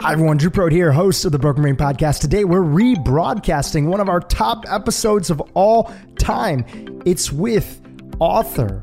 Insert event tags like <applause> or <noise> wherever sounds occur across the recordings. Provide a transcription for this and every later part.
Hi everyone, Dhru Purohit here, host of the Broken Brain Podcast. Today we're rebroadcasting one of our top episodes of all time. It's with author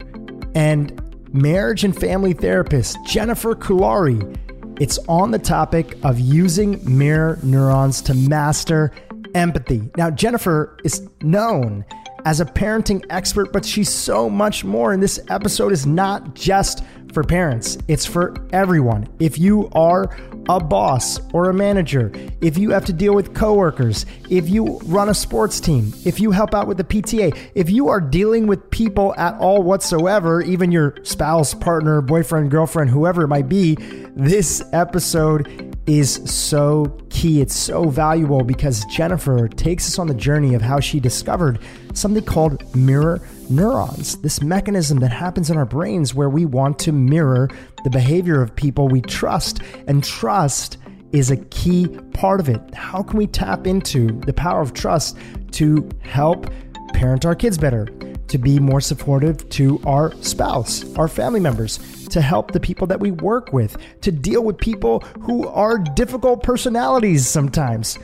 and marriage and family therapist Jennifer Kolari. It's on the topic of using mirror neurons to master empathy. Now, Jennifer is known as a parenting expert, but she's so much more. And this episode is not just for parents, it's for everyone. If you are a boss or a manager, if you have to deal with coworkers, if you run a sports team, if you help out with the PTA, if you are dealing with people at all whatsoever, even your spouse, partner, boyfriend, girlfriend, whoever it might be, this episode is so key. It's so valuable because Jennifer takes us on the journey of how she discovered something called mirror neurons, this mechanism that happens in our brains where we want to mirror the behavior of people we trust. And trust is a key part of it. How can we tap into the power of trust to help parent our kids better, to be more supportive to our spouse, our family members, to help the people that we work with, to deal with people who are difficult personalities sometimes?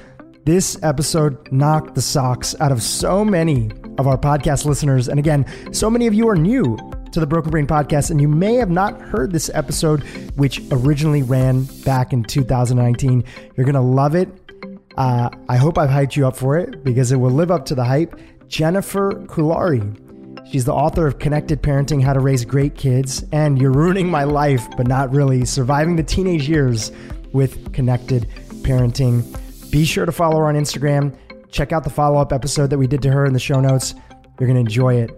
This episode knocked the socks out of so many of our podcast listeners. And again, so many of you are new to the Broken Brain podcast, and you may have not heard this episode, which originally ran back in 2019. You're going to love it. Uh, I hope I've hyped you up for it because it will live up to the hype. Jennifer Kolari. She's the author of Connected Parenting How to Raise Great Kids and You're Ruining My Life, but Not Really Surviving the Teenage Years with Connected Parenting. Be sure to follow her on Instagram. Check out the follow up episode that we did to her in the show notes. You're going to enjoy it.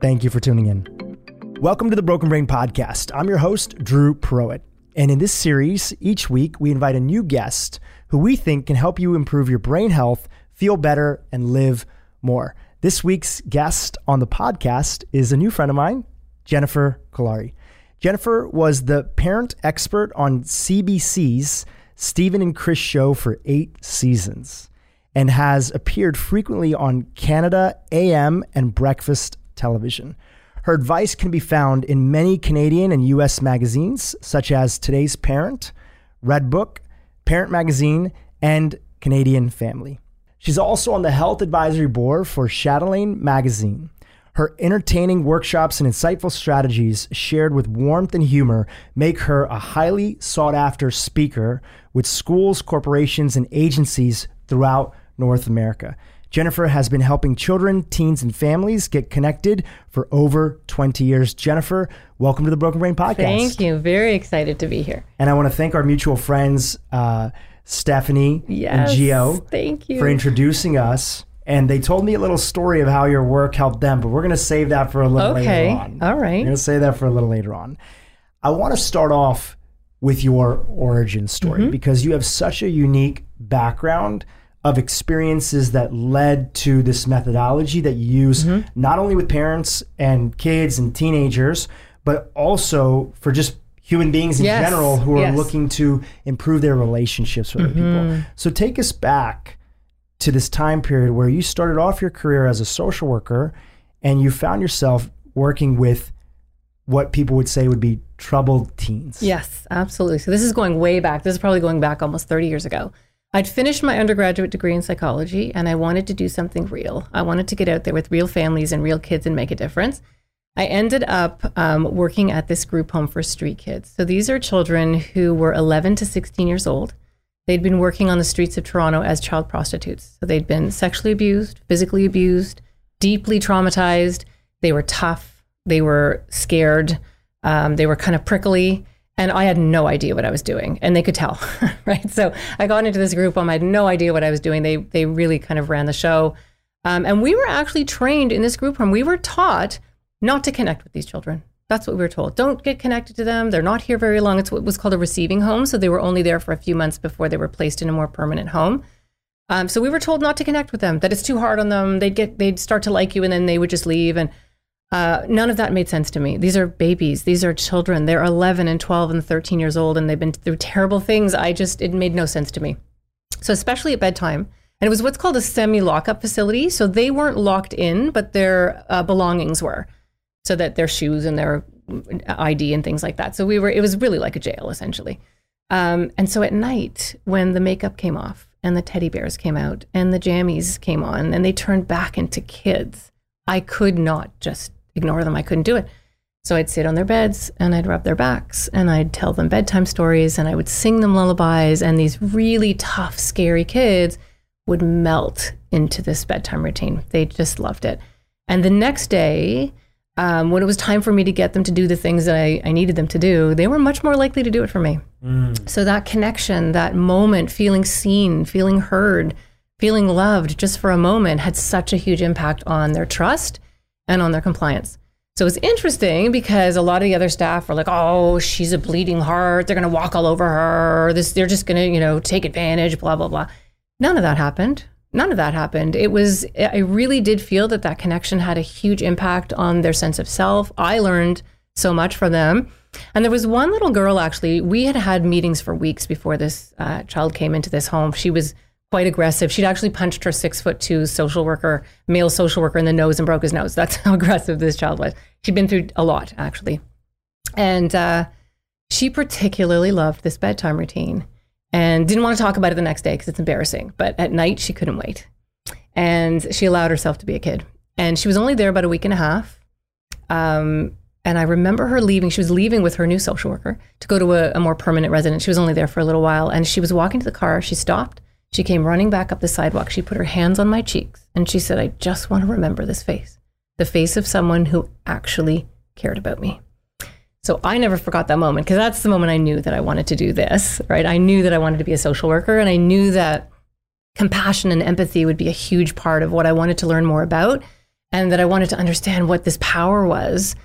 Thank you for tuning in. Welcome to the Broken Brain Podcast. I'm your host, Dhru Purohit. And in this series, each week, we invite a new guest who we think can help you improve your brain health, feel better, and live more. This week's guest on the podcast is a new friend of mine, Jennifer Kolari. Jennifer was the parent expert on CBC's Steven and Chris show for eight seasons and has appeared frequently on Canada AM and breakfast television. Her advice can be found in many Canadian and US magazines, such as Today's Parent, Redbook, Parent Magazine, and Canadian Family. She's also on the health advisory board for Chatelaine Magazine. Her entertaining workshops and insightful strategies, shared with warmth and humor, make her a highly sought after speaker with schools, corporations, and agencies throughout North America. Jennifer has been helping children, teens, and families get connected for over 20 years. Jennifer, welcome to the Broken Brain Podcast. Thank you. Very excited to be here. And I want to thank our mutual friends, uh, Stephanie Yes, and Gio, thank you. for introducing us. And they told me a little story of how your work helped them, but we're going to save that for a little Okay. later on. All right. We're going to say that for a little later on. I want to start off with your origin story Mm-hmm. because you have such a unique background of experiences that led to this methodology that you use Mm-hmm. not only with parents and kids and teenagers, but also for just human beings in Yes, general who are yes. looking to improve their relationships with Mm-hmm. people. So take us back to this time period where you started off your career as a social worker and you found yourself working with what people would say would be troubled teens. Yes, absolutely. So this is going way back. This is probably going back almost 30 years ago. I'd finished my undergraduate degree in psychology and I wanted to do something real. I wanted to get out there with real families and real kids and make a difference. I ended up um, working at this group home for street kids. So these are children who were 11 to 16 years old. They'd been working on the streets of Toronto as child prostitutes. So they'd been sexually abused, physically abused, deeply traumatized. They were tough. They were scared. Um, they were kind of prickly. And I had no idea what I was doing, and they could tell, <laughs> right? So I got into this group home. I had no idea what I was doing. They they really kind of ran the show, um, and we were actually trained in this group home. We were taught not to connect with these children. That's what we were told. Don't get connected to them. They're not here very long. It's what was called a receiving home. So they were only there for a few months before they were placed in a more permanent home. Um, so we were told not to connect with them. That it's too hard on them. They'd get they'd start to like you, and then they would just leave. And uh, none of that made sense to me. These are babies. These are children. They're 11 and 12 and 13 years old, and they've been through terrible things. I just it made no sense to me. So especially at bedtime, and it was what's called a semi-lockup facility. So they weren't locked in, but their uh, belongings were, so that their shoes and their ID and things like that. So we were. It was really like a jail essentially. Um, and so at night, when the makeup came off and the teddy bears came out and the jammies came on and they turned back into kids, I could not just ignore them. I couldn't do it. So I'd sit on their beds and I'd rub their backs and I'd tell them bedtime stories and I would sing them lullabies. And these really tough, scary kids would melt into this bedtime routine. They just loved it. And the next day, um, when it was time for me to get them to do the things that I, I needed them to do, they were much more likely to do it for me. Mm. So that connection, that moment, feeling seen, feeling heard, feeling loved just for a moment had such a huge impact on their trust and on their compliance. So it's interesting because a lot of the other staff were like, "Oh, she's a bleeding heart. They're going to walk all over her. This, they're just going to, you know, take advantage." Blah blah blah. None of that happened. None of that happened. It was. I really did feel that that connection had a huge impact on their sense of self. I learned so much from them. And there was one little girl actually. We had had meetings for weeks before this uh, child came into this home. She was quite aggressive. She'd actually punched her six foot two social worker, male social worker, in the nose and broke his nose. <laughs> That's how aggressive this child was. She'd been through a lot, actually. And uh, she particularly loved this bedtime routine and didn't want to talk about it the next day because it's embarrassing. But at night, she couldn't wait. And she allowed herself to be a kid. And she was only there about a week and a half. Um, and I remember her leaving. She was leaving with her new social worker to go to a, a more permanent residence. She was only there for a little while. And she was walking to the car. She stopped she came running back up the sidewalk. She put her hands on my cheeks and she said, I just want to remember this face the face of someone who actually cared about me. So I never forgot that moment because that's the moment I knew that I wanted to do this, right? I knew that I wanted to be a social worker and I knew that compassion and empathy would be a huge part of what I wanted to learn more about and that I wanted to understand what this power was.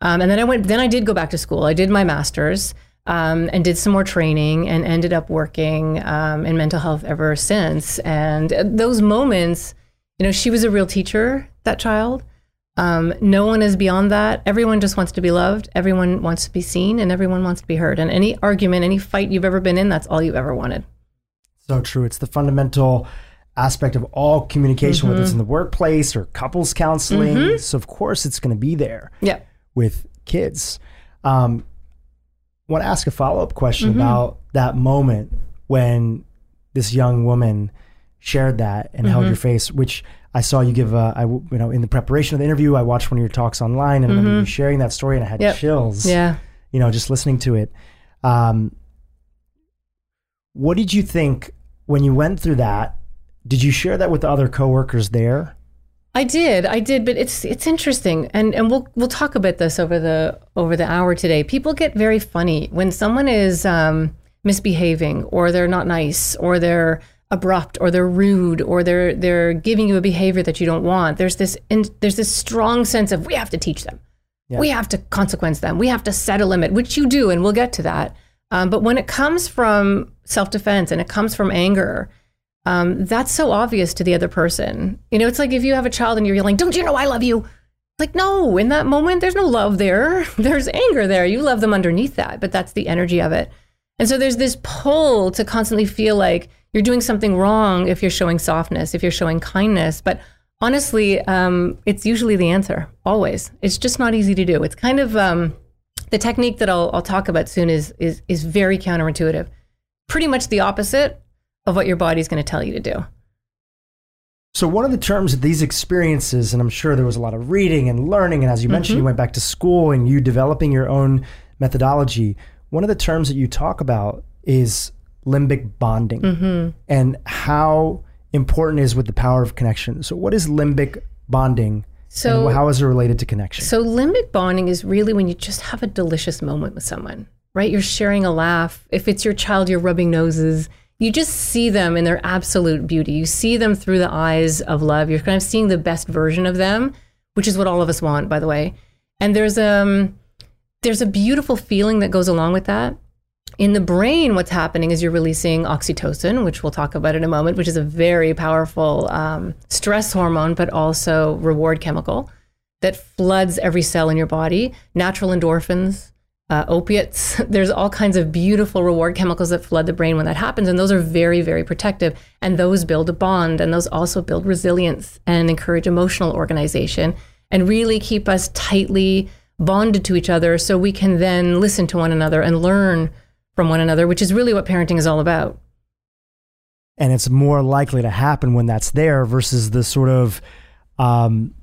Um, and then I went, then I did go back to school. I did my master's um, and did some more training and ended up working um, in mental health ever since. And those moments, you know, she was a real teacher, that child. Um, no one is beyond that. Everyone just wants to be loved. Everyone wants to be seen, and everyone wants to be heard. And any argument, any fight you've ever been in, that's all you've ever wanted. So true. It's the fundamental aspect of all communication, mm-hmm. whether it's mm-hmm. in the workplace or couples counseling. Mm-hmm. So of course, it's going to be there. Yeah. With kids. Um, want to ask a follow up question mm-hmm. about that moment when this young woman shared that and mm-hmm. held your face, which I saw you give. A, I you know in the preparation of the interview, I watched one of your talks online, and mm-hmm. I remember you sharing that story, and I had yep. chills. Yeah, you know, just listening to it. Um, what did you think when you went through that? Did you share that with the other coworkers there? I did, I did, but it's it's interesting, and and we'll we'll talk about this over the over the hour today. People get very funny when someone is um, misbehaving, or they're not nice, or they're abrupt, or they're rude, or they're they're giving you a behavior that you don't want. There's this in, there's this strong sense of we have to teach them, yeah. we have to consequence them, we have to set a limit, which you do, and we'll get to that. Um, but when it comes from self defense and it comes from anger um, that's so obvious to the other person. You know, it's like if you have a child and you're yelling, "Don't you know I love you?" Like, no, in that moment, there's no love there. <laughs> There's anger there. You love them underneath that, but that's the energy of it. And so there's this pull to constantly feel like you're doing something wrong if you're showing softness, if you're showing kindness. But honestly, um, it's usually the answer, always. It's just not easy to do. It's kind of um, the technique that I'll, I'll talk about soon is, is, is very counterintuitive. Pretty much the opposite of what your body's going to tell you to do. So one of the terms of these experiences, and I'm sure there was a lot of reading and learning, and as you mm-hmm. mentioned, you went back to school and you developing your own methodology. One of the terms that you talk about is limbic bonding mm-hmm. and how important is with the power of connection. So what is limbic bonding? So how is it related to connection? So limbic bonding is really when you just have a delicious moment with someone, right? You're sharing a laugh. If it's your child, you're rubbing noses you just see them in their absolute beauty. You see them through the eyes of love. You're kind of seeing the best version of them, which is what all of us want, by the way. And there's um there's a beautiful feeling that goes along with that. In the brain, what's happening is you're releasing oxytocin, which we'll talk about in a moment, which is a very powerful um, stress hormone, but also reward chemical that floods every cell in your body. Natural endorphins, uh, opiates. <laughs> There's all kinds of beautiful reward chemicals that flood the brain when that happens. And those are very, very protective. And those build a bond. And those also build resilience and encourage emotional organization and really keep us tightly bonded to each other so we can then listen to one another and learn from one another, which is really what parenting is all about. And it's more likely to happen when that's there versus the sort of um,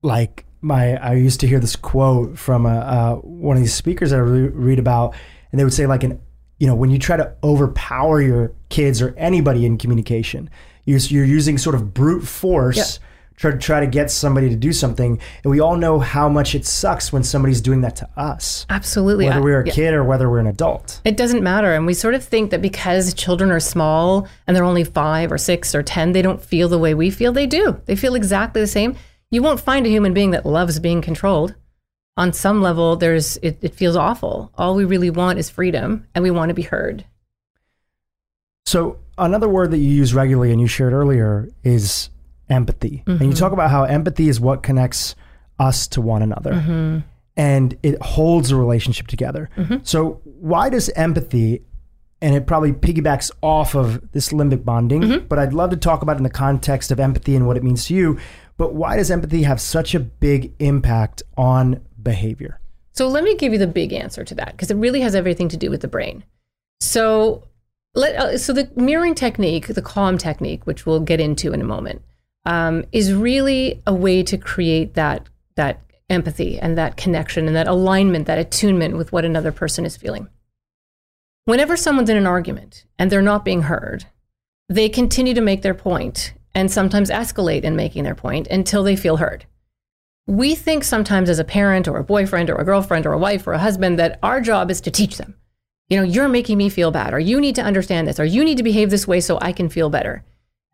like my I used to hear this quote from a, uh, one of these speakers that I re- read about, and they would say like an you know when you try to overpower your kids or anybody in communication, you're, you're using sort of brute force. Yeah try to try to get somebody to do something. And we all know how much it sucks when somebody's doing that to us. Absolutely. Whether we're a yeah. kid or whether we're an adult. It doesn't matter. And we sort of think that because children are small and they're only five or six or 10, they don't feel the way we feel. They do. They feel exactly the same. You won't find a human being that loves being controlled. On some level, there's it, it feels awful. All we really want is freedom and we want to be heard. So another word that you use regularly and you shared earlier is empathy. And you mm-hmm. talk about how empathy is what connects us to one another. Mm-hmm. And it holds a relationship together. Mm-hmm. So why does empathy and it probably piggybacks off of this limbic bonding, but I'd love to talk about it in the context of empathy and what it means to you. But why does empathy have such a big impact on behavior? So let me give you the big answer to that because it really has everything to do with the brain. So let uh, so the mirroring technique, the calm technique, which we'll get into in a moment, um, is really a way to create that that empathy and that connection and that alignment, that attunement with what another person is feeling. Whenever someone's in an argument and they're not being heard, they continue to make their point and sometimes escalate in making their point until they feel heard we think sometimes as a parent or a boyfriend or a girlfriend or a wife or a husband that our job is to teach them. You know, you're making me feel bad, or you need to understand this, or you need to behave this way so I can feel better.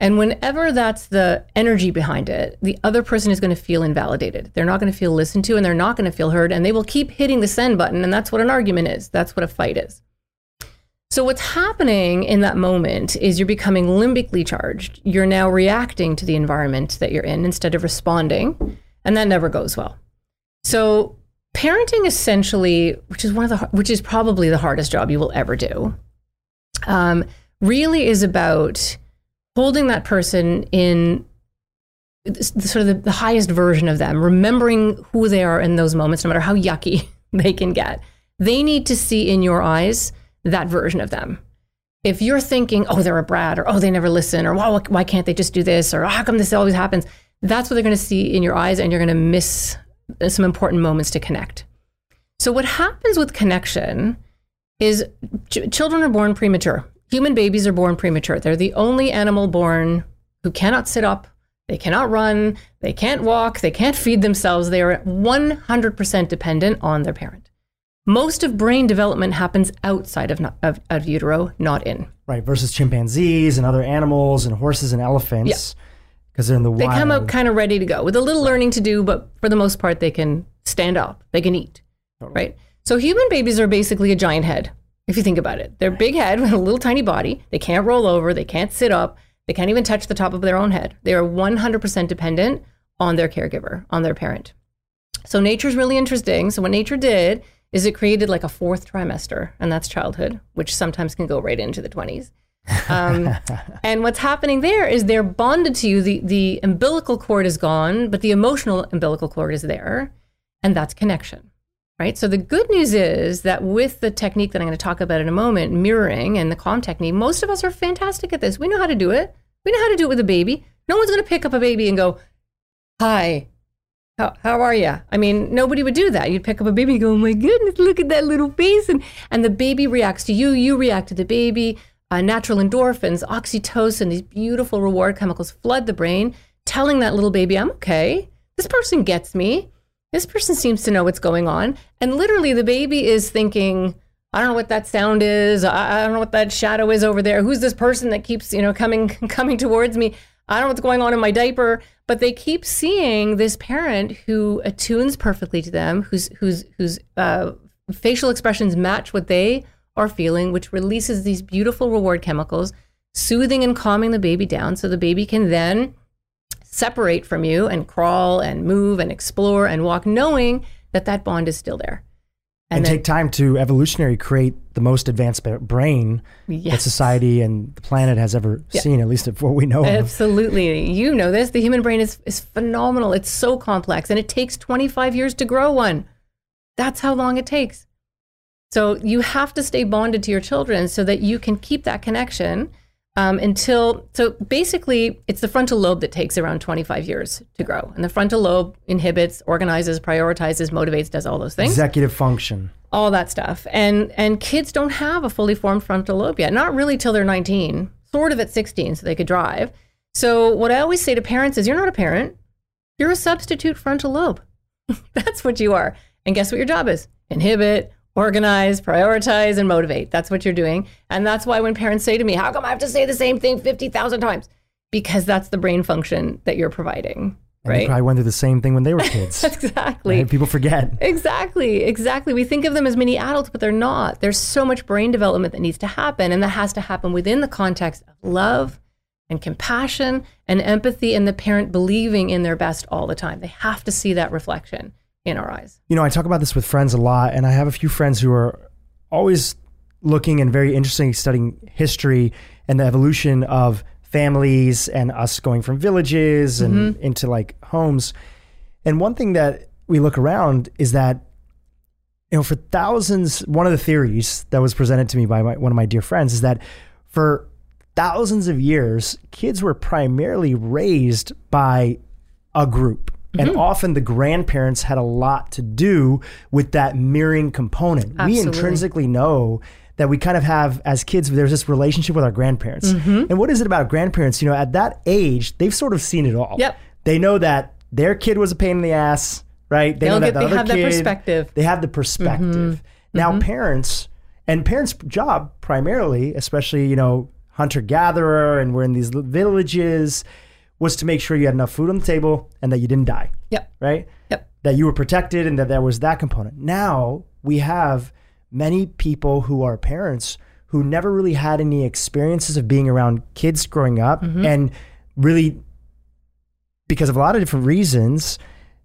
And whenever that's the energy behind it, the other person is going to feel invalidated. They're not going to feel listened to and they're not going to feel heard. And they will keep hitting the send button. And that's what an argument is. That's what a fight is. So, what's happening in that moment is you're becoming limbically charged. You're now reacting to the environment that you're in instead of responding. And that never goes well. So, parenting essentially, which is one of the, which is probably the hardest job you will ever do, um, really is about holding that person in sort of the, the highest version of them, remembering who they are in those moments, no matter how yucky <laughs> they can get. They need to see in your eyes that version of them. If you're thinking, oh, they're a brat, or oh, they never listen, or why, why can't they just do this, or how come this always happens? That's what they're going to see in your eyes, and you're going to miss uh, some important moments to connect. So, what happens with connection is ch- children are born premature. Human babies are born premature. They're the only animal born who cannot sit up, they cannot run, they can't walk, they can't feed themselves. They are 100% dependent on their parent. Most of brain development happens outside of, of, of utero, not in. Right, versus chimpanzees and other animals and horses and elephants. Because they're in the They wild. They come out kind of ready to go with a little learning to do, but for the most part, they can stand up, they can eat, right? So human babies are basically a giant head, if you think about it. They're big head with a little tiny body. They can't roll over, they can't sit up, they can't even touch the top of their own head. They are 100% dependent on their caregiver, on their parent. So nature's really interesting. So what nature did is it created like a fourth trimester, and that's childhood, which sometimes can go right into the 20s. Um, <laughs> and what's happening there is they're bonded to you. The, the umbilical cord is gone, but the emotional umbilical cord is there. And that's connection, right? So the good news is that with the technique that I'm going to talk about in a moment, mirroring and the calm technique, most of us are fantastic at this. We know how to do it. We know how to do it with a baby. No one's going to pick up a baby and go, Hi, how, how are you? I mean, nobody would do that. You'd pick up a baby and go, oh my goodness, look at that little face. And, and the baby reacts to you, you react to the baby. Uh, natural endorphins, oxytocin, these beautiful reward chemicals flood the brain, telling that little baby, I'm okay. This person gets me. This person seems to know what's going on. And literally, the baby is thinking, I don't know what that sound is. I, don't know what that shadow is over there. Who's this person that keeps, you know, coming <laughs> coming towards me? I don't know what's going on in my diaper. But they keep seeing this parent who attunes perfectly to them, whose whose whose uh, facial expressions match what they are feeling, which releases these beautiful reward chemicals, soothing and calming the baby down, so the baby can then separate from you and crawl and move and explore and walk, knowing that that bond is still there. and, then- take time to evolutionary create the most advanced brain that society and the planet has ever seen, at least of what we know of. Absolutely. You know this. The human brain is, is phenomenal. It's so complex and it takes 25 years to grow one. That's how long it takes. So you have to stay bonded to your children so that you can keep that connection um, until. So basically, it's the frontal lobe that takes around 25 years to grow, and the frontal lobe inhibits, organizes, prioritizes, motivates, does all those things Executive function. all that stuff. And and kids don't have a fully formed frontal lobe yet. Not really till they're 19, sort of at 16 so they could drive. So what I always say to parents is you're not a parent. You're a substitute frontal lobe. <laughs> That's what you are. And guess what your job is? Inhibit, organize, prioritize and motivate. That's what you're doing. And that's why when parents say to me, "How come I have to say the same thing 50,000 times?" Because that's the brain function that you're providing, And they right? probably went through the same thing when they were <laughs> kids. exactly. Right? People forget. Exactly, exactly. We think of them as mini adults, but they're not. There's so much brain development that needs to happen, and that has to happen within the context of love and compassion and empathy and the parent believing in their best all the time. They have to see that reflection in our eyes. You know, I talk about this with friends a lot, and I have a few friends who are always looking and very interested in studying history and the evolution of families and us going from villages and mm-hmm. into like homes. And one thing that we look around is that, you know, for thousands, one of the theories that was presented to me by my, one of my dear friends is that for thousands of years, kids were primarily raised by a group. And mm-hmm. often the grandparents had a lot to do with that mirroring component. We intrinsically know that we kind of have, as kids, there's this relationship with our grandparents. Mm-hmm. And what is it about grandparents? You know, at that age, they've sort of seen it all. Yep. They know that their kid was a pain in the ass, right? They They'll know that get- the they other have that perspective. They have the perspective. Mm-hmm. Now, parents and parents' job primarily, especially you know hunter gatherer, and we're in these villages, was to make sure you had enough food on the table and that you didn't die, Yep. right? Yep. That you were protected and that there was that component. Now we have many people who are parents who never really had any experiences of being around kids growing up mm-hmm. and really because of a lot of different reasons,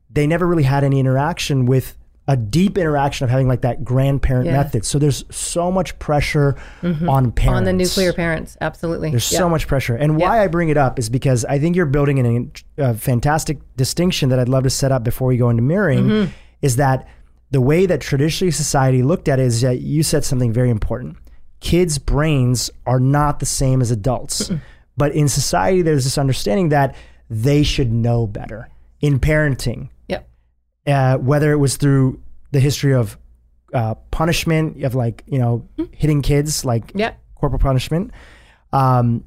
they never really had any interaction with a deep interaction of having like that grandparent Yeah. method. So there's so much pressure on parents. On the nuclear parents, absolutely. There's Yeah. so much pressure. And why I bring it up is because I think you're building an, a fantastic distinction that I'd love to set up before we go into mirroring Mm-hmm. is that the way that traditionally society looked at it is that you said something very important. Kids' brains are not the same as adults. But in society, there's this understanding that they should know better. In parenting. Uh, whether it was through the history of uh, punishment, of like, you know, hitting kids, like Yep. corporal punishment, um,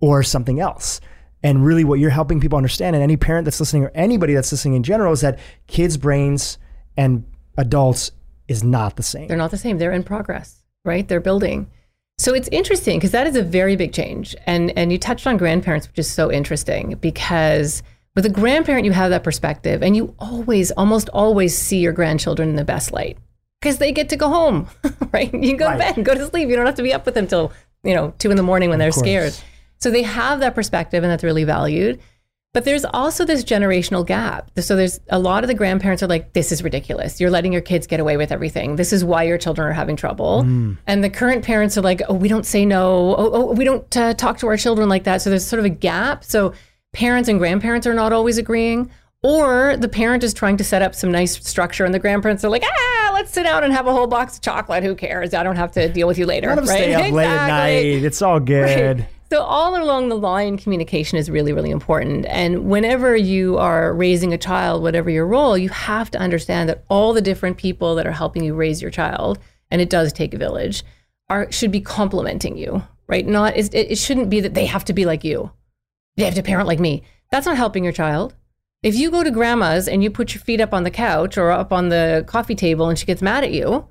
or something else. And really, what you're helping people understand, and any parent that's listening or anybody that's listening in general, is that kids' brains and adults is not the same. They're not the same. They're in progress, right? They're building. So it's interesting because that is a very big change. And and you touched on grandparents, which is so interesting because with a grandparent you have that perspective and you always almost always see your grandchildren in the best light because they get to go home, <laughs> right? You can go Right. to bed and go to sleep. You don't have to be up with them till, you know, two in the morning when they're course. scared. So they have that perspective and that's really valued. But there's also this generational gap. So there's a lot of the grandparents are like, this is ridiculous. You're letting your kids get away with everything. This is why your children are having trouble. And the current parents are like, oh, we don't say no. Oh, oh we don't uh, talk to our children like that. So there's sort of a gap. So parents and grandparents are not always agreeing. Or the parent is trying to set up some nice structure, and the grandparents are like, ah, let's sit down and have a whole box of chocolate. Who cares? I don't have to deal with you later. Let them right? stay up late at Exactly. night. It's all <laughs> good. So all along the line, communication is really, really important. And whenever you are raising a child, whatever your role, you have to understand that all the different people that are helping you raise your child, and it does take a village, are should be complementing you, right? Not it, it shouldn't be that they have to be like you. They have to parent like me. That's not helping your child. If you go to grandma's and you put your feet up on the couch or up on the coffee table and she gets mad at you,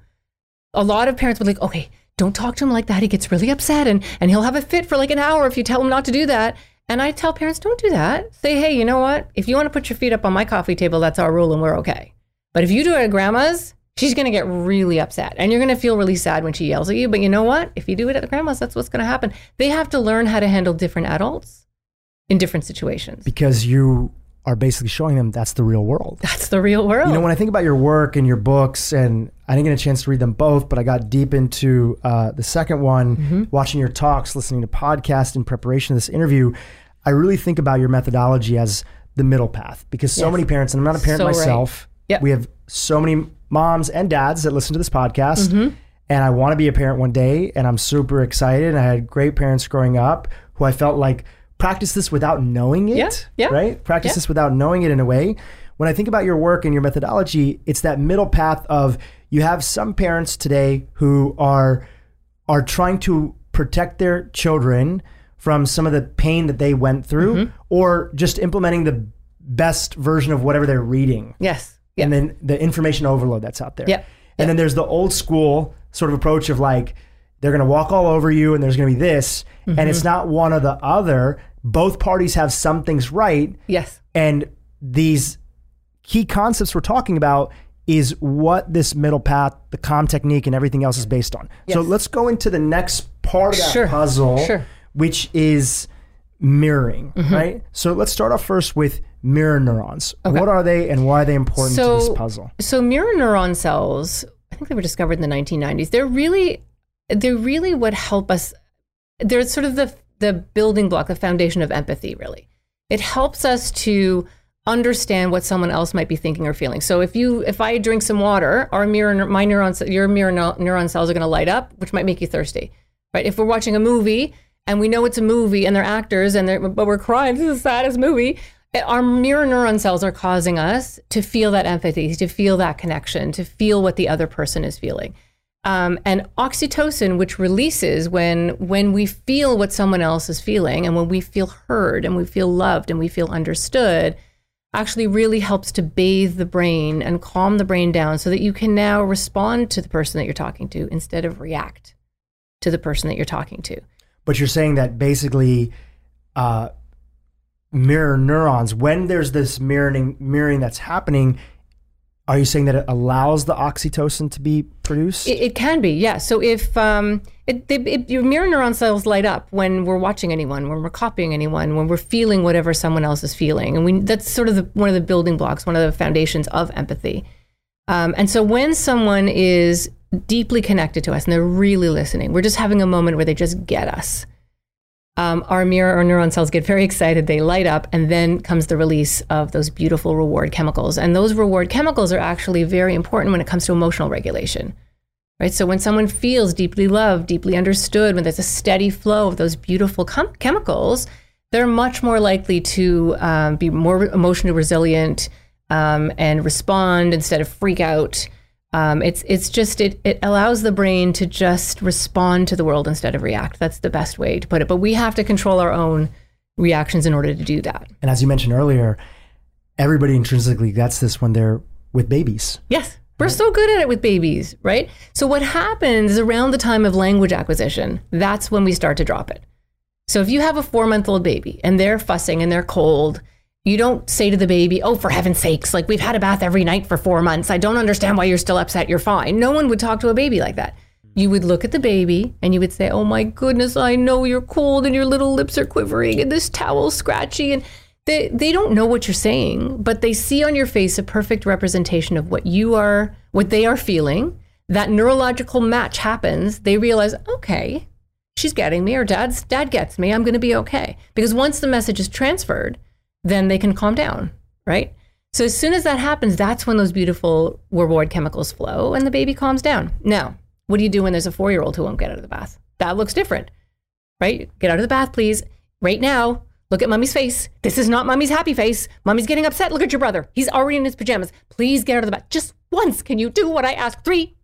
a lot of parents would be like, okay, don't talk to him like that. He gets really upset and, and he'll have a fit for like an hour if you tell him not to do that. And I tell parents, don't do that. Say, hey, you know what? If you want to put your feet up on my coffee table, that's our rule and we're okay. But if you do it at grandma's, she's going to get really upset and you're going to feel really sad when she yells at you. But you know what? If you do it at the grandma's, that's what's going to happen. They have to learn how to handle different adults in different situations. Because you are basically showing them that's the real world. That's the real world. You know, when I think about your work and your books, and I didn't get a chance to read them both, but I got deep into uh, the second one, Mm-hmm. watching your talks, listening to podcasts in preparation of this interview. I really think about your methodology as the middle path because so Yes. many parents, and I'm not a parent So right. myself, Yep. we have so many moms and dads that listen to this podcast, Mm-hmm. and I want to be a parent one day, and I'm super excited. And I had great parents growing up who I felt like practice this without knowing it. Yeah, yeah, Right? Practice yeah. this without knowing it in a way. When I think about your work and your methodology, it's that middle path of you have some parents today who are are trying to protect their children from some of the pain that they went through Mm-hmm. or just implementing the best version of whatever they're reading Yes. Yeah. and then the information overload that's out there. Yep. And then there's the old school sort of approach of like they're going to walk all over you and there's going to be this and Mm-hmm. it's not one or the other. Both parties have some things right yes. and these key concepts we're talking about is what this middle path, the calm technique and everything else is based on. So let's go into the next part of that Sure. puzzle Sure. which is mirroring, Mm-hmm. right? So let's start off first with mirror neurons. What are they and why are they important to So- this puzzle? So mirror neuron cells, I think they were discovered in the 1990s. They're really, they're really what help us. They're sort of the the building block, the foundation of empathy. Really, it helps us to understand what someone else might be thinking or feeling. So if you, if I drink some water, our mirror, my neurons, your mirror neuron cells are going to light up, which might make you thirsty, right? If we're watching a movie and we know it's a movie and they're actors and they're, but we're crying, <laughs> this is the saddest movie. Eh, our mirror neuron cells are causing us to feel that empathy, to feel that connection, to feel what the other person is feeling. Um, and oxytocin, which releases when when we feel what someone else is feeling, and when we feel heard, and we feel loved, and we feel understood, actually really helps to bathe the brain and calm the brain down, so that you can now respond to the person that you're talking to instead of react to the person that you're talking to. But you're saying that basically uh, mirror neurons, when there's this mirroring, mirroring that's happening, are you saying that it allows the oxytocin to be produced? It, it can be, yeah. So if um, it, it, your mirror neuron cells light up when we're watching anyone, when we're copying anyone, when we're feeling whatever someone else is feeling, and we that's sort of the, one of the building blocks, one of the foundations of empathy. Um, and so when someone is deeply connected to us and they're really listening, we're just having a moment where they just get us. Um, our mirror or neuron cells get very excited, they light up, and then comes the release of those beautiful reward chemicals. And those reward chemicals are actually very important when it comes to emotional regulation. Right? So when someone feels deeply loved, deeply understood, when there's a steady flow of those beautiful chem- chemicals, they're much more likely to um, be more emotionally resilient um, and respond instead of freak out. Um, it's it's just it it allows the brain to just respond to the world instead of react. That's the best way to put it. But we have to control our own reactions in order to do that. and as you mentioned earlier, everybody intrinsically gets this when they're with babies. Yes. We're so good at it with babies, right? So what happens is around the time of language acquisition, that's when we start to drop it. So if you have a 4-month-old baby and they're fussing and they're cold, you don't say to the baby, "Oh, for heaven's sakes, like we've had a bath every night for 4 months. I don't understand why you're still upset. You're fine." No one would talk to a baby like that. You would look at the baby and you would say, "Oh my goodness, I know you're cold and your little lips are quivering and this towel's scratchy and they they don't know what you're saying, but they see on your face a perfect representation of what you are, what they are feeling. That neurological match happens. They realize, okay, she's getting me, or dad's dad gets me. I'm going to be okay because once the message is transferred, then they can calm down, right? So as soon as that happens, that's when those beautiful reward chemicals flow and the baby calms down. Now, what do you do when there's a four year old who won't get out of the bath? That looks different, right? Get out of the bath, please, right now. Look at mommy's face. This is not mommy's happy face. Mommy's getting upset. Look at your brother. He's already in his pajamas. Please get out of the bath. Just once. Can you do what I ask? Three,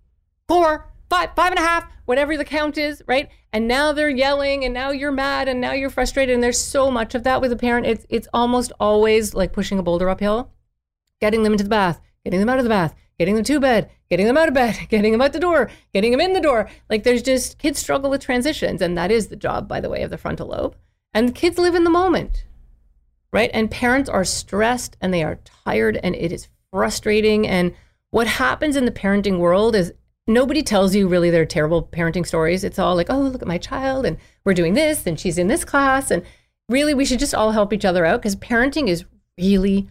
four, five, five and a half, whatever the count is, right? And now they're yelling and now you're mad and now you're frustrated. And there's so much of that with a parent. It's it's almost always like pushing a boulder uphill, getting them into the bath, getting them out of the bath, getting them to bed, getting them out of bed, <laughs> getting them out the door, getting them in the door. Like there's just kids struggle with transitions. And that is the job, by the way, of the frontal lobe. And kids live in the moment, right? And parents are stressed and they are tired and it is frustrating. And what happens in the parenting world is nobody tells you really their terrible parenting stories. It's all like, oh, look at my child and we're doing this and she's in this class. And really, we should just all help each other out because parenting is really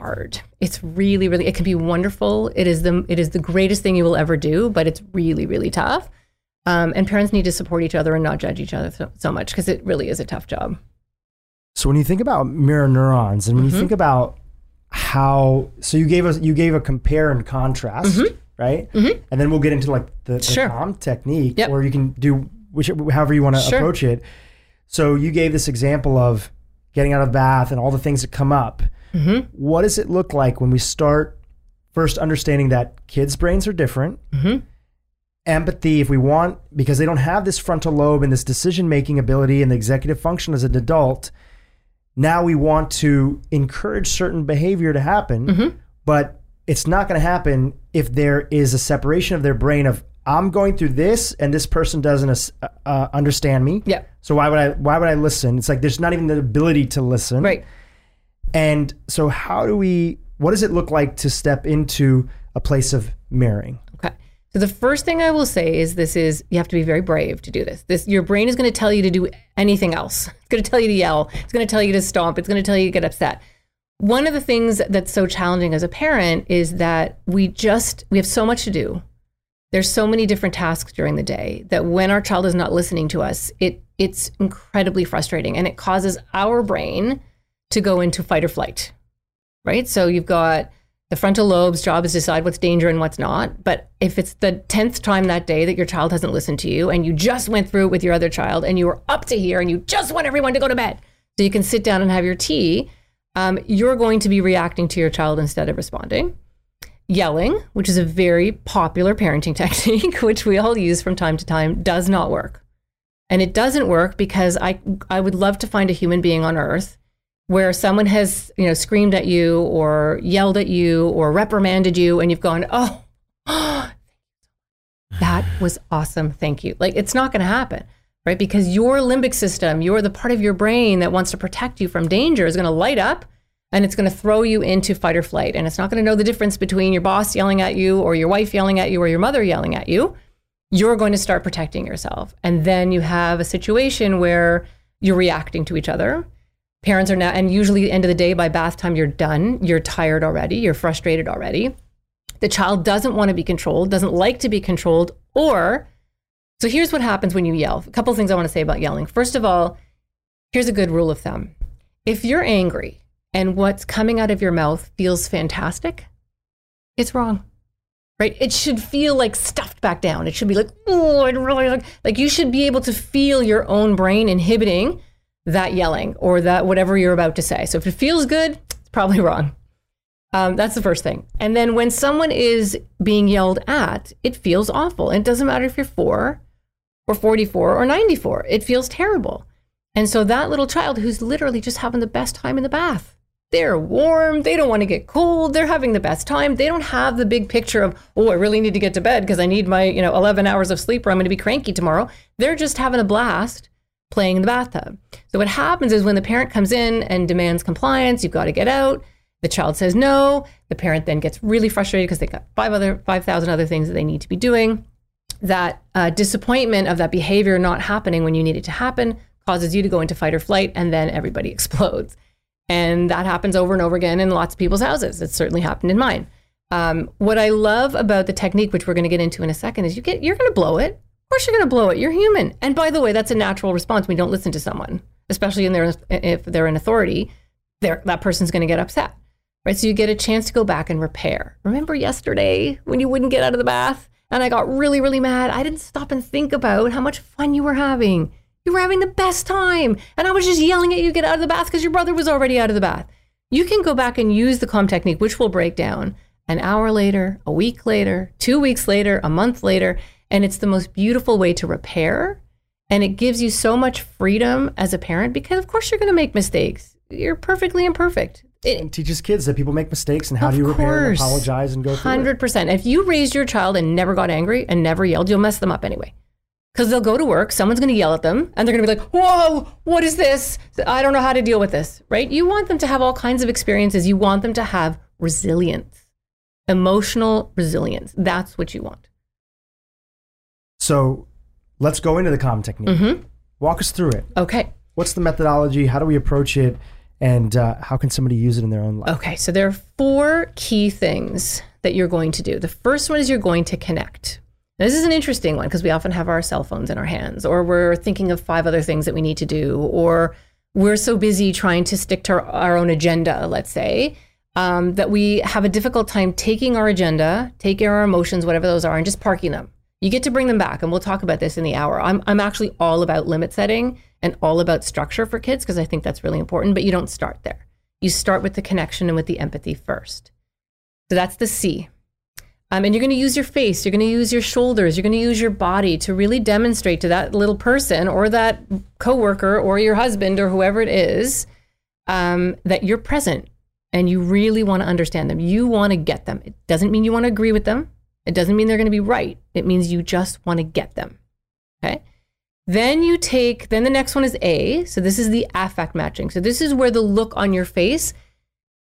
hard. It's really, really, it can be wonderful. It is the it is the greatest thing you will ever do, but it's really, really tough. Um, and parents need to support each other and not judge each other so, so much because it really is a tough job. So when you think about mirror neurons and when Mm-hmm. you think about how so you gave us you gave a compare and contrast Mm-hmm. Right? Mm-hmm. And then we'll get into like the, the Sure. calm technique, Yep. or you can do which, however you want to Sure. approach it. So you gave this example of getting out of the bath and all the things that come up. Mm-hmm. What does it look like when we start first understanding that kids' brains are different? Mm-hmm. Empathy, if we want, because they don't have this frontal lobe and this decision making ability and the executive function as an adult. Now we want to encourage certain behavior to happen, Mm-hmm. but it's not going to happen if there is a separation of their brain of I'm going through this and this person doesn't uh, uh, understand me. Yeah. So why would I why would I listen? It's like there's not even the ability to listen. Right. And so how do we what does it look like to step into a place of mirroring? Okay. So the first thing I will say is this is you have to be very brave to do this. This your brain is going to tell you to do anything else. <laughs> It's going to tell you to yell. It's going to tell you to stomp. It's going to tell you to get upset. One of the things that's so challenging as a parent is that we just we have so much to do. There's so many different tasks during the day that when our child is not listening to us, it it's incredibly frustrating and it causes our brain to go into fight or flight. Right? So you've got the frontal lobe's job is to decide what's danger and what's not. But if it's the 10th time that day that your child hasn't listened to you and you just went through it with your other child and you were up to here and you just want everyone to go to bed so you can sit down and have your tea, um, you're going to be reacting to your child instead of responding. Yelling, which is a very popular parenting <laughs> technique, which we all use from time to time, does not work. And it doesn't work because I, I would love to find a human being on earth where someone has you know screamed at you or yelled at you or reprimanded you and you've gone oh <gasps> that was awesome thank you like it's not going to happen right? Because your limbic system you're the part of your brain that wants to protect you from danger is going to light up and it's going to throw you into fight or flight. And it's not going to know the difference between your boss yelling at you or your wife yelling at you or your mother yelling at you. You're going to start protecting yourself. And then you have a situation where you're reacting to each other. Parents are now and usually the end of the day by bath time you're done. You're tired already. You're frustrated already. The child doesn't want to be controlled doesn't like to be controlled or so here's what happens when you yell a couple things i want to say about yelling first of all here's a good rule of thumb if you're angry and what's coming out of your mouth feels fantastic it's wrong right it should feel like stuffed back down it should be like oh i really like like you should be able to feel your own brain inhibiting that yelling or that whatever you're about to say. So if it feels good, it's probably <laughs> wrong. Um, that's the first thing. And then when someone is being yelled at, it feels awful. And it doesn't matter if you're four or 44 or 94, it feels terrible. And so that little child who's literally just having the best time in the bath, they're warm, they don't want to get cold, they're having the best time. They don't have the big picture of, oh, I really need to get to bed because I need my, you know, 11 hours of sleep or I'm going to be cranky tomorrow. They're just having a blast playing in the bathtub. So what happens is when the parent comes in and demands compliance, you've got to get out. The child says no. The parent then gets really frustrated because they got five other five thousand other things that they need to be doing. That uh, disappointment of that behavior not happening when you need it to happen causes you to go into fight or flight, and then everybody <laughs> explodes. And that happens over and over again in lots of people's houses. It certainly happened in mine. Um, what I love about the technique, which we're going to get into in a second, is you get you're going to blow it. Of course, you're going to blow it. You're human. And by the way, that's a natural response you don't listen to someone, especially in their if they're in authority. They're, that person's going to get upset, right? So you get a chance to go back and repair. Remember yesterday when you wouldn't get out of the bath and I got really, really mad? I didn't stop and think about how much fun you were having. You were having the best time, and I was just yelling at you get out of the bath because your brother was already out of the bath. You can go back and use the calm technique, which will break down an hour later, a week later, two weeks later, a month later. And it's the most beautiful way to repair. And it gives you so much freedom as a parent because, of course, you're going to make mistakes. You're perfectly imperfect. It, And teaches kids that people make mistakes and how do you repair and apologize and go through. Hundred percent. If you raised your child and never got angry and never yelled, you'll mess them up anyway. Because they'll go to work, someone's going to yell at them, and they're going to be like, "Whoa, what is this? I don't know how to deal with this." Right? You want them to have all kinds of experiences. You want them to have resilience, emotional resilience. That's what you want. So let's go into the calm technique. Mm-hmm. Walk us through it. Okay. What's the methodology? How do we approach it? And uh, how can somebody use it in their own life? Okay, so there are four key things that you're going to do. The first one is you're going to connect. Now, this is an interesting one because we often have our cell phones in our hands, or we're thinking of five other things that we need to do, or we're so busy trying to stick to our, our own agenda, let's say, um, that we have a difficult time taking our agenda, taking our emotions, whatever those are, and just parking them. You get to bring them back, and we'll talk about this in the hour. I'm, I'm actually all about limit setting and all about structure for kids because I think that's really important, but you don't start there. You start with the connection and with the empathy first. So that's the C. Um, and you're going to use your face, you're going to use your shoulders, you're going to use your body to really demonstrate to that little person or that coworker or your husband or whoever it is um, that you're present and you really want to understand them. You want to get them. It doesn't mean you want to agree with them. It doesn't mean they're going to be right. It means you just want to get them. Okay. Then you take, then the next one is A. So this is the affect matching. So this is where the look on your face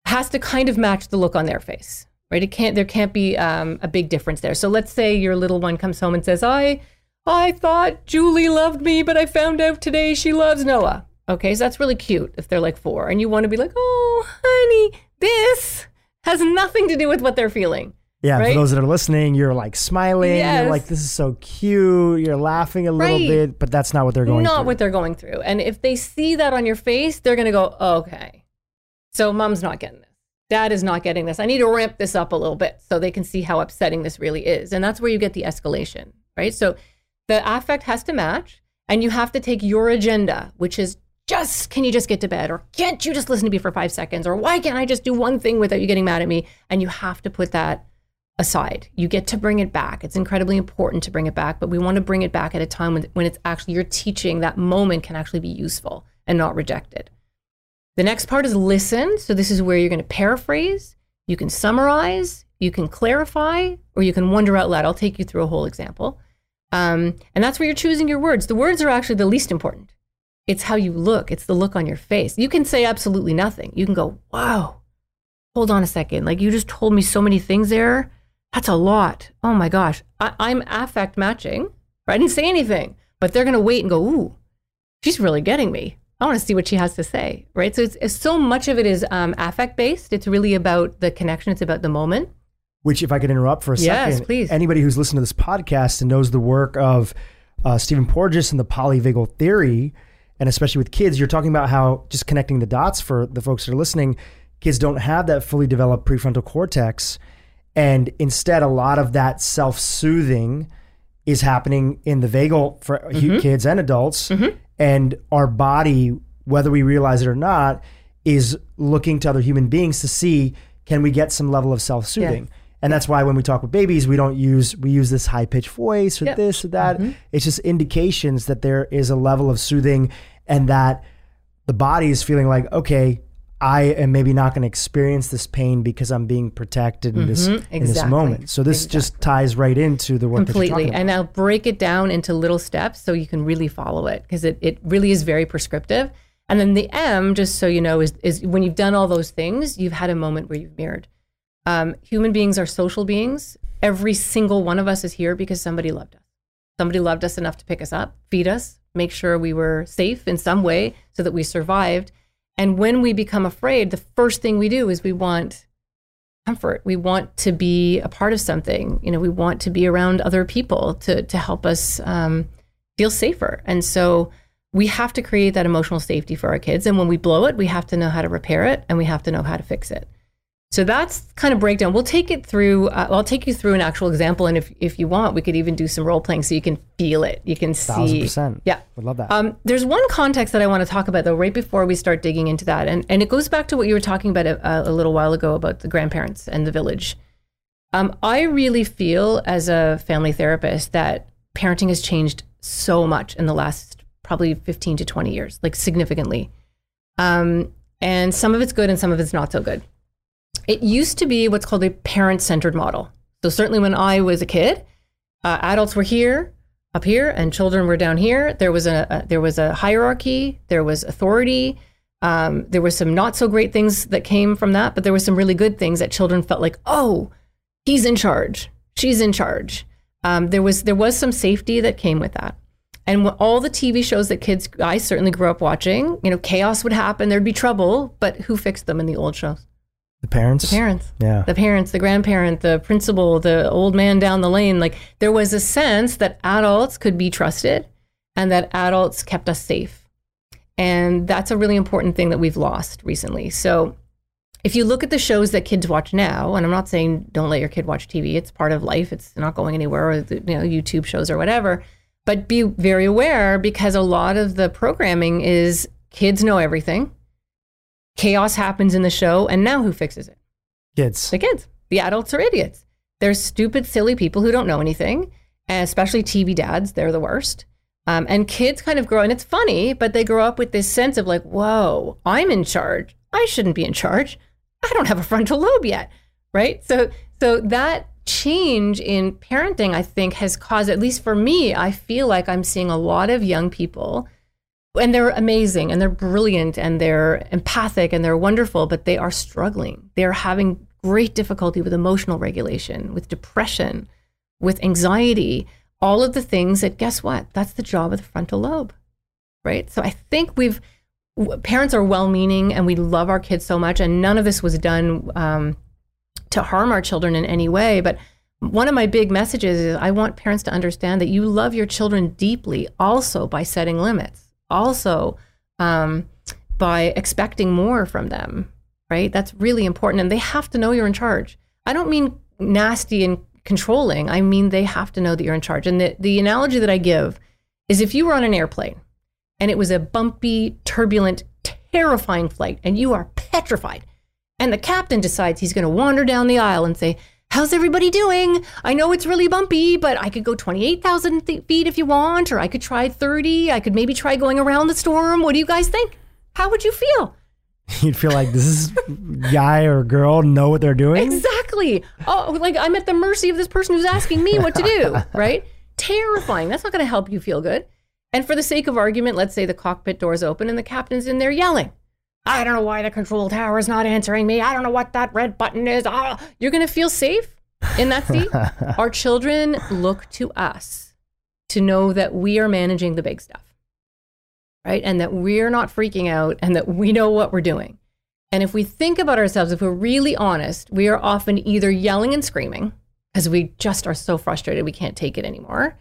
has to kind of match the look on their face right? It can't. There can't be um, a big difference there. So let's say your little one comes home and says, "I, I thought Julie loved me, but I found out today she loves Noah." Okay, so that's really cute if they're like four, and you want to be like, "Oh, honey, this has nothing to do with what they're feeling." Yeah, right? for those that are listening, you're like smiling. Yes. You're like, "This is so cute." You're laughing a little Right. bit, but that's not what they're going through. Not through. what they're going through. And if they see that on your face, they're going to go, okay. So mom's not getting this. Dad is not getting this. I need to ramp this up a little bit so they can see how upsetting this really is. And that's where you get the escalation, right? So the affect has to match, and you have to take your agenda, which is just, can you just get to bed? Or can't you just listen to me for five seconds? Or why can't I just do one thing without you getting mad at me? And you have to put that aside. You get to bring it back. It's incredibly important to bring it back, but we want to bring it back at a time when, when it's actually you're teaching that moment can actually be useful and not rejected. The next part is listen. So this is where you're going to paraphrase, you can summarize, you can clarify, or you can wonder out loud. I'll take you through a whole example. Um, and that's where you're choosing your words. The words are actually the least important. It's how you look, it's the look on your face. You can say absolutely nothing. You can go, wow, hold on a second. Like you just told me so many things there. That's a lot. Oh my gosh. I, I'm affect matching. I didn't say anything, but they're going to wait and go, ooh, she's really getting me. I want to see what she has to say. Right. So it's, it's so much of it is um, affect based. It's really about the connection. It's about the moment. Which, if I could interrupt for a Yes, second, please. anybody who's listened to this podcast and knows the work of uh, Stephen Porges and the polyvagal theory, and especially with kids, you're talking about how just connecting the dots for the folks that are listening, kids don't have that fully developed prefrontal cortex. And instead, a lot of that self soothing is happening in the vagal for Mm-hmm. kids and adults. And our body, whether we realize it or not, is looking to other human beings to see can we get some level of self soothing. And that's why when we talk with babies, we don't use we use this high pitched voice or Yep. this or that. Mm-hmm. It's just indications that there is a level of soothing and that the body is feeling like, okay, I am maybe not going to experience this pain because I'm being protected in this in this Mm-hmm. exactly. moment. So this just ties right into the work completely. and i'll break it down into little steps so you can really follow it because it, it really is very prescriptive. And then the m just so you know is, is when you've done all those things you've had a moment where you've mirrored. Um, human beings are social beings. Every single one of us is here because somebody loved us. Somebody loved us enough to pick us up feed us make sure we were safe in some way so that we survived and when we become afraid the first thing we do is we want comfort. We want to be a part of something. You know, we want to be around other people to to help us um, feel safer. And so we have to create that emotional safety for our kids. And when we blow it, we have to know how to repair it and we have to know how to fix it. So that's kind of breakdown. We'll take it through. Uh, I'll take you through an actual example, and if if you want, we could even do some role playing so you can feel it. You can see. Thousand percent. Yeah. Would love that. Um, there's one context that I want to talk about though, right before we start digging into that, and and it goes back to what you were talking about a, a little while ago about the grandparents and the village. Um, I really feel as a family therapist that parenting has changed so much in the last probably 15 to 20 years, like significantly. Um, and some of it's good and some of it's not so good. It used to be what's called a parent centered model. So, certainly when I was a kid, uh, adults were here, up here, and children were down here. There was a, a there was a hierarchy, there was authority. Um, there were some not so great things that came from that, but there were some really good things that children felt like, oh, he's in charge, she's in charge. Um, there was there was some safety that came with that. And all the TV shows that kids, I certainly grew up watching, you know, chaos would happen, there'd be trouble, but who fixed them in the old shows? The parents. The parents Yeah. the parents, the grandparent, the principal, the old man down the lane. Like there was a sense that adults could be trusted and that adults kept us safe. And that's a really important thing that we've lost recently. So if you look at the shows that kids watch now, and I'm not saying don't let your kid watch TV, it's part of life, it's not going anywhere, or the, you know, YouTube shows or whatever. But be very aware because a lot of the programming is kids know everything. Chaos happens in the show, and now who fixes it? Kids. The kids. The adults are idiots. They're stupid, silly people who don't know anything, especially TV dads. They're the worst. Um, and kids kind of grow, and it's funny, but they grow up with this sense of like, whoa, I'm in charge. I shouldn't be in charge. I don't have a frontal lobe yet, right? So, so that change in parenting, I think, has caused, at least for me, I feel like I'm seeing a lot of young people, and they're amazing and they're brilliant and they're empathic and they're wonderful, but they are struggling. They're having great difficulty with emotional regulation, with depression, with anxiety, all of the things that, guess what? That's the job of the frontal lobe, right? So I think we've, parents are well meaning and we love our kids so much, and none of this was done um, to harm our children in any way. But one of my big messages is I want parents to understand that you love your children deeply also by setting limits, also um, by expecting more from them, right? That's really important. And they have to know you're in charge. I don't mean nasty and controlling, I mean they have to know that you're in charge. And the, the analogy that I give is if you were on an airplane and it was a bumpy, turbulent, terrifying flight and you are petrified, and the captain decides he's going to wander down the aisle and say, How's everybody doing? I know it's really bumpy, but I could go 28,000 th- feet if you want, or I could try 30. I could maybe try going around the storm. What do you guys think? How would you feel? <laughs> You'd feel like this is guy or girl know what they're doing. Exactly. Oh, like I'm at the mercy of this person who's asking me what to do, <laughs> right? Terrifying. That's not going to help you feel good. And for the sake of argument, let's say the cockpit doors open and the captain's in there yelling. I don't know why the control tower is not answering me. I don't know what that red button is. Oh, you're going to feel safe in that seat. <laughs> Our children look to us to know that we are managing the big stuff, right? And that we're not freaking out and that we know what we're doing. And if we think about ourselves, if we're really honest, we are often either yelling and screaming because we just are so frustrated we can't take it anymore,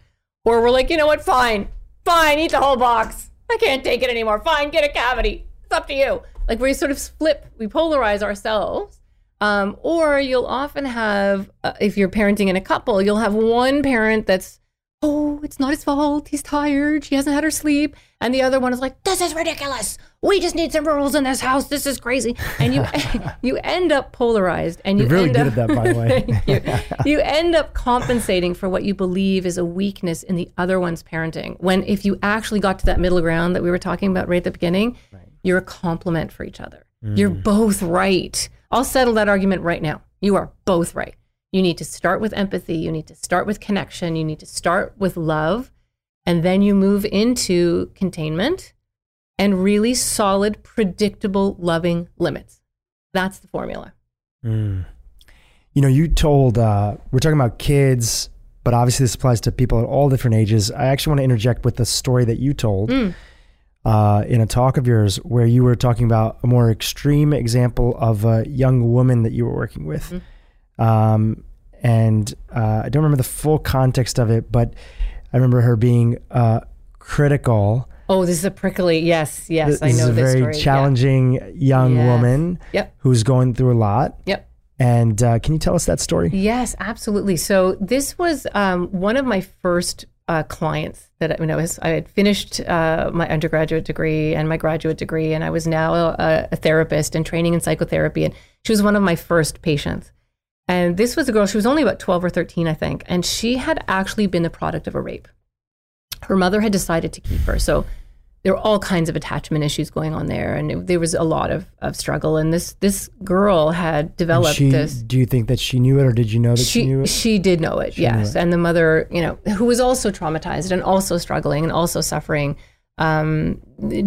or we're like, you know what, fine, fine, eat the whole box. I can't take it anymore. Fine, get a cavity. It's up to you. Like we sort of flip, we polarize ourselves. Um, or you'll often have, uh, if you're parenting in a couple, you'll have one parent that's, oh, it's not his fault. He's tired. She hasn't had her sleep. And the other one is like, this is ridiculous. We just need some rules in this house. This is crazy. And you <laughs> you end up polarized. And you You're really good up, at that, by the way. <laughs> you, you end up compensating for what you believe is a weakness in the other one's parenting. When if you actually got to that middle ground that we were talking about right at the beginning, you're a complement for each other. You're mm. both right. I'll settle that argument right now. You are both right. You need to start with empathy. You need to start with connection. You need to start with love. And then you move into containment and really solid, predictable, loving limits. That's the formula. Mm. You know, you told uh, we're talking about kids, but obviously this applies to people at all different ages. I actually want to interject with the story that you told mm. Uh, in a talk of yours where you were talking about a more extreme example of a young woman that you were working with. Um, and uh, I don't remember the full context of it, but I remember her being uh, critical. Oh, this is a prickly. Yes, yes, I know this is a very story. Yeah. challenging young Yes. woman Yep. who's going through a lot. Yep. And uh, can you tell us that story? Yes, absolutely. So this was um, one of my first uh, clients that I, when I had finished uh, my undergraduate degree and my graduate degree, and I was now a, a therapist and training in psychotherapy. And she was one of my first patients. And this was a girl. She was only about twelve or thirteen, I think, and she had actually been the product of a rape. Her mother had decided to keep her, so there were all kinds of attachment issues going on there, and it, there was a lot of, of struggle. And this this girl had developed She, this do you think that she knew it or did you know that she, she knew it? she did know it yes and the mother you know who was also traumatized and also struggling and also suffering um,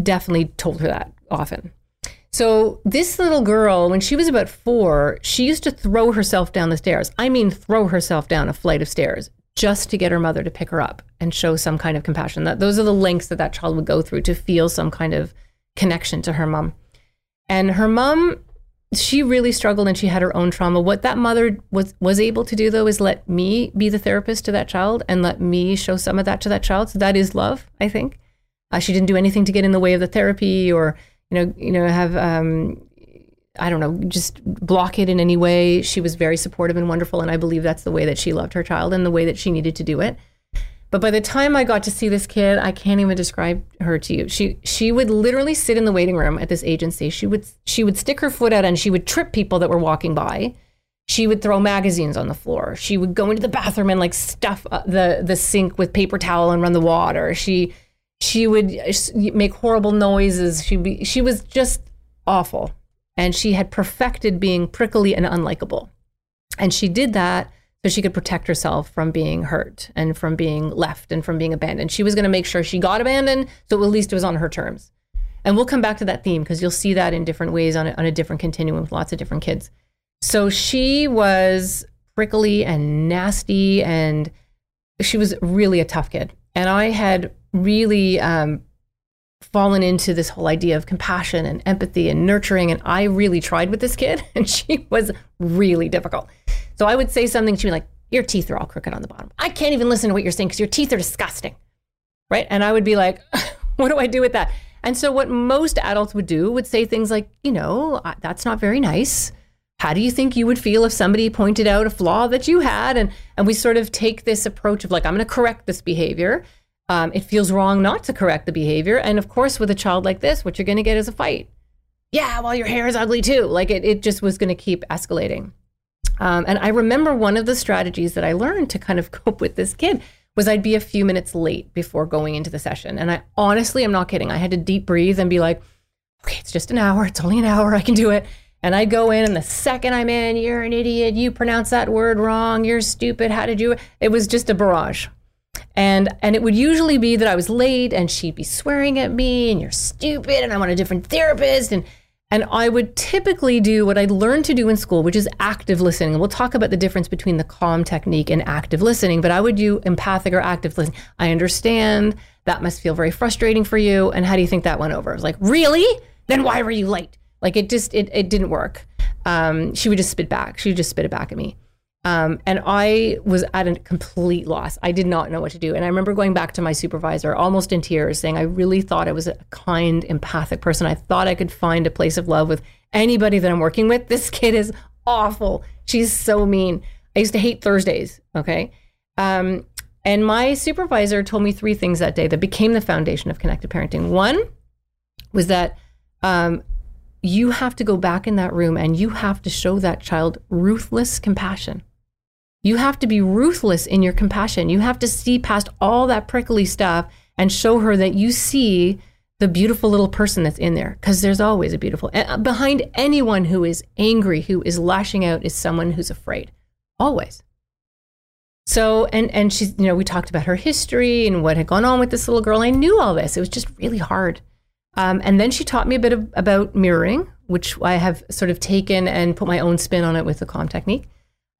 definitely told her that often so this little girl when she was about four she used to throw herself down the stairs i mean throw herself down a flight of stairs just to get her mother to pick her up and show some kind of compassion that those are the lengths that that child would go through to feel some kind of connection to her mom and her mom she really struggled and she had her own trauma. What that mother was was able to do though is let me be the therapist to that child and let me show some of that to that child. So that is love, I think. Uh, she didn't do anything to get in the way of the therapy or you know you know have um, I don't know, just block it in any way. She was very supportive and wonderful. And I believe that's the way that she loved her child and the way that she needed to do it. But by the time I got to see this kid, I can't even describe her to you. She she would literally sit in the waiting room at this agency. She would she would stick her foot out and she would trip people that were walking by. She would throw magazines on the floor. She would go into the bathroom and like stuff uh, the the sink with paper towel and run the water. She she would make horrible noises. She she was just awful, and she had perfected being prickly and unlikable, and she did that so she could protect herself from being hurt and from being left and from being abandoned. She was going to make sure she got abandoned, so at least it was on her terms. And we'll come back to that theme because you'll see that in different ways on a, on a different continuum with lots of different kids. So she was prickly and nasty, and she was really a tough kid. And I had really um, fallen into this whole idea of compassion and empathy and nurturing. And I really tried with this kid, <laughs> and she was really difficult. So I would say something, she'd be like, Your teeth are all crooked on the bottom. I can't even listen to what you're saying because your teeth are disgusting. Right. And I would be like, <laughs> What do I do with that? And so, what most adults would do would say things like, You know, that's not very nice. How do you think you would feel if somebody pointed out a flaw that you had? And, and we sort of take this approach of like, I'm going to correct this behavior. Um, it feels wrong not to correct the behavior. And of course, with a child like this, what you're going to get is a fight. Yeah, well, your hair is ugly too. Like it, it just was going to keep escalating. Um, and I remember one of the strategies that I learned to kind of <laughs> cope with this kid was I'd be a few minutes late before going into the session. And I honestly, I'm not kidding. I had to deep breathe and be like, okay, it's just an hour. It's only an hour. I can do it. And I go in, and the second I'm in, you're an idiot. You pronounce that word wrong. You're stupid. How did you? It was just a barrage. And and it would usually be that I was late, and she'd be swearing at me, and you're stupid, and I want a different therapist, and and I would typically do what I'd learned to do in school, which is active listening. And we'll talk about the difference between the calm technique and active listening. But I would do empathic or active listening. I understand that must feel very frustrating for you. And how do you think that went over? I was like, really? Then why were you late? Like it just it it didn't work. Um, she would just spit back. She would just spit it back at me. Um, and I was at a complete loss. I did not know what to do. And I remember going back to my supervisor almost in tears saying, I really thought I was a kind, empathic person. I thought I could find a place of love with anybody that I'm working with. This kid is awful. She's so mean. I used to hate Thursdays. Okay. Um, and my supervisor told me three things that day that became the foundation of connected parenting. One was that um, you have to go back in that room and you have to show that child ruthless compassion. You have to be ruthless in your compassion. You have to see past all that prickly stuff and show her that you see the beautiful little person that's in there because there's always a beautiful uh, behind anyone who is angry who is lashing out is someone who's afraid. Always. So and and she's you know we talked about her history and what had gone on with this little girl i knew all this. It was just really hard. Um, and then she taught me a bit of, about mirroring which i have sort of taken and put my own spin on it with the calm technique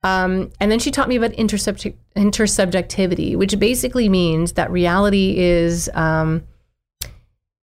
um, and then she taught me about intersubject- intersubjectivity, which basically means that reality is um,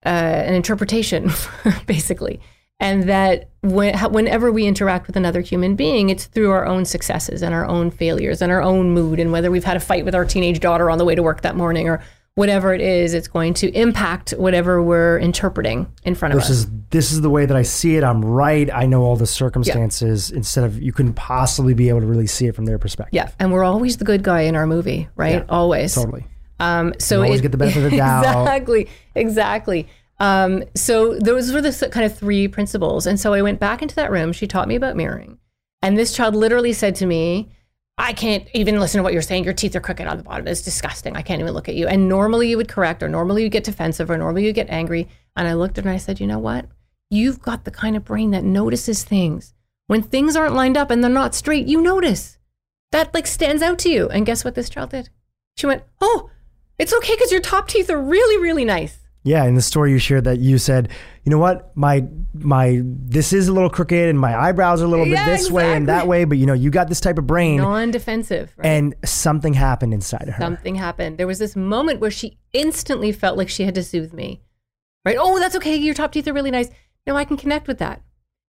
uh, an interpretation, <laughs> basically. And that when, whenever we interact with another human being, it's through our own successes and our own failures and our own mood, and whether we've had a fight with our teenage daughter on the way to work that morning or whatever it is, it's going to impact whatever we're interpreting in front of Versus, us. this is the way that I see it. I'm right. I know all the circumstances. Yeah. Instead of you couldn't possibly be able to really see it from their perspective. Yeah, and we're always the good guy in our movie, right? Yeah, always. Totally. Um, so you always it, get the benefit of the <laughs> doubt. exactly. Exactly. Um, so those were the kind of three principles. And so I went back into that room. She taught me about mirroring. And this child literally said to me, I can't even listen to what you're saying. Your teeth are crooked on the bottom. It's disgusting. I can't even look at you. And normally you would correct, or normally you get defensive, or normally you get angry. And I looked at her and I said, You know what? You've got the kind of brain that notices things. When things aren't lined up and they're not straight, you notice. That like stands out to you. And guess what this child did? She went, Oh, it's okay because your top teeth are really, really nice. Yeah, in the story you shared that you said, you know what, my my this is a little crooked and my eyebrows are a little yeah, bit this exactly. way and that way, but you know, you got this type of brain. Non-defensive. Right? And something happened inside of her. Something happened. There was this moment where she instantly felt like she had to soothe me. Right? Oh, that's okay. Your top teeth are really nice. No, I can connect with that.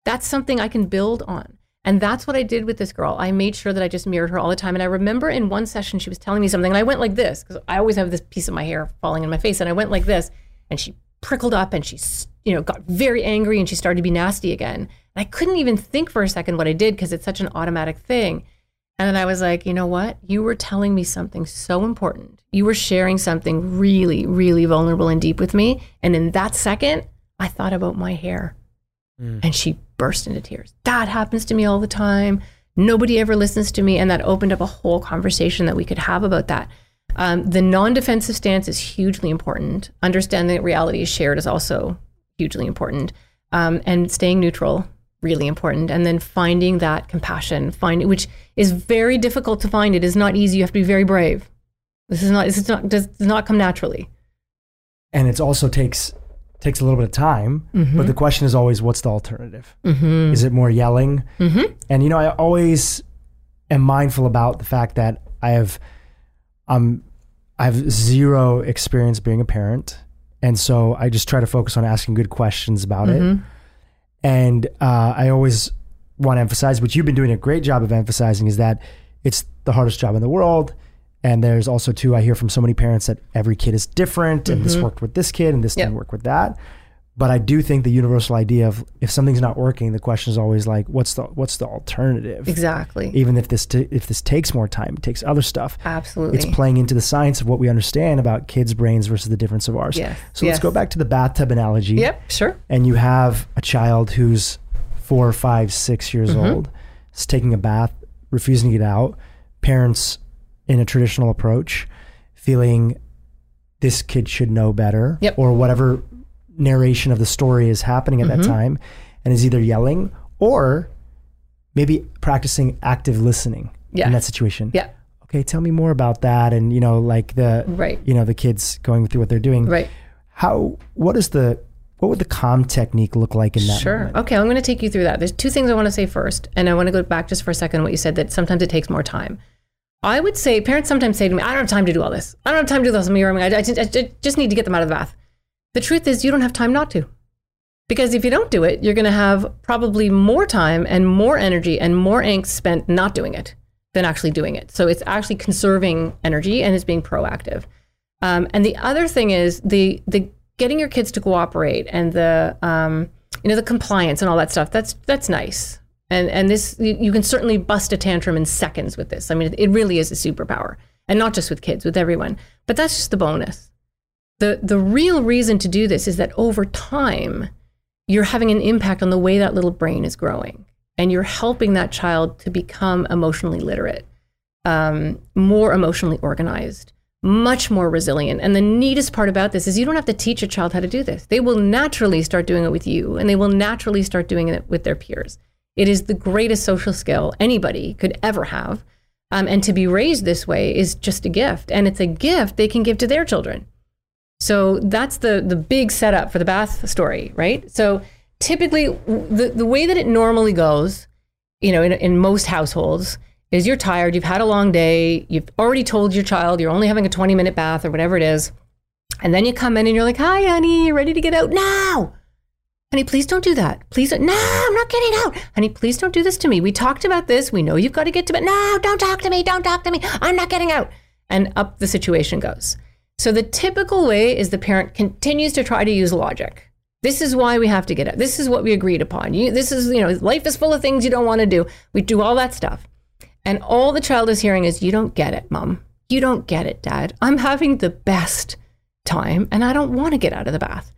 That's something I can build on. And that's what I did with this girl. I made sure that I just mirrored her all the time. And I remember in one session, she was telling me something, and I went like this because I always have this piece of my hair falling in my face. And I went like this, and she prickled up and she, you know, got very angry and she started to be nasty again. And I couldn't even think for a second what I did because it's such an automatic thing. And then I was like, you know what? You were telling me something so important. You were sharing something really, really vulnerable and deep with me. And in that second, I thought about my hair. Mm. And she burst into tears. That happens to me all the time. Nobody ever listens to me. And that opened up a whole conversation that we could have about that. Um, the non defensive stance is hugely important. Understanding that reality is shared is also hugely important. Um, and staying neutral, really important. And then finding that compassion, finding which is very difficult to find. It is not easy. You have to be very brave. This is not. This is not. Does not come naturally. And it also takes takes a little bit of time. Mm-hmm. But the question is always, what's the alternative? Mm-hmm. Is it more yelling? Mm-hmm. And you know, I always am mindful about the fact that I have, um, I have zero experience being a parent and so I just try to focus on asking good questions about mm-hmm. it. And uh, I always want to emphasize, which you've been doing a great job of emphasizing, is that it's the hardest job in the world. And there's also too, I hear from so many parents that every kid is different, and mm-hmm. this worked with this kid, and this yep. didn't work with that. But I do think the universal idea of if something's not working, the question is always like, what's the what's the alternative? Exactly. Even if this t- if this takes more time, it takes other stuff. Absolutely. It's playing into the science of what we understand about kids' brains versus the difference of ours. Yes. So yes. let's go back to the bathtub analogy. Yep. Sure. And you have a child who's four, five, six years mm-hmm. old, is taking a bath, refusing to get out. Parents in a traditional approach, feeling this kid should know better, yep. or whatever narration of the story is happening at mm-hmm. that time and is either yelling or maybe practicing active listening yeah. in that situation. Yeah. Okay, tell me more about that and you know like the right. you know the kids going through what they're doing. Right. How what is the what would the calm technique look like in that Sure. Moment? Okay, I'm going to take you through that. There's two things I want to say first, and I want to go back just for a second what you said that sometimes it takes more time. I would say parents sometimes say to me, "I don't have time to do all this. I don't have time to do this. I'm I, I, I just need to get them out of the bath." The truth is, you don't have time not to. Because if you don't do it, you're going to have probably more time and more energy and more angst spent not doing it than actually doing it. So it's actually conserving energy and it's being proactive. Um, and the other thing is the the getting your kids to cooperate and the um, you know the compliance and all that stuff. That's that's nice. And and this you can certainly bust a tantrum in seconds with this. I mean, it really is a superpower, and not just with kids, with everyone. But that's just the bonus the the real reason to do this is that over time you're having an impact on the way that little brain is growing and you're helping that child to become emotionally literate um, more emotionally organized much more resilient. And the neatest part about this is you don't have to teach a child how to do this. They will naturally start doing it with you and they will naturally start doing it with their peers. It is the greatest social skill anybody could ever have um, and to be raised this way is just a gift. And it's a gift they can give to their children so that's the the big setup for the bath story, right? So typically, the the way that it normally goes, you know, in, in most households, is you're tired, you've had a long day, you've already told your child you're only having a 20 minute bath or whatever it is, and then you come in and you're like, "Hi, honey, you're ready to get out now?" Honey, please don't do that. Please. No, I'm not getting out. Honey, please don't do this to me. We talked about this. We know you've got to get to bed. No, don't talk to me. Don't talk to me. I'm not getting out. And up the situation goes. So the typical way is the parent continues to try to use logic. This is why we have to get it. This is what we agreed upon. You, this is, you know, life is full of things you don't want to do. We do all that stuff. And all the child is hearing is, you don't get it, mom. You don't get it, dad. I'm having the best time and I don't want to get out of the bath.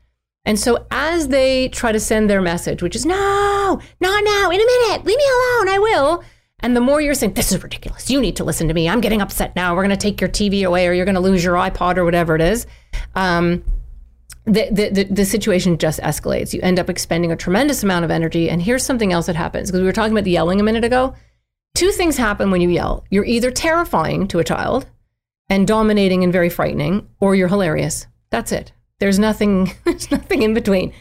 And so as they try to send their message, which is, no, not now, in a minute, leave me alone, I will and the more you're saying, this is ridiculous, you need to listen to me, I'm getting upset now, we're going to take your TV away, or you're going to lose your iPod, or whatever it is, um, the, the, the, the, situation just escalates. You end up expending a tremendous amount of energy. And here's something else that happens because we were talking about the yelling a minute ago. Two things happen when you yell you're either terrifying to a child and dominating and very frightening, or you're hilarious. That's it. There's nothing, <laughs> there's nothing in between.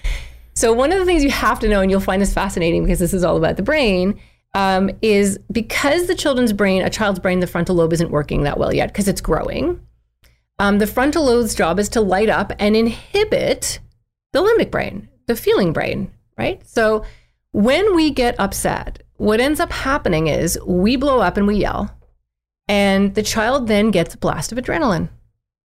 So, one of the things you have to know, and you'll find this fascinating because this is all about the brain, um, is because the children's brain, a child's brain, the frontal lobe isn't working that well yet because it's growing. Um, the frontal lobe's job is to light up and inhibit the limbic brain, the feeling brain, right? So when we get upset, what ends up happening is we blow up and we yell, and the child then gets a blast of adrenaline.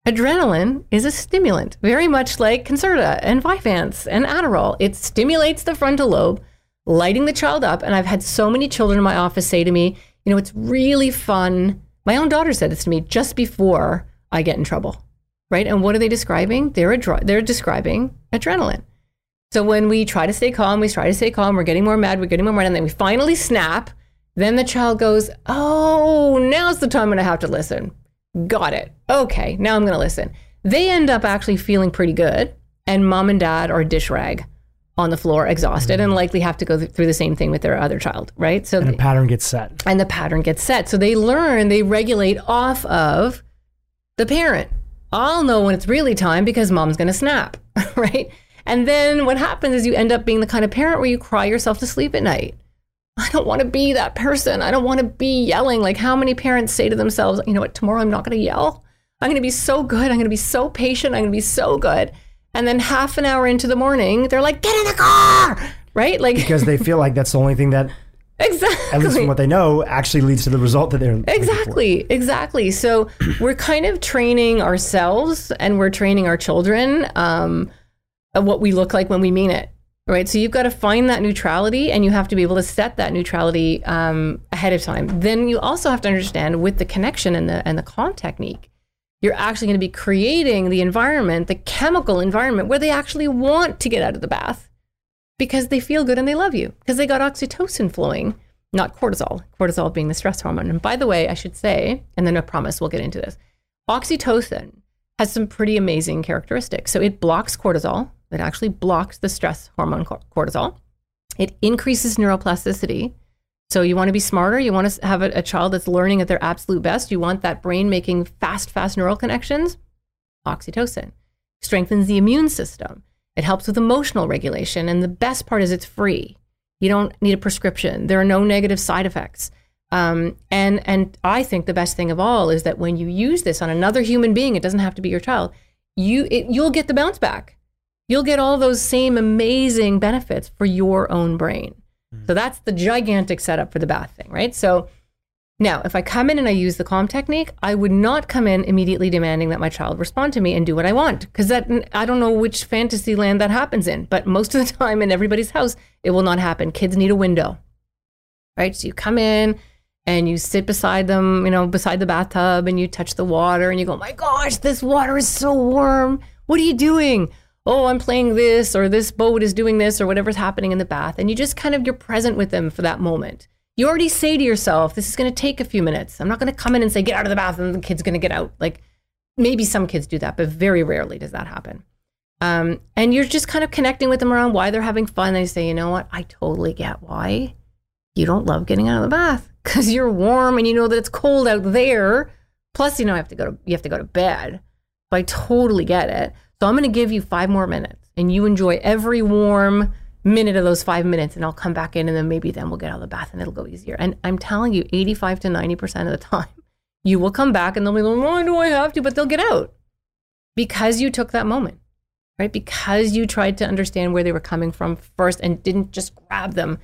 Adrenaline is a stimulant, very much like Concerta and Vyvanse and Adderall. It stimulates the frontal lobe, lighting the child up. And I've had so many children in my office say to me, you know, it's really fun. My own daughter said this to me just before I get in trouble, right? And what are they describing? They're, they're describing adrenaline. So when we try to stay calm, we try to stay calm, we're getting more mad, we're getting more mad, and then we finally snap. Then the child goes, Oh, now's the time when I have to listen. Got it. Okay, now I'm going to listen. They end up actually feeling pretty good, and mom and dad are a dish rag on the floor, exhausted, and mm-hmm. likely have to go th- through the same thing with their other child, right? So, And a pattern gets set. and the pattern gets set. So they learn, they regulate off of the parent. I'll know when it's really time because mom's going to snap, <laughs> right? And then what happens is you end up being the kind of parent where you cry yourself to sleep at night. I don't want to be that person. I don't want to be yelling. Like how many parents say to themselves, you know what, tomorrow I'm not going to yell. I'm going to be so good. I'm going to be so patient. I'm going to be so good. And then half an hour into the morning, they're like, get in the car, right? Like, Because they feel like that's the only thing that, <laughs> exactly. at least from what they know, actually leads to the result that they're. Exactly, exactly. So <clears throat> we're kind of training ourselves and we're training our children um, of what we look like when we mean it. Right. So you've got to find that neutrality and you have to be able to set that neutrality um, ahead of time. Then you also have to understand with the connection and the and the calm technique, you're actually going to be creating the environment, the chemical environment where they actually want to get out of the bath because they feel good and they love you because they got oxytocin flowing, not cortisol. Cortisol being the stress hormone. And by the way, I should say, and then I promise we'll get into this. Oxytocin has some pretty amazing characteristics. So it blocks cortisol. It actually blocks the stress hormone cortisol. It increases neuroplasticity. So you want to be smarter. You want to have a, a child that's learning at their absolute best. You want that brain making fast, fast neural connections. Oxytocin strengthens the immune system. It helps with emotional regulation. And the best part is it's free. You don't need a prescription. There are no negative side effects. Um, and and I think the best thing of all is that when you use this on another human being, it doesn't have to be your child. You it, you'll get the bounce back. You'll get all those same amazing benefits for your own brain. Mm. So that's the gigantic setup for the bath thing, right? So now, if I come in and I use the calm technique, I would not come in immediately demanding that my child respond to me and do what I want, because that I don't know which fantasy land that happens in, but most of the <laughs> time in everybody's house, it will not happen. Kids need a window, right? So you come in and you sit beside them, you know, beside the bathtub, and you touch the water, and you go, "My gosh, this water is so warm. What are you doing?" Oh, I'm playing this, or this boat is doing this, or whatever's happening in the bath. And you just kind of, you're present with them for that moment. You already say to yourself, this is going to take a few minutes. I'm not going to come in and say, get out of the bath, and the kid's going to get out. Like maybe some kids do that, but very rarely does that happen. Um, and you're just kind of connecting with them around why they're having fun. They say, you know what? I totally get why you don't love getting out of the bath because you're warm and you know that it's cold out there. Plus, you know, I have to go to you have to go to bed. So I totally get it. So I'm going to give you five more minutes and you enjoy every warm minute of those five minutes and I'll come back in and then maybe then we'll get out of the bath and it'll go easier. And I'm telling you, 85 to 90% of the time, <laughs> you will come back and they'll be like, why do I have to? But they'll get out because you took that moment, right? Because you tried to understand where they were coming from first and didn't just grab them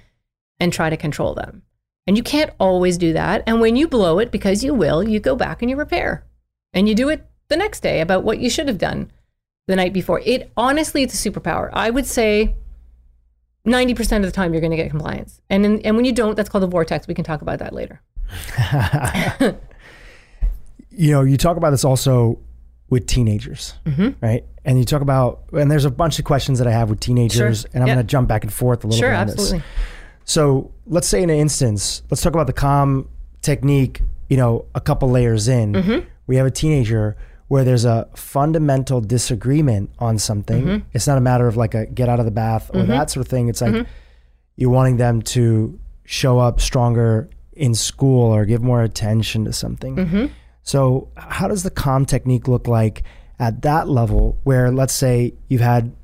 and try to control them. And you can't always do that. And when you blow it, because you will, you go back and you repair and you do it the next day about what you should have done the night before. It honestly, it's a superpower. I would say 90% of the time you're going to get compliance. And, in, and when you don't, that's called a vortex. We can talk about that later. <laughs> you know, you talk about this also with teenagers, Mm-hmm. right? And you talk about, and there's a bunch of questions that I have with teenagers, Sure. and I'm Yep. going to jump back and forth a little Sure, bit on absolutely. this. So let's say in an instance, let's talk about the calm technique, you know, a couple layers in. Mm-hmm. We have a teenager where there's a fundamental disagreement on something. Mm-hmm. It's not a matter of like a get out of the bath or that sort of thing. It's like you're wanting them to show up stronger in school or give more attention to something. Mm-hmm. So, how does the calm technique look like at that level where, let's say, you've had,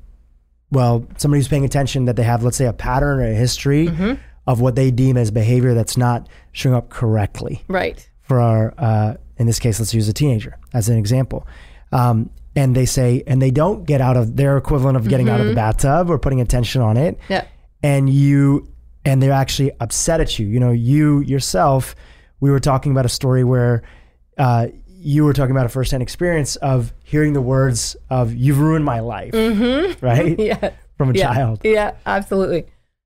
well, somebody who's paying attention that they have, let's say, a pattern or a history Mm-hmm. of what they deem as behavior that's not showing up correctly Right. for our, uh, in this case, let's use a teenager as an example. Um, and they say, and they don't get out of their equivalent of getting out of the bathtub or putting attention on it Yeah. and you and they're actually upset at you you know you yourself we were talking about a story where uh, you were talking about a firsthand experience of hearing the words of "You've ruined my life," right? <laughs> Yeah. From a Mm-hmm. Yeah. child. Yeah, absolutely.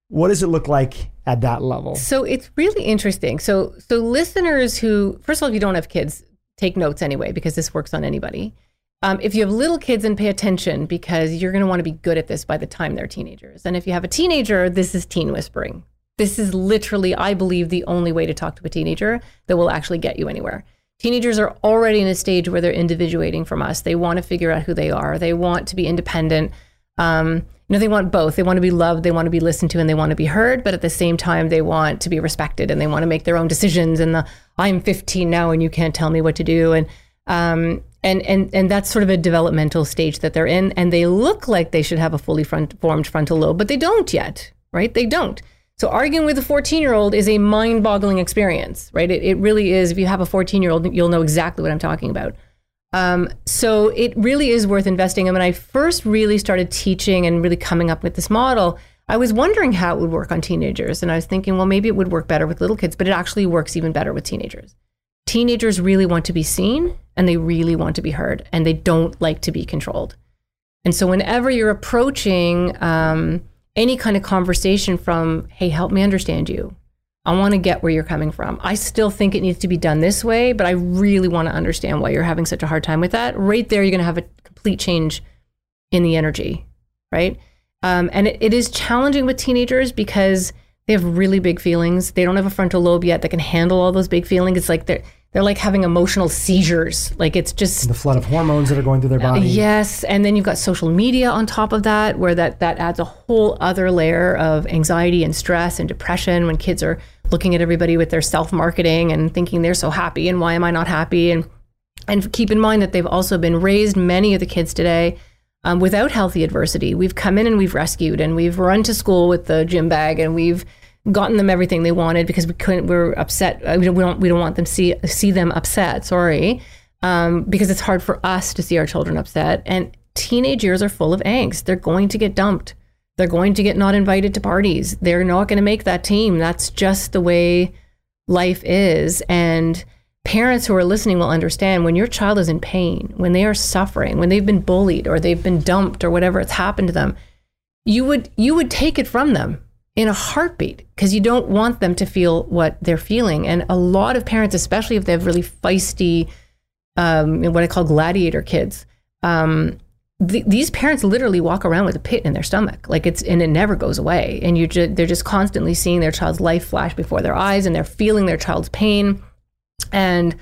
What does it look like at that level? So it's really interesting. So so listeners who first of all, if you don't have kids, take notes anyway because this works on anybody. Um, if you have little kids, and pay attention because you're going to want to be good at this by the time they're teenagers. And if you have a teenager, this is teen whispering. This is literally, I believe, the only way to talk to a teenager that will actually get you anywhere. Teenagers are already in a stage where they're individuating from us. They want to figure out who they are. They want to be independent. Um, you know, they want both. They want to be loved, they want to be listened to, and they want to be heard. But at the same time, they want to be respected and they want to make their own decisions. And the I'm 15 now, and you can't tell me what to do. And um, and and and that's sort of a developmental stage that they're in. And they look like they should have a fully front, formed frontal lobe, but they don't yet, right? They don't. So arguing with a 14 year old is a mind boggling experience, right? It, it really is. If you have a 14 year old, you'll know exactly what I'm talking about. Um, so it really is worth investing. And when I first really started teaching and really coming up with this model, I was wondering how it would work on teenagers. And I was thinking, well, maybe it would work better with little kids, but it actually works even better with teenagers. Teenagers really want to be seen and they really want to be heard and they don't like to be controlled. And so whenever you're approaching um, any kind of conversation from, hey, help me understand you. I want to get where you're coming from. I still think it needs to be done this way, but I really want to understand why you're having such a hard time with that. Right there, you're going to have a complete change in the energy, right? Um, and it, it is challenging with teenagers because they have really big feelings. They don't have a frontal lobe yet that can handle all those big feelings. It's like they're they're like having emotional seizures. Like it's just the flood of hormones that are going through their body. Yes, and then you've got social media on top of that, where that that adds a whole other layer of anxiety and stress and depression when kids are looking at everybody with their self marketing and thinking they're so happy and why am I not happy and and keep in mind that they've also been raised many of the kids today um, without healthy adversity. We've come in and we've rescued and we've run to school with the gym bag and we've gotten them everything they wanted because we couldn't. We are upset. uh, We don't. We don't, we don't want them see see them upset. Sorry, um, because it's hard for us to see our children upset. And teenage years are full of angst. They're going to get dumped. They're going to get not invited to parties. They're not going to make that team. That's just the way life is. And parents who are listening will understand when your child is in pain, when they are suffering, when they've been bullied or they've been dumped or whatever has happened to them, you would you would take it from them in a heartbeat because you don't want them to feel what they're feeling. And a lot of parents, especially if they have really feisty, um, what I call gladiator kids, um, th- these parents literally walk around with a pit in their stomach, like it's and it never goes away. And you ju- they're just constantly seeing their child's life flash before their eyes, and they're feeling their child's pain. And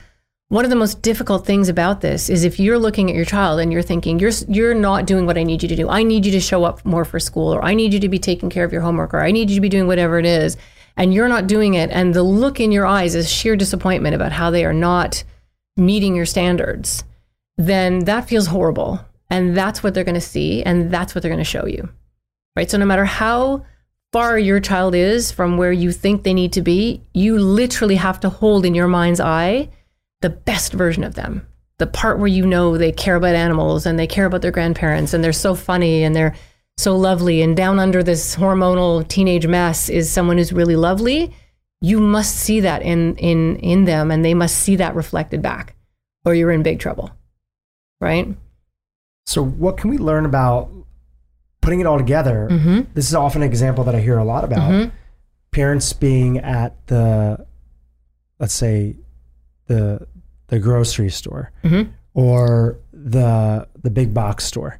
one of the most difficult things about this is if you're looking at your child and you're thinking you're you're not doing what I need you to do. I need you to show up more for school or I need you to be taking care of your homework or I need you to be doing whatever it is and you're not doing it and the look in your eyes is sheer disappointment about how they are not meeting your standards. Then that feels horrible and that's what they're going to see and that's what they're going to show you. Right? So no matter how far your child is from where you think they need to be, you literally have to hold in your mind's eye the best version of them. The part where you know they care about animals and they care about their grandparents and they're so funny and they're so lovely. And down under this hormonal teenage mess is someone who's really lovely. You must see that in in in them and they must see that reflected back or you're in big trouble. Right? So, what can we learn about putting it all together? Mm-hmm. This is often an example that I hear a lot about. Parents being at the, let's say, the the grocery store Mhm. or the the big box store,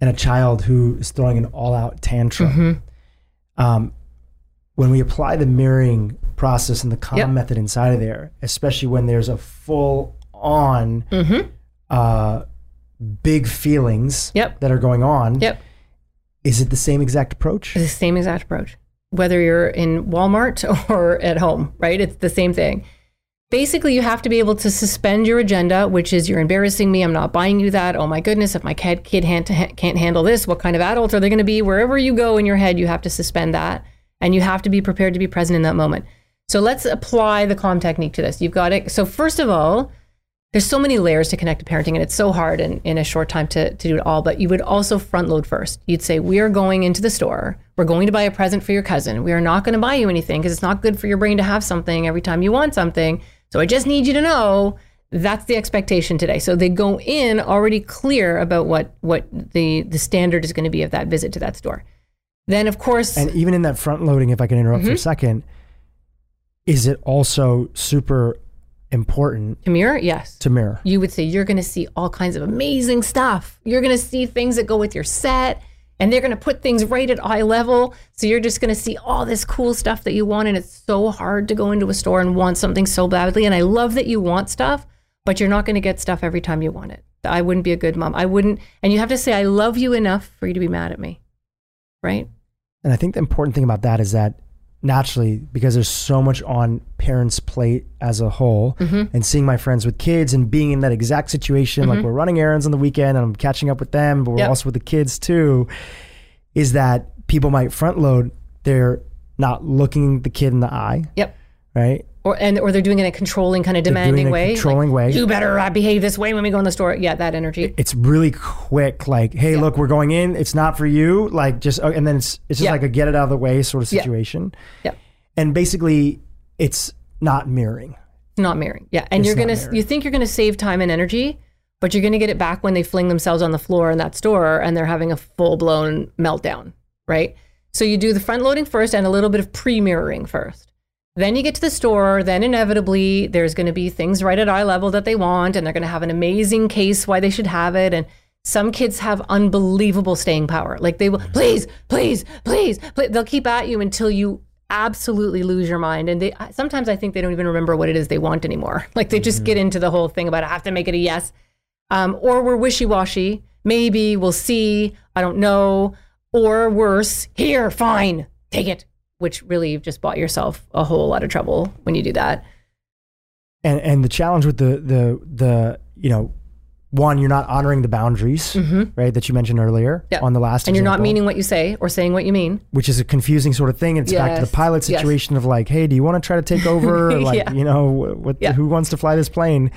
and a child who is throwing an all out tantrum. Um, when we apply the mirroring process and the calm Yep. method inside of there, especially when there's a full on Mm-hmm. uh, big feelings Yep. that are going on. Yep. Is it the same exact approach? It's the same exact approach, whether you're in Walmart <laughs> or at home, right? It's the same thing. Basically, you have to be able to suspend your agenda, which is you're embarrassing me. I'm not buying you that. Oh my goodness, if my kid, kid can't, can't handle this, what kind of adults are they going to be? Wherever you go in your head, you have to suspend that and you have to be prepared to be present in that moment. So let's apply the calm technique to this. You've got it. So, first of all, there's so many layers to connected parenting and it's so hard in, in a short time to, to do it all but you would also front load first you'd say we are going into the store we're going to buy a present for your cousin we are not going to buy you anything because it's not good for your brain to have something every time you want something so i just need you to know That's the expectation today. So they go in already clear about what what the the standard is going to be of that visit to that store. Then of course And even in that front loading, if I can interrupt Mm-hmm. for a second, is it also super important to mirror, yes. to mirror? you would say you're going to see all kinds of amazing stuff. You're going to see things that go with your set, and they're going to put things right at eye level. So you're just going to see all this cool stuff that you want. And it's so hard to go into a store and want something so badly. And I love that you want stuff, but you're not going to get stuff every time you want it. I wouldn't be a good mom. I wouldn't. And you have to say, I love you enough for you to be mad at me. Right? And I think the important thing about that is that naturally, because there's so much on parents' plate as a whole, Mm-hmm. and seeing my friends with kids and being in that exact situation, like we're running errands on the weekend and I'm catching up with them, but we're Yep. also with the kids too, is that people might front load, they're not looking the kid in the eye, Yep. right? Or and or they're doing it in a controlling, kind of demanding it in a way. like, controlling way. You better uh, behave this way when we go in the store. Yeah, that energy. It's really quick, like, hey, look, we're going in. It's not for you. Like, just, oh, and then it's it's just Yeah. like a get it out of the way sort of Yeah. situation. Yep. And basically, it's not mirroring. Not mirroring. Yeah. And It's you're going to, mirroring. you think you're going to save time and energy, but you're going to get it back when they fling themselves on the floor in that store and they're having a full blown meltdown. Right. So you do the front loading first and a little bit of pre mirroring first. Then you get to the store. Then inevitably there's going to be things right at eye level that they want, and they're going to have an amazing case why they should have it. And some kids have unbelievable staying power. Like they will, please, please, please, please. They'll keep at you until you absolutely lose your mind. And they sometimes I think they don't even remember what it is they want anymore. <laughs> Like they just get into the whole thing about I have to make it a yes. Um, or we're wishy washy. Maybe we'll see. I don't know. Or worse, here, fine, take it. Which really you've just bought yourself a whole lot of trouble when you do that. And and the challenge with the the the you know, one, you're not honoring the boundaries, right, that you mentioned earlier Mm-hmm. Yeah. on the last And you're not meaning what you say or saying what you mean. which is a confusing sort of thing. And it's back to the pilot Yes. situation of like, hey, do you want to try to take over? <laughs> Like, Yeah. you know, what Yeah. who wants to fly this plane?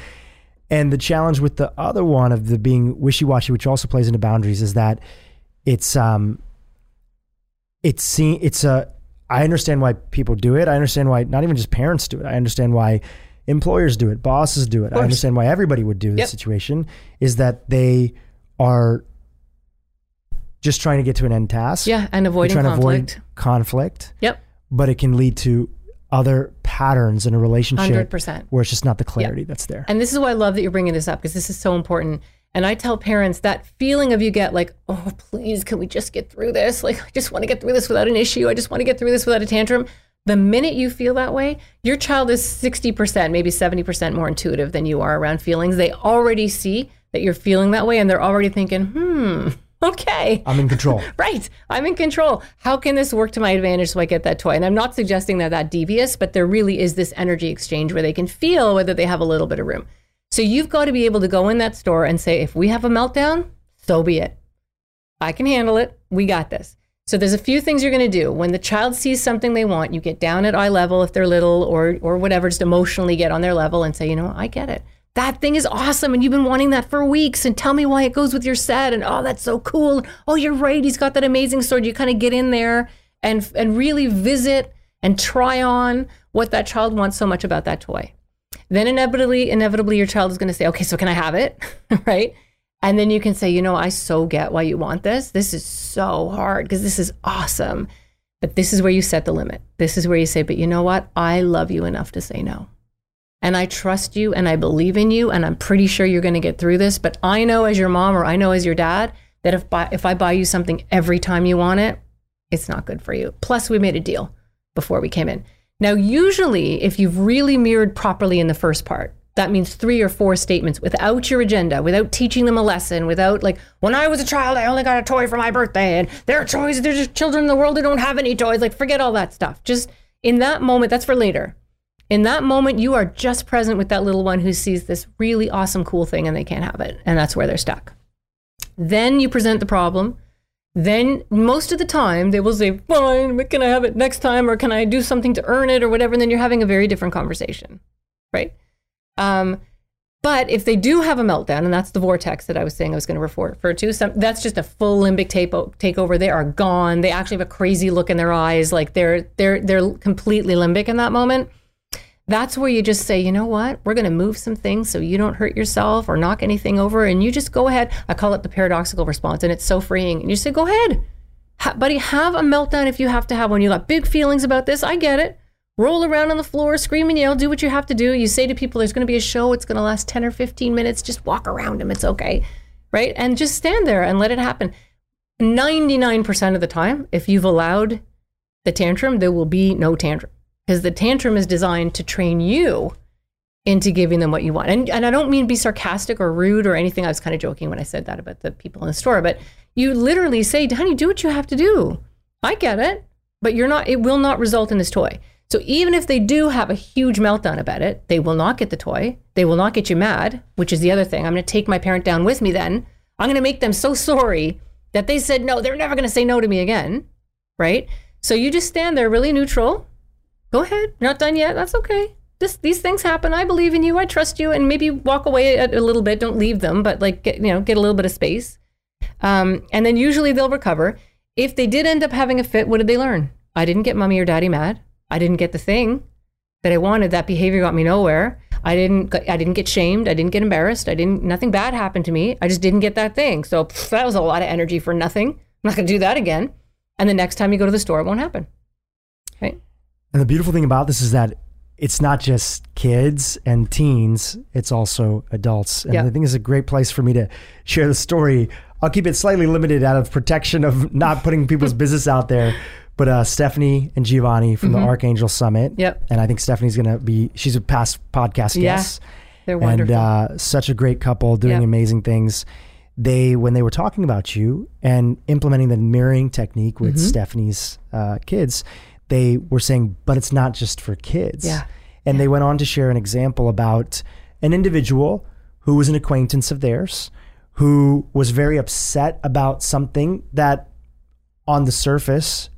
And the challenge with the other one of the being wishy-washy, which also plays into boundaries, is that it's um it's seen it's a I understand why people do it. I understand why not even just parents do it. I understand why employers do it, bosses do it. I understand why everybody would do this Yep. situation is that they are just trying to get to an end task. Yeah, and avoiding trying conflict. to avoid conflict, Yep, but it can lead to other patterns in a relationship hundred percent. where it's just not the clarity that's there. And this is why I love that you're bringing this up because this is so important. And I tell parents that feeling of you get like, oh, please, can we just get through this? Like, I just want to get through this without an issue. I just want to get through this without a tantrum. The minute you feel that way, your child is 60%, maybe 70% more intuitive than you are around feelings. They already see that you're feeling that way and they're already thinking, hmm, <laughs> okay. I'm in control. <laughs> Right. I'm in control. How can this work to my advantage so I get that toy? And I'm not suggesting that that devious, but there really is this energy exchange where they can feel whether they have a little bit of room. So you've got to be able to go in that store and say, if we have a meltdown, so be it. I can handle it. We got this. So there's a few things you're going to do. When the child sees something they want, you get down at eye level if they're little or or whatever, just emotionally get on their level and say, you know, I get it. That thing is awesome and you've been wanting that for weeks and tell me why it goes with your set and oh that's so cool. Oh, you're right. He's got that amazing sword. You kind of get in there and and really visit and try on what that child wants so much about that toy. Then inevitably inevitably your child is going to say, "Okay, so can I have it?" <laughs> right? And then you can say, you know, I so get why you want this. This is so hard because this is awesome. But this is where you set the limit. This is where you say, but you know what? I love you enough to say no. And I trust you and I believe in you and I'm pretty sure you're going to get through this. But I know as your mom or I know as your dad that if, if I buy you something every time you want it, it's not good for you. Plus, we made a deal before we came in. Now, usually, if you've really mirrored properly in the first part, that means three or four statements without your agenda, without teaching them a lesson, without like, when I was a child, I only got a toy for my birthday, and there are toys, there's just children in the world who don't have any toys. Like, forget all that stuff. Just in that moment, that's for later. In that moment, you are just present with that little one who sees this really awesome, cool thing and they can't have it. And that's where they're stuck. Then you present the problem. Then most of the time they will say, fine, but can I have it next time? Or can I do something to earn it or whatever? And then you're having a very different conversation, right? Um, but if they do have a meltdown, and that's the vortex that I was saying I was going to refer, refer to, some, that's just a full limbic takeover. They are gone. They actually have a crazy look in their eyes, like they're they're they're completely limbic in that moment. That's where you just say, you know what? We're going to move some things so you don't hurt yourself or knock anything over. And you just go ahead. I call it the paradoxical response. And it's so freeing. And you say, go ahead. Ha- buddy, have a meltdown if you have to have one. You got big feelings about this. I get it. Roll around on the floor, scream and yell, do what you have to do. You say to people, there's going to be a show. It's going to last 10 or 15 minutes. Just walk around them. It's okay. Right. And just stand there and let it happen. 99% of the time, if you've allowed the tantrum, there will be no tantrum because the tantrum is designed to train you into giving them what you want. And, and I don't mean be sarcastic or rude or anything. I was kind of joking when I said that about the people in the store, but you literally say, honey, do what you have to do. I get it, but you're not, it will not result in this toy. So even if they do have a huge meltdown about it, they will not get the toy. They will not get you mad, which is the other thing. I'm going to take my parent down with me then. I'm going to make them so sorry that they said no, they're never going to say no to me again. Right? So you just stand there really neutral. Go ahead. Not done yet. That's okay. This, these things happen. I believe in you. I trust you. And maybe walk away a, a little bit. Don't leave them, but like, get, you know, get a little bit of space. Um, and then usually they'll recover. If they did end up having a fit, what did they learn? I didn't get mommy or daddy mad. I didn't get the thing that I wanted. That behavior got me nowhere. I didn't. I didn't get shamed. I didn't get embarrassed. I didn't. Nothing bad happened to me. I just didn't get that thing. So pff, that was a lot of energy for nothing. I'm not going to do that again. And the next time you go to the store, it won't happen. And the beautiful thing about this is that it's not just kids and teens, it's also adults. And Yeah. I think it's a great place for me to share the story. I'll keep it slightly limited out of protection of <laughs> not putting people's <laughs> business out there. But uh, Stephanie and Giovanni from the Archangel Summit. Mm-hmm. Yep. And I think Stephanie's going to be, she's a past podcast Yeah. guest. They're And wonderful. uh, such a great couple doing Yep. amazing things. They, when they were talking about you and implementing the mirroring technique with Mm-hmm. Stephanie's uh, kids, they were saying, but it's not just for kids. Yeah. And they went on to share an example about an individual who was an acquaintance of theirs who was very upset about something that on the surface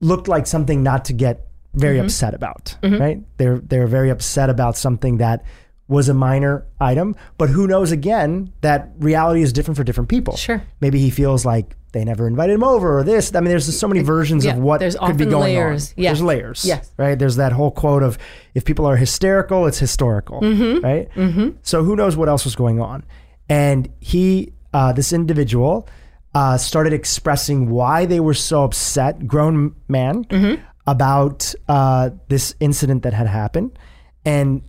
looked like something not to get very Mm-hmm. upset about, right? They're they're very upset about something that was a minor item, but who knows again that reality is different for different people. Sure. Maybe he feels like they never invited him over or this. I mean, there's so many versions yeah, of what there's could be going layers. on. Yes. There's layers. Yes. Right. There's that whole quote of if people are hysterical, it's historical. Mm-hmm. Right. So who knows what else was going on? And he, uh, this individual, uh, started expressing why they were so upset, grown man, Mm-hmm. about uh, this incident that had happened. And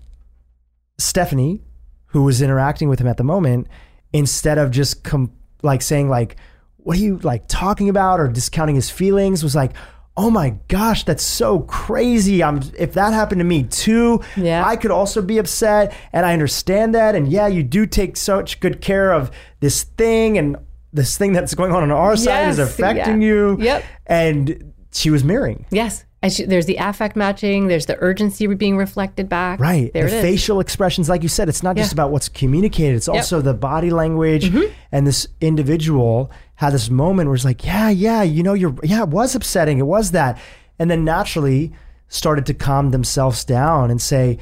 Stephanie, who was interacting with him at the moment, instead of just com- like saying like, "What are you like talking about?" or discounting his feelings, was like, "Oh my gosh, that's so crazy! I'm if that happened to me too, Yeah. I could also be upset, and I understand that. And yeah, you do take such good care of this thing and." This thing that's going on on our side is affecting yeah. you. Yep. And she was mirroring. yes. And she, there's the affect matching. There's the urgency being reflected back. Right. There the it is. facial expressions, like you said, it's not just about what's communicated, it's also the body language. Mm-hmm. And this individual had this moment where it's like, yeah, yeah, you know, you're, yeah, it was upsetting. It was that. And then naturally started to calm themselves down and say,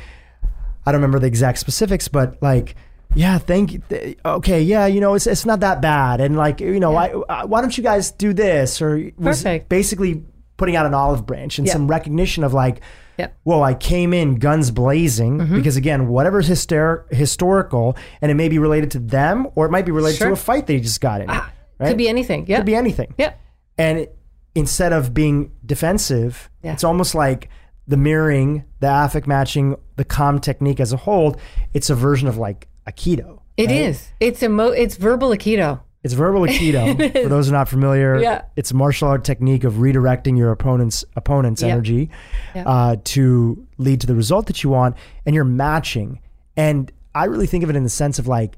I don't remember the exact specifics, but like, yeah, thank you. Okay, yeah, you know, it's it's not that bad, and like, you know, why uh, why don't you guys do this? Or was Perfect. basically putting out an olive branch and Yeah. some recognition of like, Yep. whoa, I came in guns blazing Mm-hmm. because again, whatever's hyster- historical, and it may be related to them or it might be related Sure. to a fight they just got in. right? Could be anything. Yeah. Could be anything. Yep. And it, instead of being defensive, Yeah. it's almost like the mirroring, the affect matching, the calm technique as a whole. It's a version of like Aikido. It is. It's a mo- It's verbal aikido. It's verbal Aikido. <laughs> For those who are not familiar, Yeah. it's a martial art technique of redirecting your opponent's opponent's Yep. energy Yep. uh, to lead to the result that you want, and you're matching. And I really think of it in the sense of like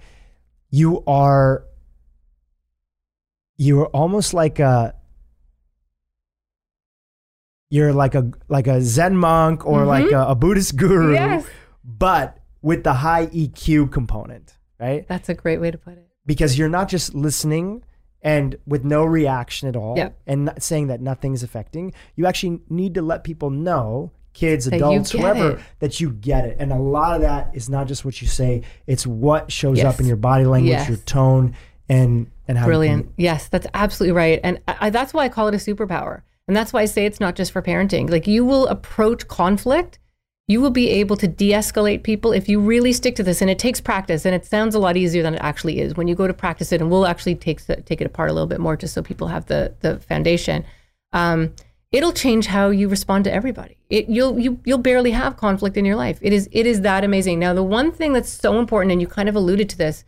you are you are almost like a you're like a like a Zen monk or like a, a Buddhist guru, Mm-hmm. Yes. but with the high EQ component, right? That's a great way to put it. Because you're not just listening and with no reaction at all and not saying that nothing's affecting you actually need to let people know kids you adults whoever it. that you get it and a lot of that is not just what you say it's what shows Yes. up in your body language Yes. your tone and and how Brilliant. can- Yes, that's absolutely right. And I- that's why I call it a superpower. And that's why I say it's not just for parenting. Like you will approach conflict you will be able to de-escalate people if you really stick to this. And it takes practice and it sounds a lot easier than it actually is. When you go to practice it and we'll actually take take it apart a little bit more just so people have the the foundation. Um, it'll change how you respond to everybody. It, you'll you, you'll barely have conflict in your life. It is it is that amazing. Now the one thing that's so important and you kind of alluded to this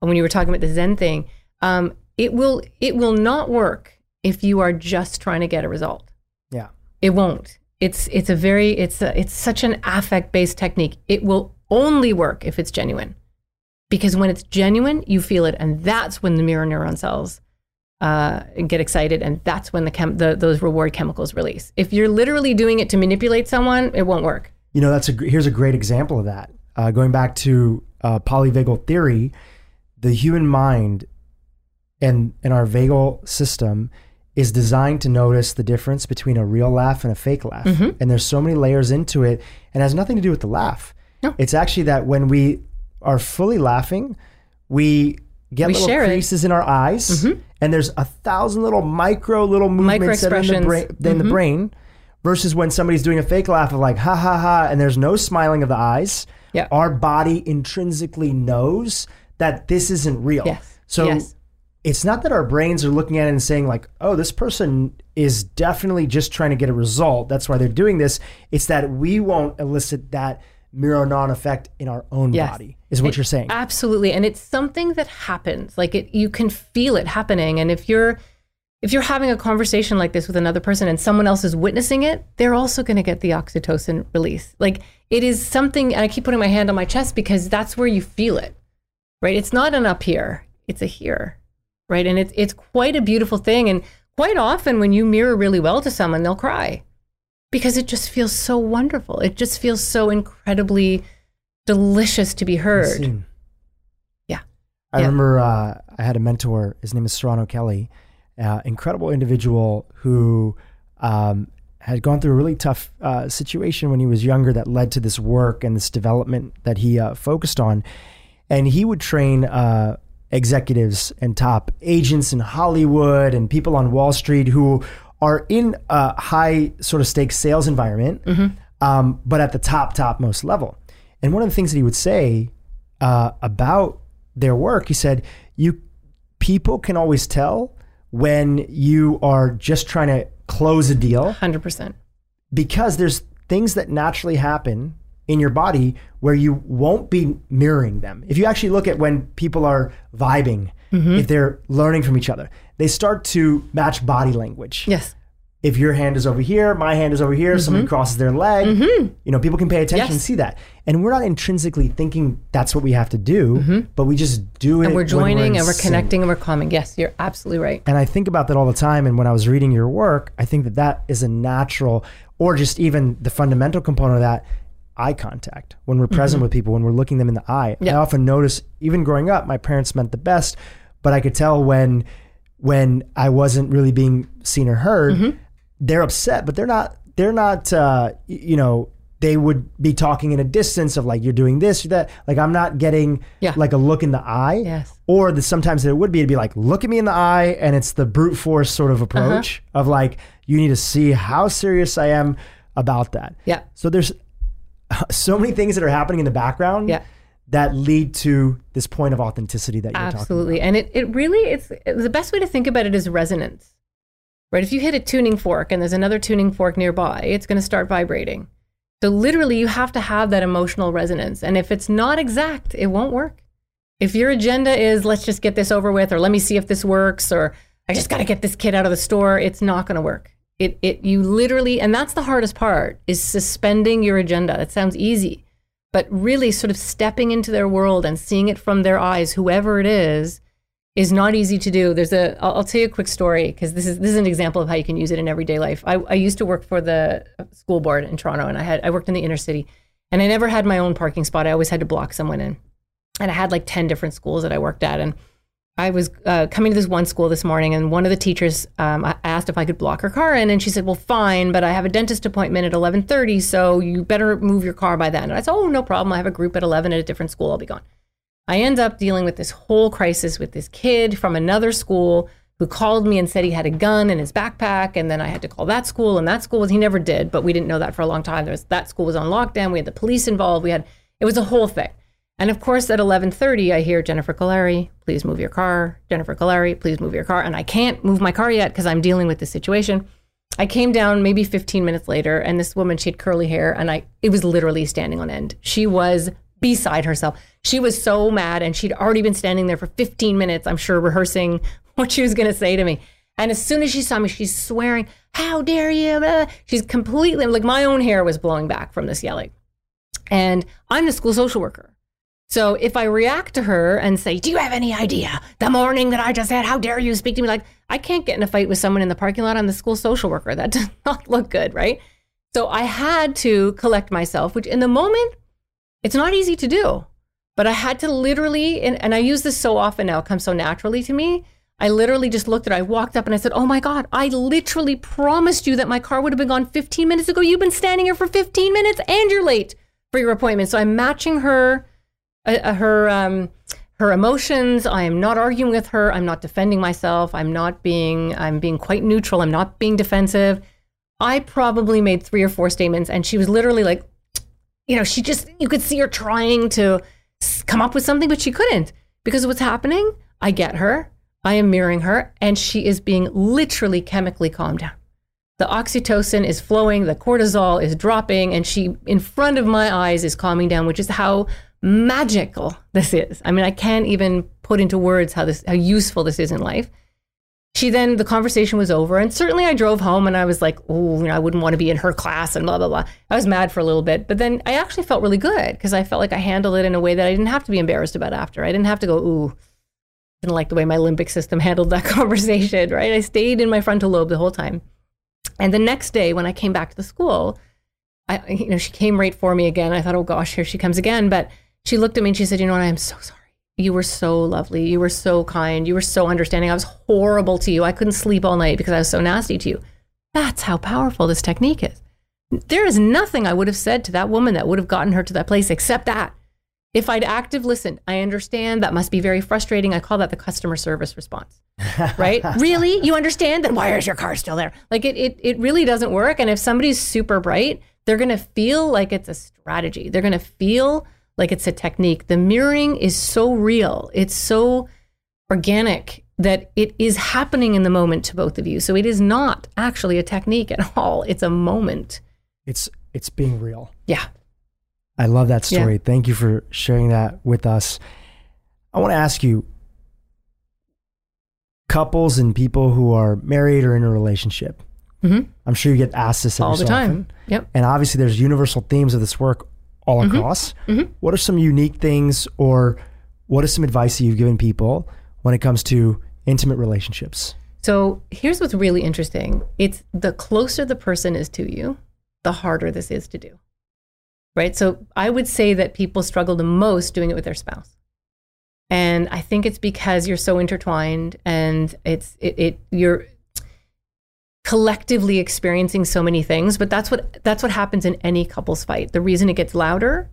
when you were talking about the zen thing um, it will it will not work if you are just trying to get a result. Yeah. it won't it's it's a very it's a, it's such an affect based technique. It will only work if it's genuine, because when it's genuine, you feel it, and that's when the mirror neuron cells uh, get excited, and that's when the, chem- the those reward chemicals release. If you're literally doing it to manipulate someone, it won't work. You know, that's a here's a great example of that. Uh, going back to uh, polyvagal theory, the human mind and and our vagal system is designed to notice the difference between a real laugh and a fake laugh. Mm-hmm. And there's so many layers into it and it has nothing to do with the laugh. No. It's actually that when we are fully laughing, we get We little share it. Mm-hmm. creases in our eyes and there's a thousand little micro little movements that are in the, brain, in the brain versus when somebody's doing a fake laugh of like ha ha ha and there's no smiling of the eyes. Yeah. Our body intrinsically knows that this isn't real. Yes. So Yes. It's not that our brains are looking at it and saying like, "Oh, this person is definitely just trying to get a result. That's why they're doing this." It's that we won't elicit that mirror neuron effect in our own Yes. body. Is what you're saying. Absolutely, and it's something that happens. Like it, you can feel it happening. And if you're if you're having a conversation like this with another person and someone else is witnessing it, they're also going to get the oxytocin release. Like it is something. And I keep putting my hand on my chest because that's where you feel it, right? It's not an up here; it's a here, right? And it's it's quite a beautiful thing. And quite often, when you mirror really well to someone, they'll cry because it just feels so wonderful. It just feels so incredibly delicious to be heard. Yeah. I Yeah. remember uh, I had a mentor. His name is Serrano Kelly, uh, incredible individual who um, had gone through a really tough uh, situation when he was younger that led to this work and this development that he uh, focused on. And he would train uh, executives and top agents in Hollywood and people on Wall Street who are in a high sort of stakes sales environment, um, but at the top, top most level. And one of the things that he would say uh, about their work, he said, "You people can always tell when you are just trying to close a deal Hundred percent. because there's things that naturally happen in your body where you won't be mirroring them. If you actually look at when people are vibing, if they're learning from each other, they start to match body language. Yes. If your hand is over here, my hand is over here, somebody crosses their leg, you know, people can pay attention Mm-hmm. Yes. and see that. And we're not intrinsically thinking that's what we have to do, but we just do it. Mm-hmm. And we're joining in and we're connecting and we're calming. Yes, you're absolutely right. And I think about that all the time. And when I was reading your work, I think that that is a natural, or just even the fundamental component of that eye contact. When we're present with people, when we're looking them in the eye, I Mm-hmm. Often notice, even growing up, my parents meant the best, but I could tell when when I wasn't really being seen or heard, Mm-hmm. they're upset, but they're not. They're not. Uh, you know. They would be talking in a distance of like you're doing this, you're that. Like I'm not getting Yeah. like a look in the eye Yes. or the sometimes it would be it'd be like look at me in the eye and it's the brute force sort of approach Uh-huh. of like you need to see how serious i am about that Yeah. so there's <laughs> so many things that are happening in the background Yeah. that lead to this point of authenticity that you're Absolutely. Talking about. Absolutely. And it, it really it's the best way to think about it is resonance. Right? If you hit a tuning fork and there's another tuning fork nearby, it's going to start vibrating. So literally you have to have that emotional resonance. And if it's not exact, it won't work. If your agenda is let's just get this over with or let me see if this works or I just got to get this kid out of the store, it's not going to work. It it you literally and that's the hardest part is suspending your agenda. It sounds easy but really sort of stepping into their world and seeing it from their eyes, whoever it is, is not easy to do. There's a, I'll, I'll tell you a quick story because this is this is an example of how you can use it in everyday life. I, I used to work for the school board in Toronto, and I had I worked in the inner city, and I never had my own parking spot. I always had to block someone in, and I had like ten different schools that I worked at, and I was uh, coming to this one school this morning, and one of the teachers um, asked if I could block her car in, and she said, "Well, fine, but I have a dentist appointment at 11:30, so you better move your car by then." And I said, "Oh, no problem. I have a group at 11 at a different school. I'll be gone." I end up dealing with this whole crisis with this kid from another school who called me and said he had a gun in his backpack. And then I had to call that school, and that school was, he never did, but we didn't know that for a long time. There was, that school was on lockdown. We had the police involved. We had, it was a whole thing. And of course, at 11:30, I hear Jennifer Kolari, please move your car. Jennifer Kolari, please move your car. And I can't move my car yet because I'm dealing with this situation. I came down maybe 15 minutes later, and this woman, she had curly hair, and I, it was literally standing on end. She was beside herself. She was so mad, and she'd already been standing there for 15 minutes, I'm sure, rehearsing <laughs> what she was going to say to me. And as soon as she saw me, she's swearing, How dare you? She's completely like my own hair was blowing back from this yelling. And I'm the school social worker. So if I react to her and say, Do you have any idea the morning that I just had? How dare you speak to me? Like, I can't get in a fight with someone in the parking lot. I'm the school social worker. That <laughs> does not look good, right? So I had to collect myself, which in the moment, it's not easy to do. But I had to literally, and, and I use this so often now, it comes so naturally to me. I literally just looked at her. I walked up and I said, Oh my God, I literally promised you that my car would have been gone 15 minutes ago. You've been standing here for 15 minutes and you're late for your appointment. So I'm matching her uh, her um, her emotions. I am not arguing with her. I'm not defending myself. I'm not being. I'm being quite neutral. I'm not being defensive. I probably made three or four statements, and she was literally like, you know, she just you could see her trying to come up with something, but she couldn't because what's happening. I get her. I am mirroring her, and she is being literally chemically calmed down. The oxytocin is flowing, the cortisol is dropping, and she, in front of my eyes, is calming down, which is how magical this is. I mean, I can't even put into words how this how useful this is in life. She then the conversation was over, and certainly I drove home and I was like, oh, you know, I wouldn't want to be in her class and blah blah blah. I was mad for a little bit, but then I actually felt really good because I felt like I handled it in a way that I didn't have to be embarrassed about after. I didn't have to go, ooh, didn't like the way my limbic system <laughs> handled that <laughs> conversation, right? I stayed in my frontal lobe the whole time. And the next day when I came back to the school, I, you know, she came right for me again. I thought, oh gosh, here she comes again. But she looked at me and she said, You know what? I'm so sorry. You were so lovely. You were so kind. You were so understanding. I was horrible to you. I couldn't sleep all night because I was so nasty to you. That's how powerful this technique is. There is nothing I would have said to that woman that would have gotten her to that place except that. If I'd active listened, I understand that must be very frustrating. I call that the customer service response. <laughs> Right? really? You understand? Then why is your car still there? Like it, it it really doesn't work. And if somebody's super bright, they're gonna feel like it's a strategy. They're gonna feel like it's a technique. The mirroring is so real, it's so organic that it is happening in the moment to both of you. So it is not actually a technique at <laughs> all. It's a moment. It's it's being real. Yeah. I love that story. Yeah. Thank you for sharing that with us. I want to ask you couples and people who are married or in a relationship. Mhm. I'm sure you get asked this All the time. often. Yep. And obviously, there's universal themes of this work all Mm-hmm. across. What are some unique things, or what is some advice that you've given people when it comes to intimate relationships? So here's what's really interesting. It's the closer the person is to you, the harder this is to do. Right? So I would say that people struggle the most doing it with their spouse. And I think it's because you're so intertwined and it's it, it you're collectively experiencing so many things, but that's what that's what happens in any couples fight. The reason it gets louder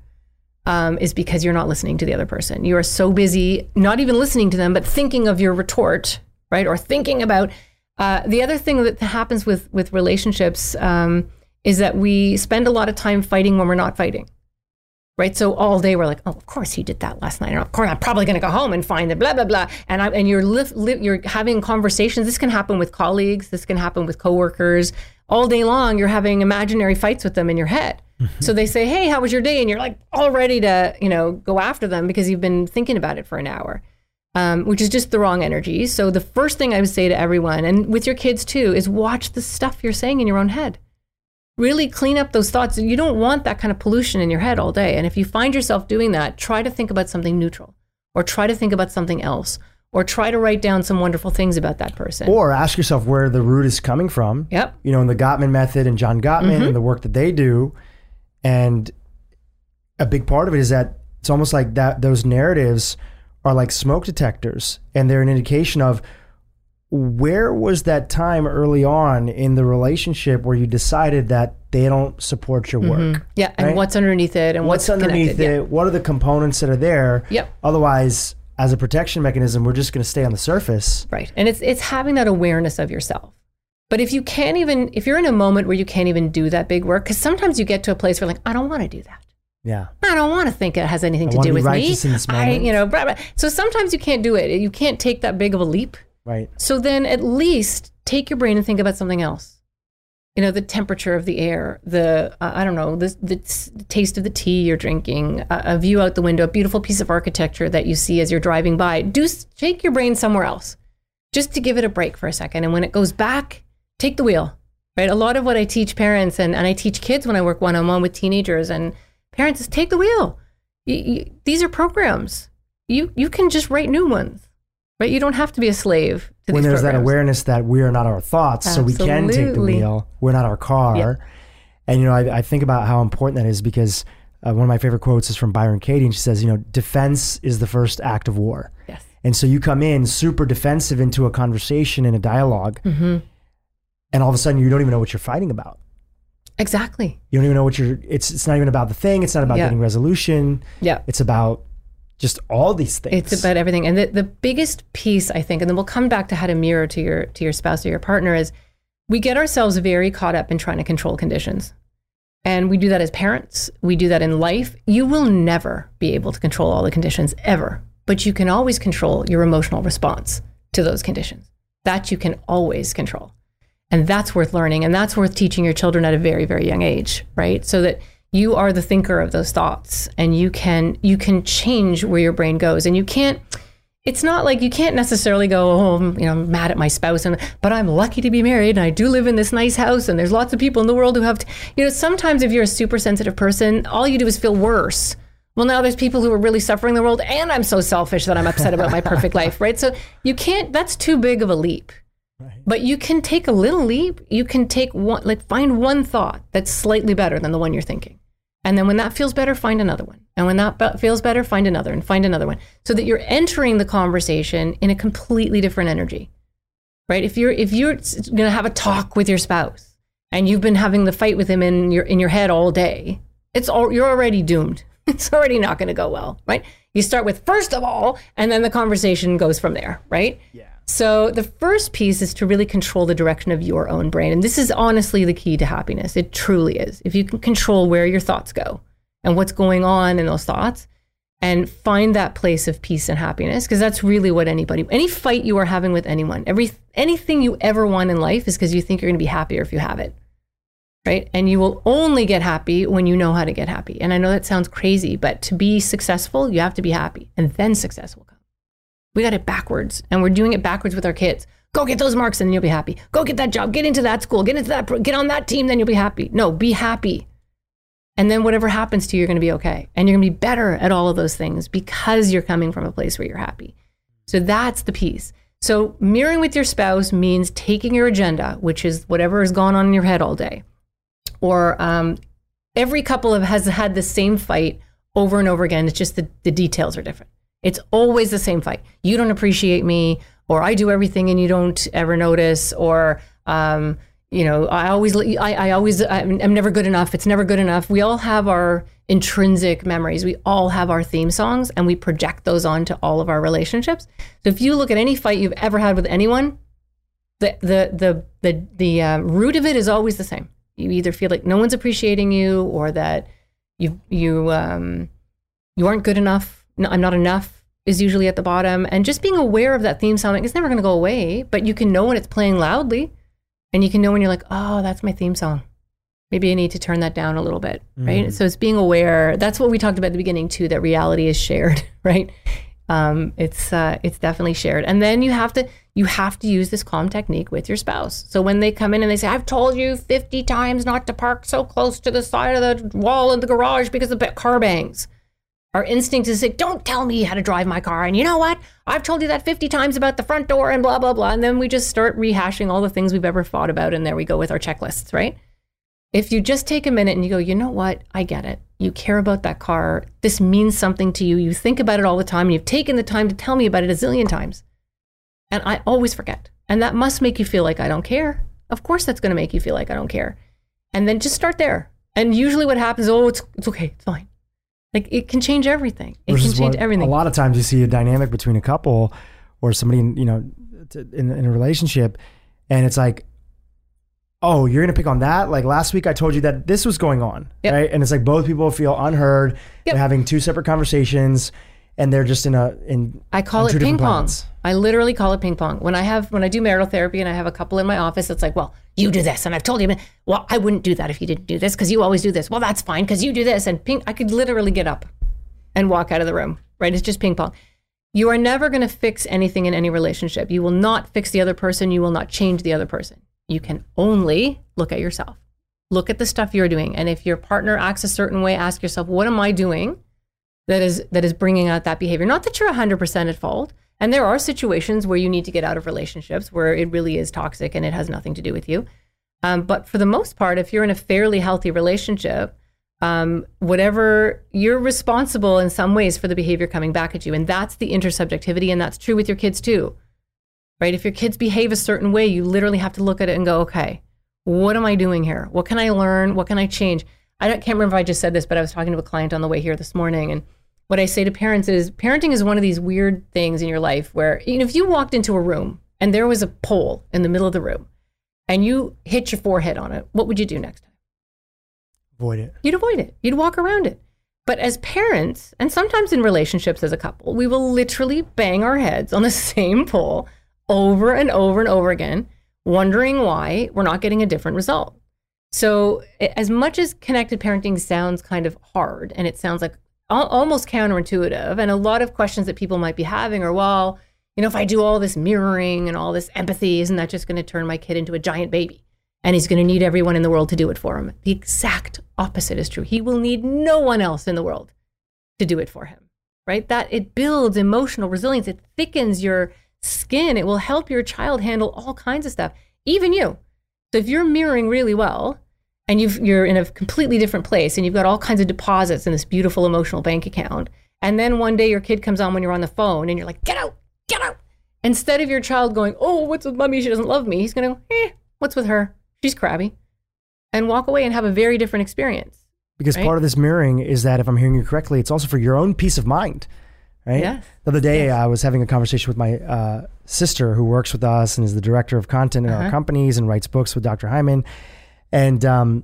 um, is because you're not listening to the other person. You are so busy, not even listening to them, but thinking of your retort, right? Or thinking about uh, the other thing that happens with with relationships um, is that we spend a lot of time fighting when we're not fighting, right? So all day we're like, oh, of course he did that last night, or of course I'm probably going to go home and find the blah blah blah, and I, and you're li- li- you're having conversations. This can happen with colleagues. This can happen with coworkers. All day long, you're having imaginary fights with them in your head. So they say, "Hey, how was your day?" And you're like all ready to, you know, go after them because you've been thinking about it for an hour, um, which is just the wrong energy. So the first thing I would say to everyone, and with your kids too, is watch the stuff you're saying in your own head. Really clean up those thoughts. You don't want that kind of pollution in your head all day. And if you find yourself doing that, try to think about something neutral, or try to think about something else, or try to write down some wonderful things about that person. Or ask yourself where the root is coming from. yep. You know, in the Gottman method and John Gottman Mm-hmm. and the work that they do. And a big part of it is that it's almost like that those narratives are like smoke detectors and they're an indication of where was that time early on in the relationship where you decided that they don't support your mm-hmm. work? Yeah. And what's underneath it and What's what's, underneath it? What are the components that are there? Yep. Otherwise, as a protection mechanism, we're just going to stay on the surface. Right. And it's it's having that awareness of yourself. But if you can't even if you're in a moment where you can't even do that big work, because sometimes you get to a place where like, I don't want to do that. Yeah. I don't want to think it has anything I to do with me. I, you know, blah, blah. so sometimes you can't do it. You can't take that big of a leap. Right. So then at least take your brain and think about something else. You know, the temperature of the air, the, uh, I don't know, the, the taste of the tea you're drinking, a, a view out the window, a beautiful piece of architecture that you see as you're driving by. Do s- take your brain somewhere else just to give it a break for a second. And when it goes back, take the wheel, right? A lot of what I teach parents and, and I teach kids when I work one on one with teenagers and parents is take the wheel. You, you, these are programs. You, you can just write new ones, right? You don't have to be a slave to When there's that awareness that we are not our thoughts, so we can take the Absolutely. wheel. We're not our car. Yeah. And, you know, I, I think about how important that is because uh, one of my favorite quotes is from Byron Katie. And she says, you know, defense is the first act of war. Yes. And so you come in super defensive into a conversation and a dialog Mm-hmm. and all of a sudden you don't even know what you're fighting about. Exactly. You don't even know what you're. It's it's not even about the thing. It's not about Yeah. getting resolution. Yeah. It's about just all these things. It's about everything. And the, the biggest piece, I think, and then we'll come back to how to mirror to your to your spouse or your partner is we get ourselves very caught up in trying to control conditions. And we do that as parents. We do that in life. You will never be able to control all the conditions ever, but you can always control your emotional response to those conditions. That you can always control. And that's worth learning. And that's worth teaching your children at a very, very young age, right? So that you are the thinker of those thoughts and you can you can change where your brain goes. And you can't it's not like you can't necessarily go, oh, I'm, you know, I'm mad at my spouse, and but I'm lucky to be married, and I do live in this nice house, and there's lots of people in the world who have, t-. you know, sometimes if you're a super sensitive person, all you do is feel worse. Well, now there's people who are really suffering in the world, and I'm so selfish that I'm upset about my <laughs> perfect life, right? So you can't. That's too big of a leap. But you can take a little leap. You can take one, like find one thought that's slightly better than the one you're thinking. And then when that feels better, find another one. And when that be- feels better, find another and find another one so that you're entering the conversation in a completely different energy. Right? If you're if you're going to have a talk with your spouse and you've been having the fight with him in your in your head all day, it's all you're already doomed. <laughs> It's already not going to go well, right? You start with first of all and then the conversation goes from there, right? yeah. So the first piece is to really control the direction of your own brain. And this is honestly the key to happiness. It truly is. If you can control where your thoughts go and what's going on in those thoughts and find that place of peace and happiness because that's really what anybody any fight you are having with anyone, every anything you ever want in life is because you think you're going to be happier if you have it. Right? And you will only get happy when you know how to get happy. And I know that sounds crazy, but to be successful, you have to be happy and then success will come. We got it backwards, and we're doing it backwards with our kids. Go get those marks, and you'll be happy. Go get that job. Get into that school. Get into that. Get on that team, then you'll be happy. No, be happy, and then whatever happens to you, you're going to be okay, and you're going to be better at all of those things because you're coming from a place where you're happy. So that's the piece. So mirroring with your spouse means taking your agenda, which is whatever has gone on in your head all day, or um, every couple of has had the same fight over and over again. It's just the, the details are different. It's always the same fight. You don't appreciate me, or I do everything and you don't ever notice, or um, you know, I always, I, I always, I'm, never good enough. It's never good enough. We all have our intrinsic memories. We all have our theme songs, and we project those onto all of our relationships. So if you look at any fight you've ever had with anyone, the the the the the um, root of it is always the same. You either feel like no one's appreciating you, or that you you um, you aren't good enough. No, I'm not enough is usually at the bottom, and just being aware of that theme song. It's never going to go away, but you can know when it's playing loudly, and you can know when you're like, oh, that's my theme song. Maybe I need to turn that down a little bit, right? So it's being aware. That's what we talked about at the beginning too. That reality is shared, <laughs> right? Um, it's uh, it's definitely shared, and then you have to you have to use this calm technique with your spouse. So when they come in and they say, "I've told you fifty times not to park so close to the side of the wall in the garage because the car bangs," our instinct is to say, "Don't tell me how to drive my car." And you know what? I've told you that fifty times about the front door and blah blah blah. And then we just start rehashing all the things we've ever thought about, and there we go with our checklists, right? If you just take a minute and you go, you know what? I get it. You care about that car. This means something to you. You think about it all the time. And you've taken the time to tell me about it a zillion times. And I always forget. And that must make you feel like I don't care. Of course, that's going to make you feel like I don't care. And then just start there. And usually what happens, oh, it's, it's okay. It's fine. Like it can change everything. It Versus can change everything. A lot of times you see a dynamic between a couple or somebody, in, you know, in, in a relationship, and it's like, oh, you're gonna pick on that. Like last week, I told you that this was going on, Yep. right? And it's like both people feel unheard. Yep. They're having two separate conversations, and they're just in a in. I call it ping pong. planets. I literally call it ping pong. When I have when I do marital therapy and I have a couple in my office, it's like, well, you do this, and I've told you, well, I wouldn't do that if you didn't do this because you always do this. Well, that's fine because you do this, and ping. I could literally get up and walk out of the room. Right? It's just ping pong. You are never going to fix anything in any relationship. You will not fix the other person. You will not change the other person. You can only look at yourself. Look at the stuff you're doing, and if your partner acts a certain way, ask yourself, what am I doing? That is that is bringing out that behavior. Not that you're 100% at fault. And there are situations where you need to get out of relationships where it really is toxic and it has nothing to do with you. Um, but for the most part, if you're in a fairly healthy relationship, um, whatever you're responsible in some ways for the behavior coming back at you, and that's the intersubjectivity, and that's true with your kids too, right? If your kids behave a certain way, you literally have to look at it and go, okay, what am I doing here? What can I learn? What can I change? I can't remember if I just said this, but I was talking to a client on the way here this morning, and what I say to parents is parenting is one of these weird things in your life where you know, if you walked into a room and there was a pole in the middle of the room and you hit your forehead on it, what would you do next time? Avoid it. You'd avoid it. You'd walk around it. But as parents, and sometimes in relationships as a couple, we will literally bang our heads on the <laughs> same pole over and over and over again, wondering why we're not getting a different result. So, as much as connected parenting sounds kind of hard and it sounds like al- almost counterintuitive, and a lot of questions that people might be having are, well, you know, if I do all this mirroring and all this empathy, isn't that just going to turn my kid into a giant baby? And he's going to need everyone in the world to do it for him. The exact opposite is true. He will need no one else in the world to do it for him, right? That it builds emotional resilience. It thickens your skin. It will help your child handle all kinds of stuff, even you. So if you're mirroring really well and you've, you're in a completely different place and you've got all kinds of deposits in this beautiful emotional bank account, and then one day your kid comes on when you're on the phone and you're like, get out, get out. Instead of your child going, oh, what's with mommy? She doesn't love me. He's going to go, eh, what's with her? She's crabby. And walk away and have a very different experience. Because Right? part of this mirroring is that if I'm hearing you correctly, it's also for your own peace of mind, right? Yes. The other day, I was having a conversation with my uh, sister who works with us and is the director of content in our Uh-huh. companies and writes books with Dr. Hyman. And um,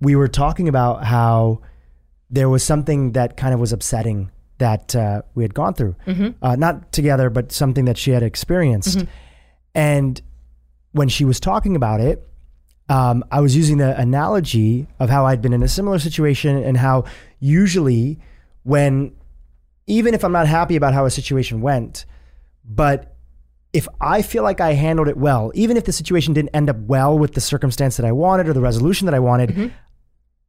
we were talking about how there was something that kind of was upsetting that uh, we had gone through. Mm-hmm. Uh, not together, but something that she had experienced. And when she was talking about it, um, I was using the analogy of how I'd been in a similar situation and how usually when, even if I'm not happy about how a situation went, but if I feel like I handled it well, even if the situation didn't end up well with the circumstance that I wanted or the resolution that I wanted, mm-hmm.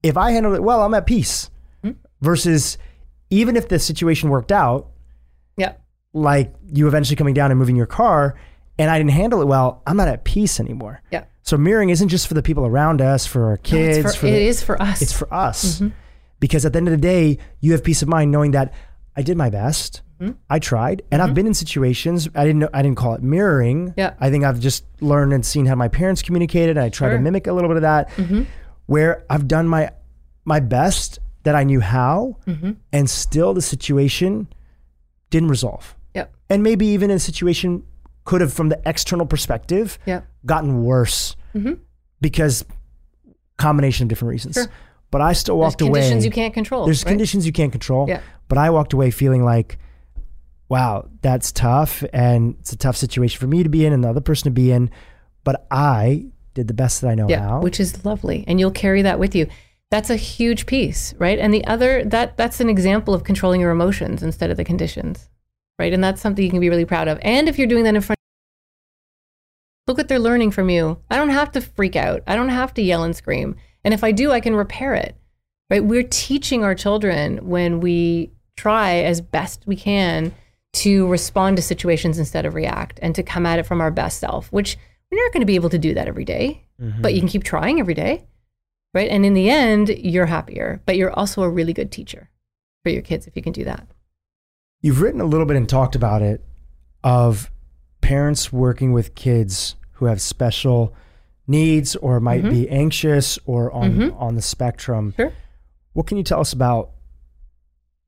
if I handled it well, I'm at peace. Mm-hmm. Versus even if the situation worked out, Yeah. like you eventually coming down and moving your car, and I didn't handle it well, I'm not at peace anymore. Yeah. So mirroring isn't just for the people around us, for our kids. it's for, for it the- is for us. It's for us. Mm-hmm. Because at the end of the day, you have peace of mind knowing that I did my best. I tried, and I've mm-hmm. been in situations. I didn't know. I didn't call it mirroring. Yeah. I think I've just learned and seen how my parents communicated. And I try to Sure. mimic a little bit of that, mm-hmm. where I've done my my best that I knew how, mm-hmm. and still the situation didn't resolve. Yep. And maybe even in a situation could have, from the external perspective, Yep. gotten worse because combination of different reasons. But I still There's walked away. conditions you can't control. There's right? conditions you can't control. Yeah. But I walked away feeling like, wow, that's tough, and it's a tough situation for me to be in and the other person to be in. But I did the best that I know yeah, how. which is lovely, and you'll carry that with you. That's a huge piece, right? And the other that that's an example of controlling your emotions instead of the conditions, right? And that's something you can be really proud of. And if you're doing that in front, look what they're learning from you. I don't have to freak out. I don't have to yell and scream. And if I do, I can repair it, right? We're teaching our children when we try as best we can to respond to situations instead of react and to come at it from our best self, which we're not going to be able to do that every day, but mm-hmm. you can keep trying every day, right? And in the end, you're happier, but you're also a really good teacher for your kids if you can do that. You've written a little bit and talked about it of parents working with kids who have special needs or might mm-hmm. be anxious or on mm-hmm. on the spectrum. Sure. What can you tell us about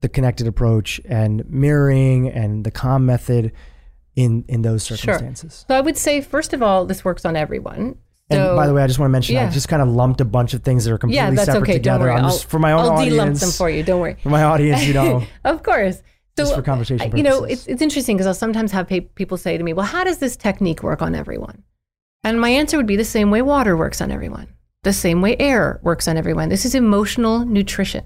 the connected approach and mirroring and the calm method in in those circumstances? So I would say, first of all, this works on everyone. And So, by the way, I just want to mention I just kind of lumped a bunch of things that are completely yeah, that's separate okay. Don't together. worry. I'm just for my own I'll audience. de-lump them for you. Don't worry. For my audience, you know. <laughs> of course. So, Just for conversation I- you know, it's, it's interesting because I'll sometimes have pe- people say to me, well, how does this technique work on everyone? And my answer would be the same way water works on everyone, the same way air works on everyone. This is emotional nutrition.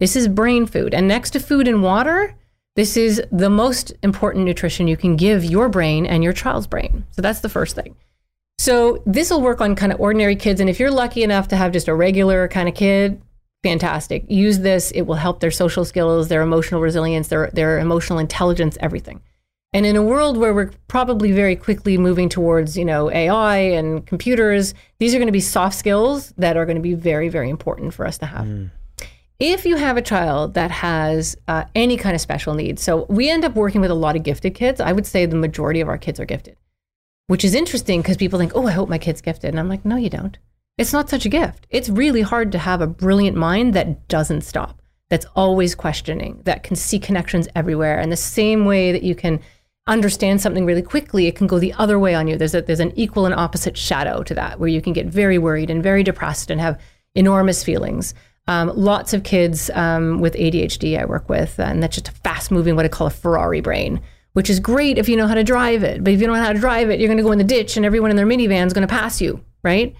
This is brain food. And next to food and water, this is the most important nutrition you can give your brain and your child's brain. So that's the first thing. So this will work on kind of ordinary kids. And if you're lucky enough to have just a regular kind of kid, fantastic. Use this. It will help their social skills, their emotional resilience, their, their emotional intelligence, everything. And in a world where we're probably very quickly moving towards, you know, AI and computers, these are going to be soft skills that are going to be very, very important for us to have. Mm. If you have a child that has uh, any kind of special needs, so we end up working with a lot of gifted kids. I would say the majority of our kids are gifted, which is interesting because people think, oh, I hope my kid's gifted. And I'm like, no, you don't. It's not such a gift. It's really hard to have a brilliant mind that doesn't stop, that's always questioning, that can see connections everywhere. And the same way that you can understand something really quickly, it can go the other way on you. There's a, there's an equal and opposite shadow to that, where you can get very worried and very depressed and have enormous feelings. Um, lots of kids um, with ADHD I work with, and that's just a fast moving, what I call a Ferrari brain, which is great if you know how to drive it. But if you don't know how to drive it, you're going to go in the ditch and everyone in their minivan is going to pass you, right?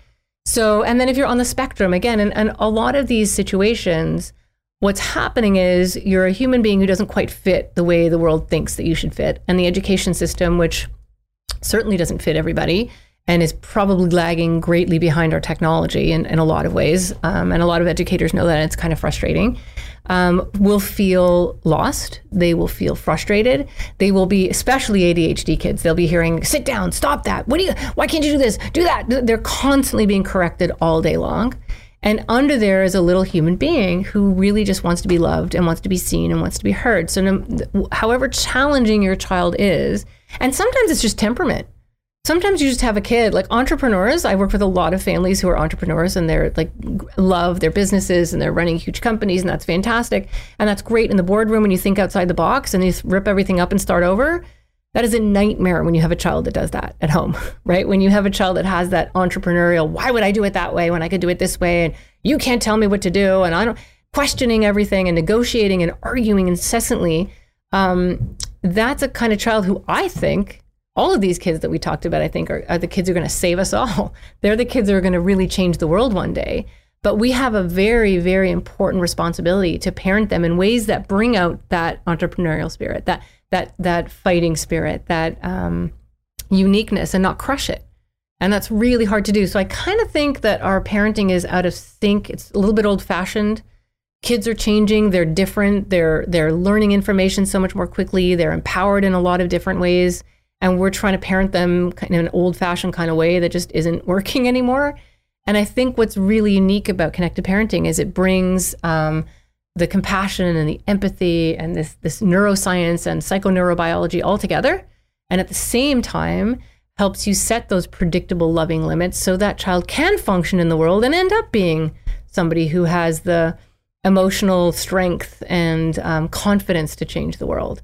So, and then if you're on the spectrum again, and, and a lot of these situations, what's happening is you're a human being who doesn't quite fit the way the world thinks that you should fit. And the education system, which certainly doesn't fit everybody and is probably lagging greatly behind our technology in, in a lot of ways. Um, and a lot of educators know that and it's kind of frustrating. Um, will feel lost. They will feel frustrated. They will be, especially ADHD kids, they'll be hearing, sit down, stop that. What do you, why can't you do this? Do that. They're constantly being corrected all day long. And under there is a little human being who really just wants to be loved and wants to be seen and wants to be heard. So, no, however challenging your child is, and sometimes it's just temperament. Sometimes you just have a kid like entrepreneurs. I work with a lot of families who are entrepreneurs and they're like love their businesses and they're running huge companies and that's fantastic. And that's great in the boardroom when you think outside the box and you rip everything up and start over. That is a nightmare when you have a child that does that at home, <laughs> right? When you have a child that has that entrepreneurial, why would I do it that way when I could do it this way? And you can't tell me what to do. And I don't questioning everything and negotiating and arguing incessantly. Um, that's a kind of child who I think all of these kids that we talked about, I think, are, are the kids who are going to save us all. <laughs> They're the kids that are going to really change the world one day. But we have a very, very important responsibility to parent them in ways that bring out that entrepreneurial spirit, that that that fighting spirit, that um, uniqueness, and not crush it. And that's really hard to do. So I kind of think that our parenting is out of sync. It's a little bit old fashioned. Kids are changing. They're different. They're they're learning information so much more quickly. They're empowered in a lot of different ways and we're trying to parent them in an old fashioned kind of way that just isn't working <laughs> anymore. And I think what's really unique about connected parenting is it brings um, the compassion and the empathy and this this neuroscience and psychoneurobiology all together, and at the same time helps you set those predictable loving limits so that child can function in the world and end up being somebody who has the emotional strength and um, confidence to change the world.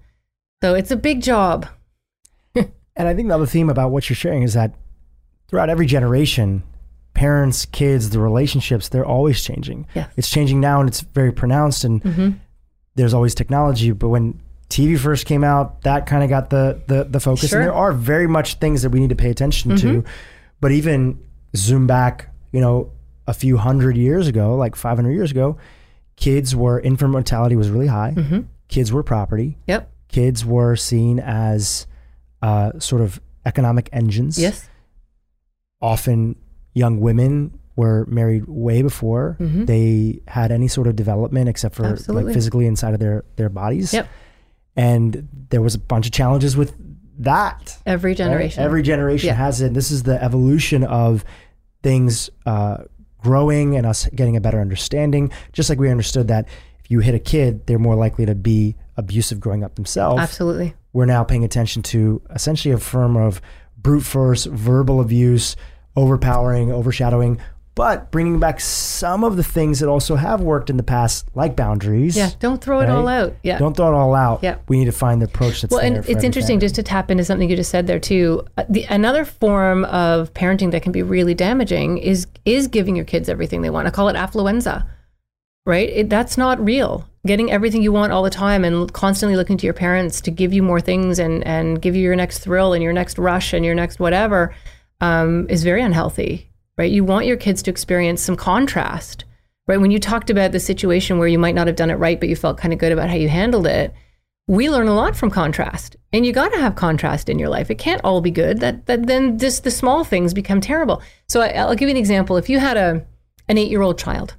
So it's a big job. And I think the other theme about what you're sharing is that throughout every generation, parents, kids, the relationships, they're always changing. Yes. It's changing now and it's very pronounced and Mm-hmm. there's always technology. But when TV first came out, that kind of got the, the, the focus. Sure. And there are very much things that we need to pay attention to. But even zoom back, you know, a few hundred years ago, like 500 years ago, kids were, infant mortality was really high. Kids were property. Yep. Kids were seen as uh, sort of economic engines Yes. often young women were married way before they had any sort of development except for Absolutely. like physically inside of their their bodies Yep. and there was a bunch of challenges with that Every right? generation. every generation Yeah. has it And this is the evolution of things uh, growing and us getting a better understanding just like we understood that if you hit a kid they're more likely to be abusive growing up themselves Absolutely. We're now paying attention to essentially a form of brute force, verbal abuse, overpowering, overshadowing, but bringing back some of the things that also have worked in the past, like boundaries. Yeah, don't throw it all out. Yeah. Don't throw it all out. Yeah. We need to find the approach that's well, there and it's every interesting just to tap into something you just said there too. Uh, The another form of parenting that can be really damaging is is giving your kids everything they want. I call it affluenza, right? It, that's not real. Getting everything you want all the time and constantly looking to your parents to give you more things and and give you your next thrill and your next rush and your next whatever um, is very unhealthy, right? You want your kids to experience some contrast, right? When you talked about the situation where you might not have done it right, but you felt kind of good about how you handled it, we learn a lot from contrast, and you got to have contrast in your life. It can't all be good. That that then just the small things become terrible. So I, I'll give you an example. If you had a an eight year old child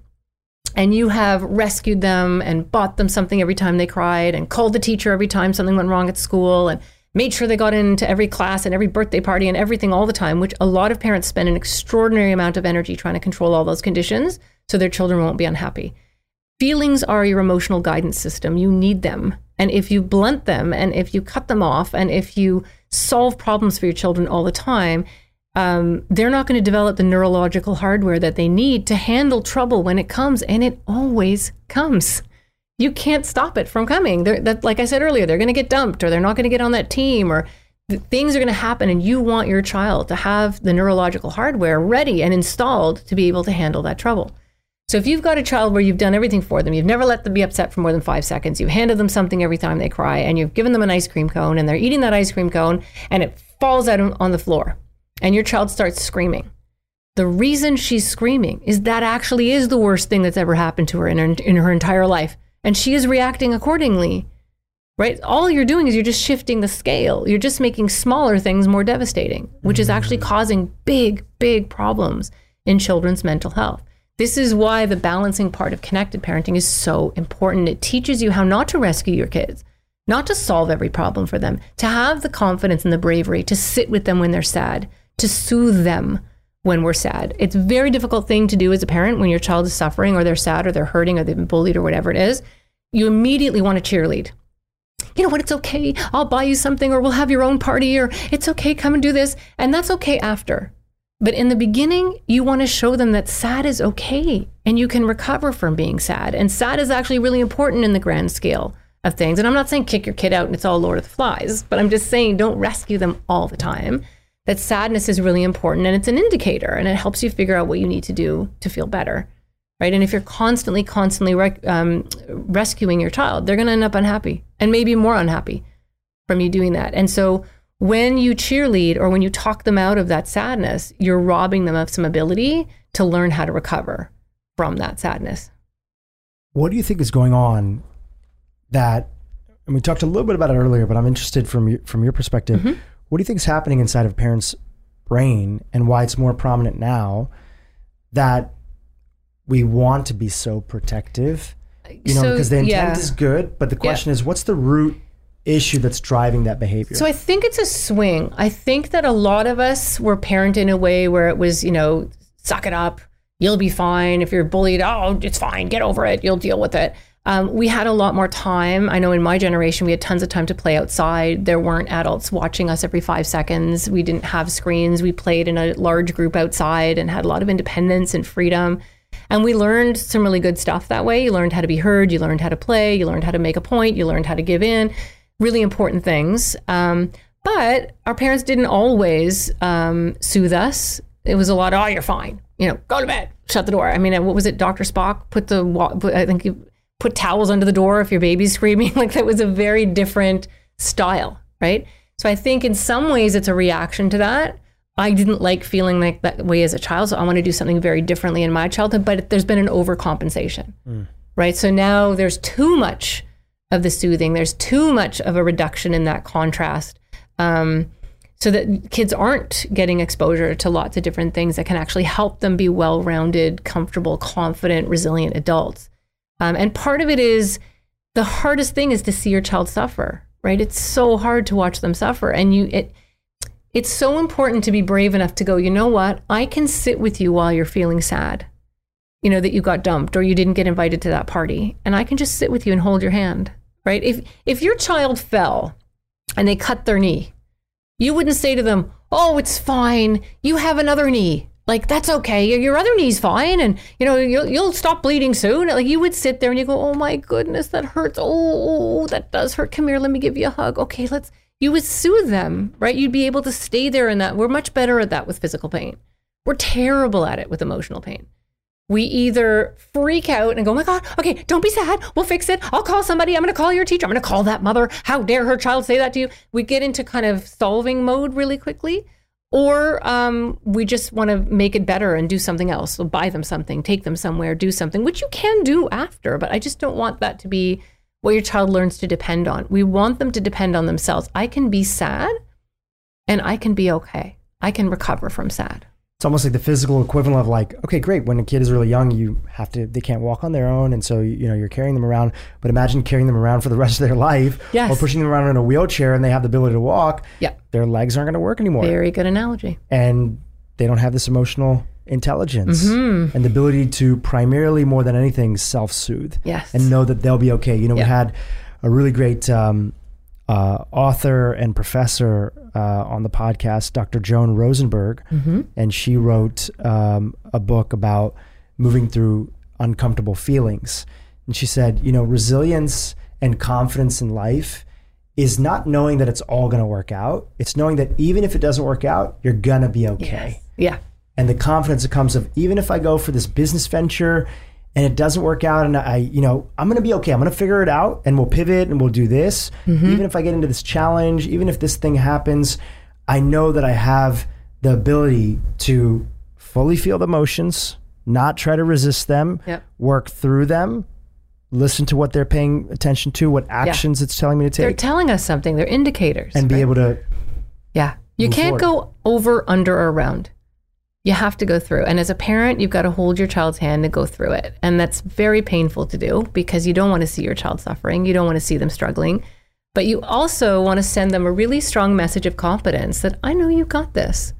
and you have rescued them and bought them something every time they cried and called the teacher every time something went wrong at school and made sure they got into every class and every birthday party and everything all the time, which a lot of parents spend an extraordinary amount of energy trying to control all those conditions so their children won't be unhappy. Feelings are your emotional guidance system. You need them. And if you blunt them and if you cut them off and if you solve problems for your children all the time, um, they're not going to develop the neurological hardware that they need to handle trouble when it comes. And it always comes. You can't stop it from coming. They're, that, like I said earlier, they're going to get dumped or they're not going to get on that team or th- things are going to happen. And you want your child to have the neurological hardware ready and installed to be able to handle that trouble. So if you've got a child where you've done everything for them, you've never let them be upset for more than five seconds, you've handed them something every time they cry, and you've given them an ice cream cone, and they're eating that ice cream cone, and it falls out on the floor, and your child starts screaming. The reason she's screaming is that actually is the worst thing that's ever happened to her in her, in her entire life, and she is reacting accordingly. Right? All you're doing is you're just shifting the scale. You're just making smaller things more devastating, which is actually mm. causing big, big problems in children's mental health. This is why the balancing part of connected parenting is so important. It teaches you how not to rescue your kids, not to solve every problem for them, to have the confidence and the bravery to sit with them when they're sad, to soothe them when we're sad. It's a very difficult thing to do as a parent when your child is suffering or they're sad or they're hurting or they've been bullied or whatever it is. You immediately want to cheerlead. You know what? It's okay. I'll buy you something or we'll have your own party or it's okay. Come and do this. And that's okay after. But in the beginning, you want to show them that sad is okay and you can recover from being sad. And sad is actually really important in the grand scale of things. And I'm not saying kick your kid out and it's all Lord of the Flies, but I'm just saying don't rescue them all the time. That sadness is really important and it's an indicator and it helps you figure out what you need to do to feel better. Right. And if you're constantly, constantly rec- um, rescuing your child, they're going to end up unhappy and maybe more unhappy from you doing that. And so when you cheerlead or when you talk them out of that sadness, you're robbing them of some ability to learn how to recover from that sadness. What do you think is going on that, and we talked a little bit about it earlier, but I'm interested from your, from your perspective. Mm-hmm. What do you think is happening inside of a parent's brain and why it's more prominent now that we want to be so protective? You know, So, because the intent yeah. is good, but the question is, what's the root issue that's driving that behavior? So I think it's a swing. I think that a lot of us were parented in a way where it was, you know, suck it up, you'll be fine. If you're bullied, oh, it's fine, get over it, you'll deal with it. Um, we had a lot more time. I know in my generation, we had tons of time to play outside. There weren't adults watching us every five seconds. We didn't have screens. We played in a large group outside and had a lot of independence and freedom. And we learned some really good stuff that way. You learned how to be heard, you learned how to play, you learned how to make a point, you learned how to give in. Really important things. Um, but our parents didn't always um, soothe us. It was a lot, oh, you're fine. You know, go to bed, shut the door. I mean, uh, what was it, Dr. Spock? Put the, I think put towels under the door if your baby's <laughs> screaming. Like that was a very different style, right? So I think in some ways it's a reaction to that. I didn't like feeling like that way as a child, so I want to do something very differently in my childhood. But there's been an overcompensation, right? So now there's too much of the soothing. There's too much of a reduction in that contrast, um, so that kids aren't getting exposure to lots of different things that can actually help them be well-rounded, comfortable, confident, resilient adults. Um, and part of it is the hardest thing is to see your child suffer, right? It's so hard to watch them suffer, and you it it's so important to be brave enough to go, you know what? I can sit with you while you're feeling sad. You know that you got dumped or you didn't get invited to that party, and I can just sit with you and hold your hand, right? If if your child fell and they cut their knee, you wouldn't say to them, "Oh, it's fine. You have another knee." Like that's okay. Your- other knee's fine, and you know you'll you'll stop bleeding soon. Like you would sit there and you go, "Oh my goodness, that hurts. Oh, that does hurt. Come here, let me give you a hug. Okay, let's." You would soothe them, right? You'd be able to stay there in that. We're much better at that with physical pain. We're terrible at it with emotional pain. We either freak out and go, oh my God, okay, don't be sad. We'll fix it. I'll call somebody. I'm going to call your teacher. I'm going to call that mother. How dare her child say that to you? We get into kind of solving mode really quickly. Or um, we just want to make it better and do something else. So buy them something, take them somewhere, do something, which you can do after. But I just don't want that to be what your child learns to depend on. We want them to depend on themselves. I can be sad and I can be okay. I can recover from sad. It's almost like the physical equivalent of like, okay, great. When a kid is really young, you have to, they can't walk on their own. And so, you know, you're carrying them around, but imagine carrying them around for the rest of their life Yes. or pushing them around in a wheelchair and they have the ability to walk. Yeah. Their legs aren't going to work anymore. Very good analogy. and they don't have this emotional intelligence Mm-hmm. and the ability to primarily more than anything self-soothe Yes. and know that they'll be okay you know we had a really great um, uh, author and professor uh, on the podcast dr joan rosenberg. Mm-hmm. and she wrote um, a book about moving through uncomfortable feelings. And she said you know resilience and confidence in life is not knowing that it's all going to work out. It's knowing that even if it doesn't work out you're going to be okay. Yeah. and the confidence that comes of even if I go for this business venture and it doesn't work out and I you know I'm going to be okay I'm going to figure it out and we'll pivot and we'll do this mm-hmm. even if I get into this challenge even if this thing happens I know that I have the ability to fully feel the emotions not try to resist them Yep. work through them listen to what they're paying attention to what actions it's telling me to take. They're telling us something. They're indicators. and be able to Yeah. You can't go over, under, or around. You have to go through. And as a parent, you've got to hold your child's hand to go through it. And that's very painful to do because you don't want to see your child suffering. You don't want to see them struggling. But you also want to send them a really strong message of confidence that I know you got this.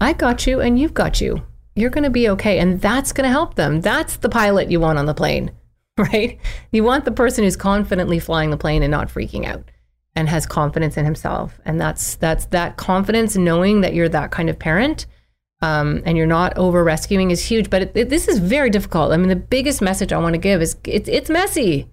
I got you and you've got you. You're going to be okay. And that's going to help them. That's the pilot you want on the plane, <laughs> right? You want the person who's confidently flying the plane and not freaking out and has confidence in himself. And that's that's that confidence knowing that you're that kind of parent um, and you're not over rescuing is huge. But it, it- this is very difficult. I mean, the biggest message I want to give is it's it's messy.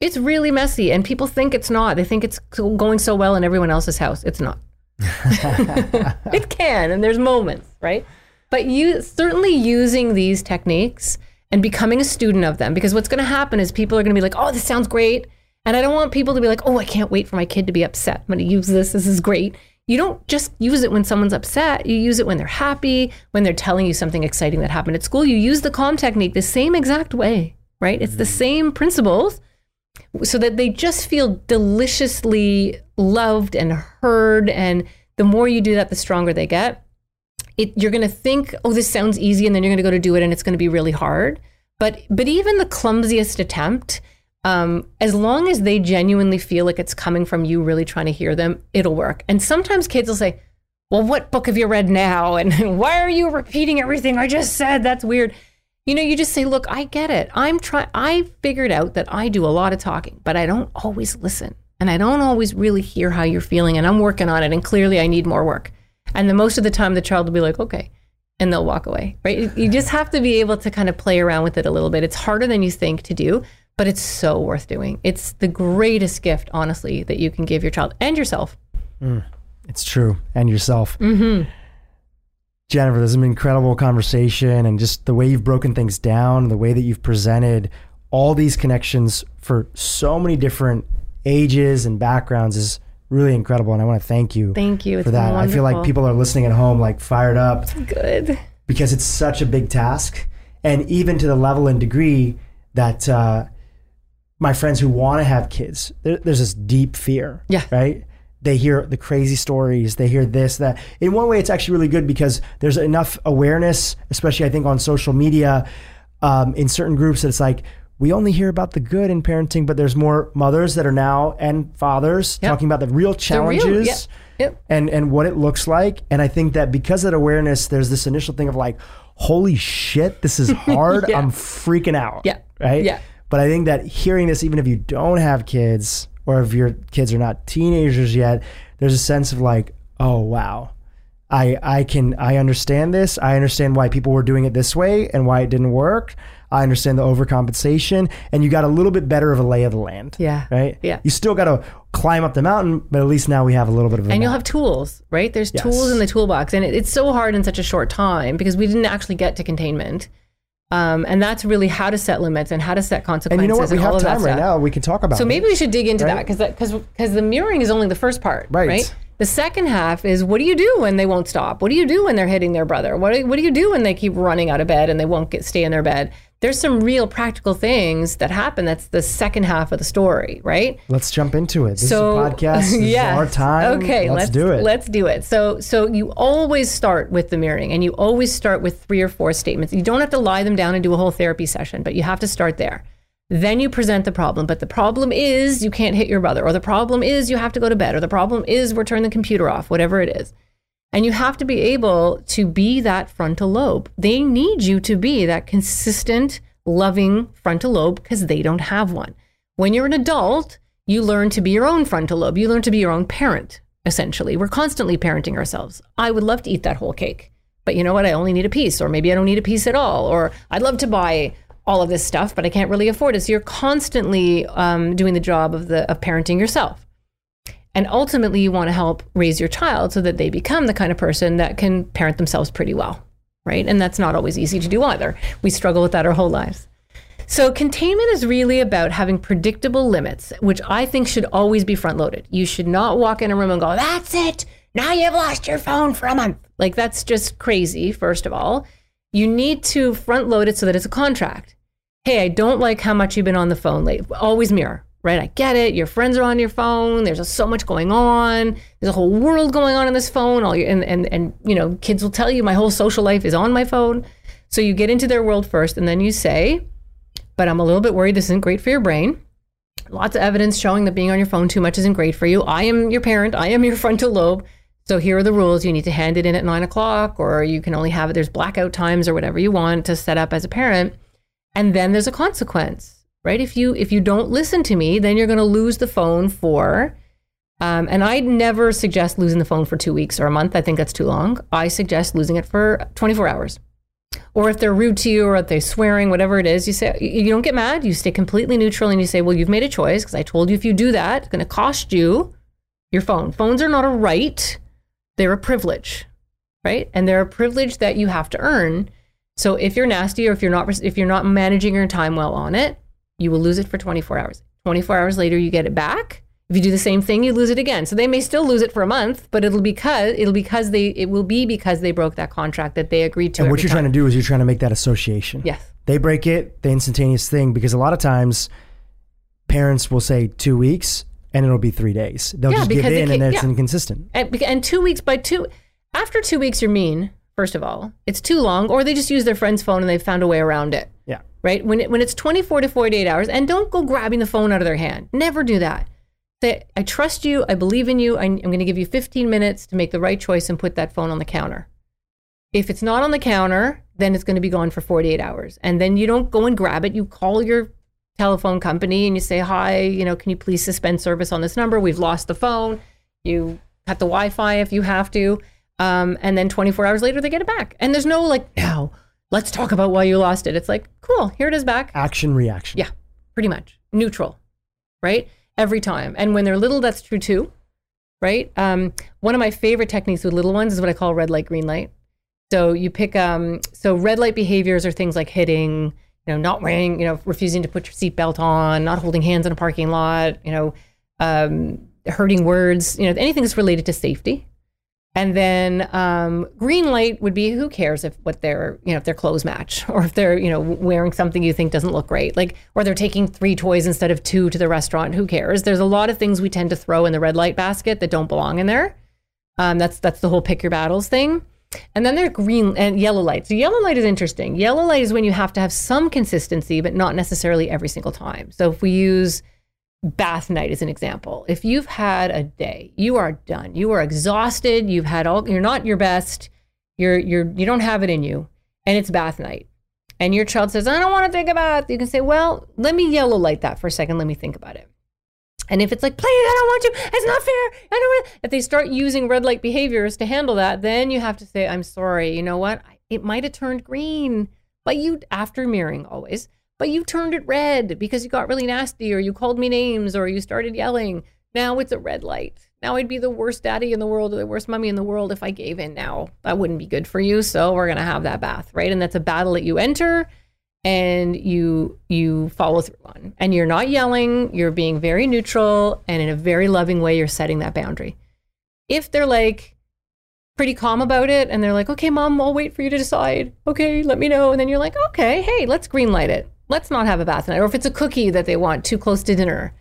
It's really messy, and people think it's not. They think it's going so well in everyone else's house. It's not. <laughs> it can, and there's moments, right? But you certainly using these techniques and becoming a student of them, because what's going to happen is people are going to be like, "Oh, this sounds great," and I don't want people to be like, "Oh, I can't wait for my kid to be upset. I'm going to use this. This is great." You don't just use it when someone's upset. You use it when they're happy, when they're telling you something exciting that happened at school. You use the calm technique the same exact way, right? It's the mm-hmm. same principles so that they just feel deliciously loved and heard and the more you do that the stronger they get it, you're going to think oh this sounds easy and then you're going to go to do it and it's going to be really hard but but even the clumsiest attempt um, as long as they genuinely feel like it's coming from you really trying to hear them it'll work and sometimes kids will say well what book have you read now <laughs> and why are you repeating everything i just said that's weird you know, you just say, "Look, I get it. I'm trying. I figured out that I do a lot of talking, but I don't always listen, and I don't always really hear how you're feeling, and I'm working on it. And clearly, I need more work. And then most of the time, the child will be like, "Okay," and they'll walk away. Right? You just have to be able to kind of play around with it a little bit. It's harder than you think to do, but it's so worth doing. It's the greatest gift, honestly, that you can give your child and yourself. It's true. And yourself. Mm-hmm. Jennifer, this is an incredible conversation and just the way you've broken things down, the way that you've presented all these connections for so many different ages and backgrounds is really incredible. And I want to thank you Thank you. It's for that. I feel like people are listening at home, like fired up good. because it's such a big task. And even to the level and degree that uh, my friends who want to have kids, there, there's this deep fear. Yeah. Right? They hear the crazy stories. They hear this, that. In one way, it's actually really good because there's enough awareness, especially I think on social media, um, in certain groups, that it's like, we only hear about the good in parenting, but there's more mothers that are now and fathers Yep. talking about the real The challenges real- yeah. Yep. and and what it looks like. And I think that because of that awareness, there's this initial thing of like, holy shit, this is <laughs> hard. Yeah. I'm freaking out. Yeah. Right. Yeah. But I think that hearing this, even if you don't have kids or if your kids are not teenagers yet, there's a sense of like, oh wow, I I can I understand this. I understand why people were doing it this way and why it didn't work. I understand the overcompensation, and you got a little bit better of a lay of the land. Yeah. Right. Yeah. You still got to climb up the mountain, but at least now we have a little bit of. A and you'll have tools, right? There's Yes. tools in the toolbox, and it, it's so hard in such a short time because we didn't actually get to containment. Um, and that's really how to set limits and how to set consequences. and you know what? We have time right now. We can talk about. So it. maybe we should dig into Right? that because because because the mirroring is only the first part, Right. right. The second half is what do you do when they won't stop? What do you do when they're hitting their brother? What do, what do you do when they keep running out of bed and they won't get stay in their bed? There's some real practical things that happen. That's the second half of the story, right? let's jump into it. This so is a podcast. Is <laughs> our time. Okay, let's, do it. Let's do it. So so you always start with the mirroring and you always start with three or four statements. You don't have to lie them down and do a whole therapy session, but you have to start there. Then you present the problem. But the problem is you can't hit your brother, or the problem is you have to go to bed, or the problem is we're turning the computer off, whatever it is. And you have to be able to be that frontal lobe. They need you to be that consistent, loving frontal lobe because they don't have one. When you're an adult, you learn to be your own frontal lobe. You learn to be your own parent, essentially. We're constantly parenting ourselves. I would love to eat that whole cake, but you know what? I only need a piece, or maybe I don't need a piece at all, or I'd love to buy all of this stuff, but I can't really afford it. So you're constantly um, doing the job of the of parenting yourself. And ultimately, you want to help raise your child so that they become the kind of person that can parent themselves pretty well, right? And that's not always easy to do either. We struggle with that our whole lives. So, containment is really about having predictable limits, which I think should always be front loaded. You should not walk in a room and go, that's it. Now you've lost your phone for a month. Like, that's just crazy, first of all. You need to front load it so that it's a contract. Hey, I don't like how much you've been on the phone late. Always mirror, right? I get it. Your friends are on your phone. There's so much going on. There's a whole world going on in this phone. All your, and, and, and, you know, kids will tell you my whole social life is on my phone. So you get into their world first and then you say, but I'm a little bit worried this isn't great for your brain. Lots of evidence showing that being on your phone too much isn't great for you. I am your parent, I am your <laughs> frontal lobe. So here are the rules. You need to hand it in at nine o'clock, or you can only have it, there's blackout times or whatever you want to set up as a parent. And then there's a consequence, right? If you if you don't listen to me, then you're gonna lose the phone for um, and I never suggest losing the phone for two weeks or a month. I think that's too long. I suggest losing it for 24 hours. Or if they're rude to you or if they're swearing, whatever it is, you say, you don't get mad. You stay completely neutral and you say, well, you've made a choice because I told you if you do that, it's going to cost you your phone. Phones are not a right, they're a privilege, right? And they're a privilege that you have to earn. So if you're nasty or if you're not if you're not managing your time well on it, you will lose it for 24 hours. 24 hours later, you get it back. If you do the same thing, you lose it again. So they may still lose it for a month, but it'll because it'll because they it will be because they broke that contract that they agreed to. and what you're time. trying to do is you're trying to make that association. Yes. They break it, the instantaneous thing, because a lot of times parents will say two weeks and it'll be three days. They'll Yeah, just give because it in and it's yeah. inconsistent. And, and two weeks by two, after two weeks, you're mean. First of all, it's too long, or they just use their friend's phone and they've found a way around it. Right when it, when it's 24 to 48 hours, and don't go grabbing the phone out of their hand. Never do that. Say, I trust you. I believe in you. I, I'm going to give you 15 minutes to make the right choice and put that phone on the counter. If it's not on the counter, then it's going to be gone for 48 hours. And then you don't go and grab it. You call your telephone company and you say, Hi, you know, can you please suspend service on this number? We've lost the phone. You cut the Wi Fi if you have to. Um, and then 24 hours later, they get it back. And there's no like, now let's talk about why you lost it. It's like, cool, here it is back. Action reaction. Yeah, pretty much neutral, right? Every time. And when they're little, that's true too, right? Um, one of my favorite techniques with little ones is what I call red light, green light. So you pick, um, so red light behaviors are things like hitting, you know, not wearing, you know, refusing to put your seatbelt on, not holding hands in a parking lot, you know, um, hurting words, you know, anything that's related to safety. And then um, green light would be who cares if what their you know if their clothes match <laughs> or if they're you know wearing something you think doesn't look great. Like or they're taking three toys instead of two to the restaurant. Who cares? There's a lot of things we tend to throw in the red light basket that don't belong in there. Um, that's that's the whole pick your battles thing. And then there's green and yellow light so yellow light is interesting. Yellow light is when you have to have some consistency but not necessarily every single time. So if we use bath night is an example. If you've had a day, you are done. You are exhausted. You've had all. You're not your best. You're you're you don't have it in you, and it's bath night. And your child says, "I don't want to take a bath." You can say, "Well, let me yellow light that for a second. Let me think about it." And if it's like, please, I don't want you, it's not fair. I don't want if they start using red light behaviors to handle that, then you have to say, I'm sorry. You know what? It might have turned green, but you after mirroring always, but you turned it red because you got really nasty or you called me names or you started yelling. Now it's a red light. Now I'd be the worst daddy in the world or the worst mommy in the world if I gave in now. That wouldn't be good for you. So we're gonna have that bath, right? And that's a battle that you enter and you you follow through on. And you're not yelling, you're being very neutral and in a very loving way you're setting that boundary. If they're like pretty calm about it and they're like, "Okay, mom, I'll wait for you to decide. Okay, let me know." And then you're like, "Okay, hey, let's green light it. Let's not have a bath tonight." Or if it's a cookie that they want too close to dinner,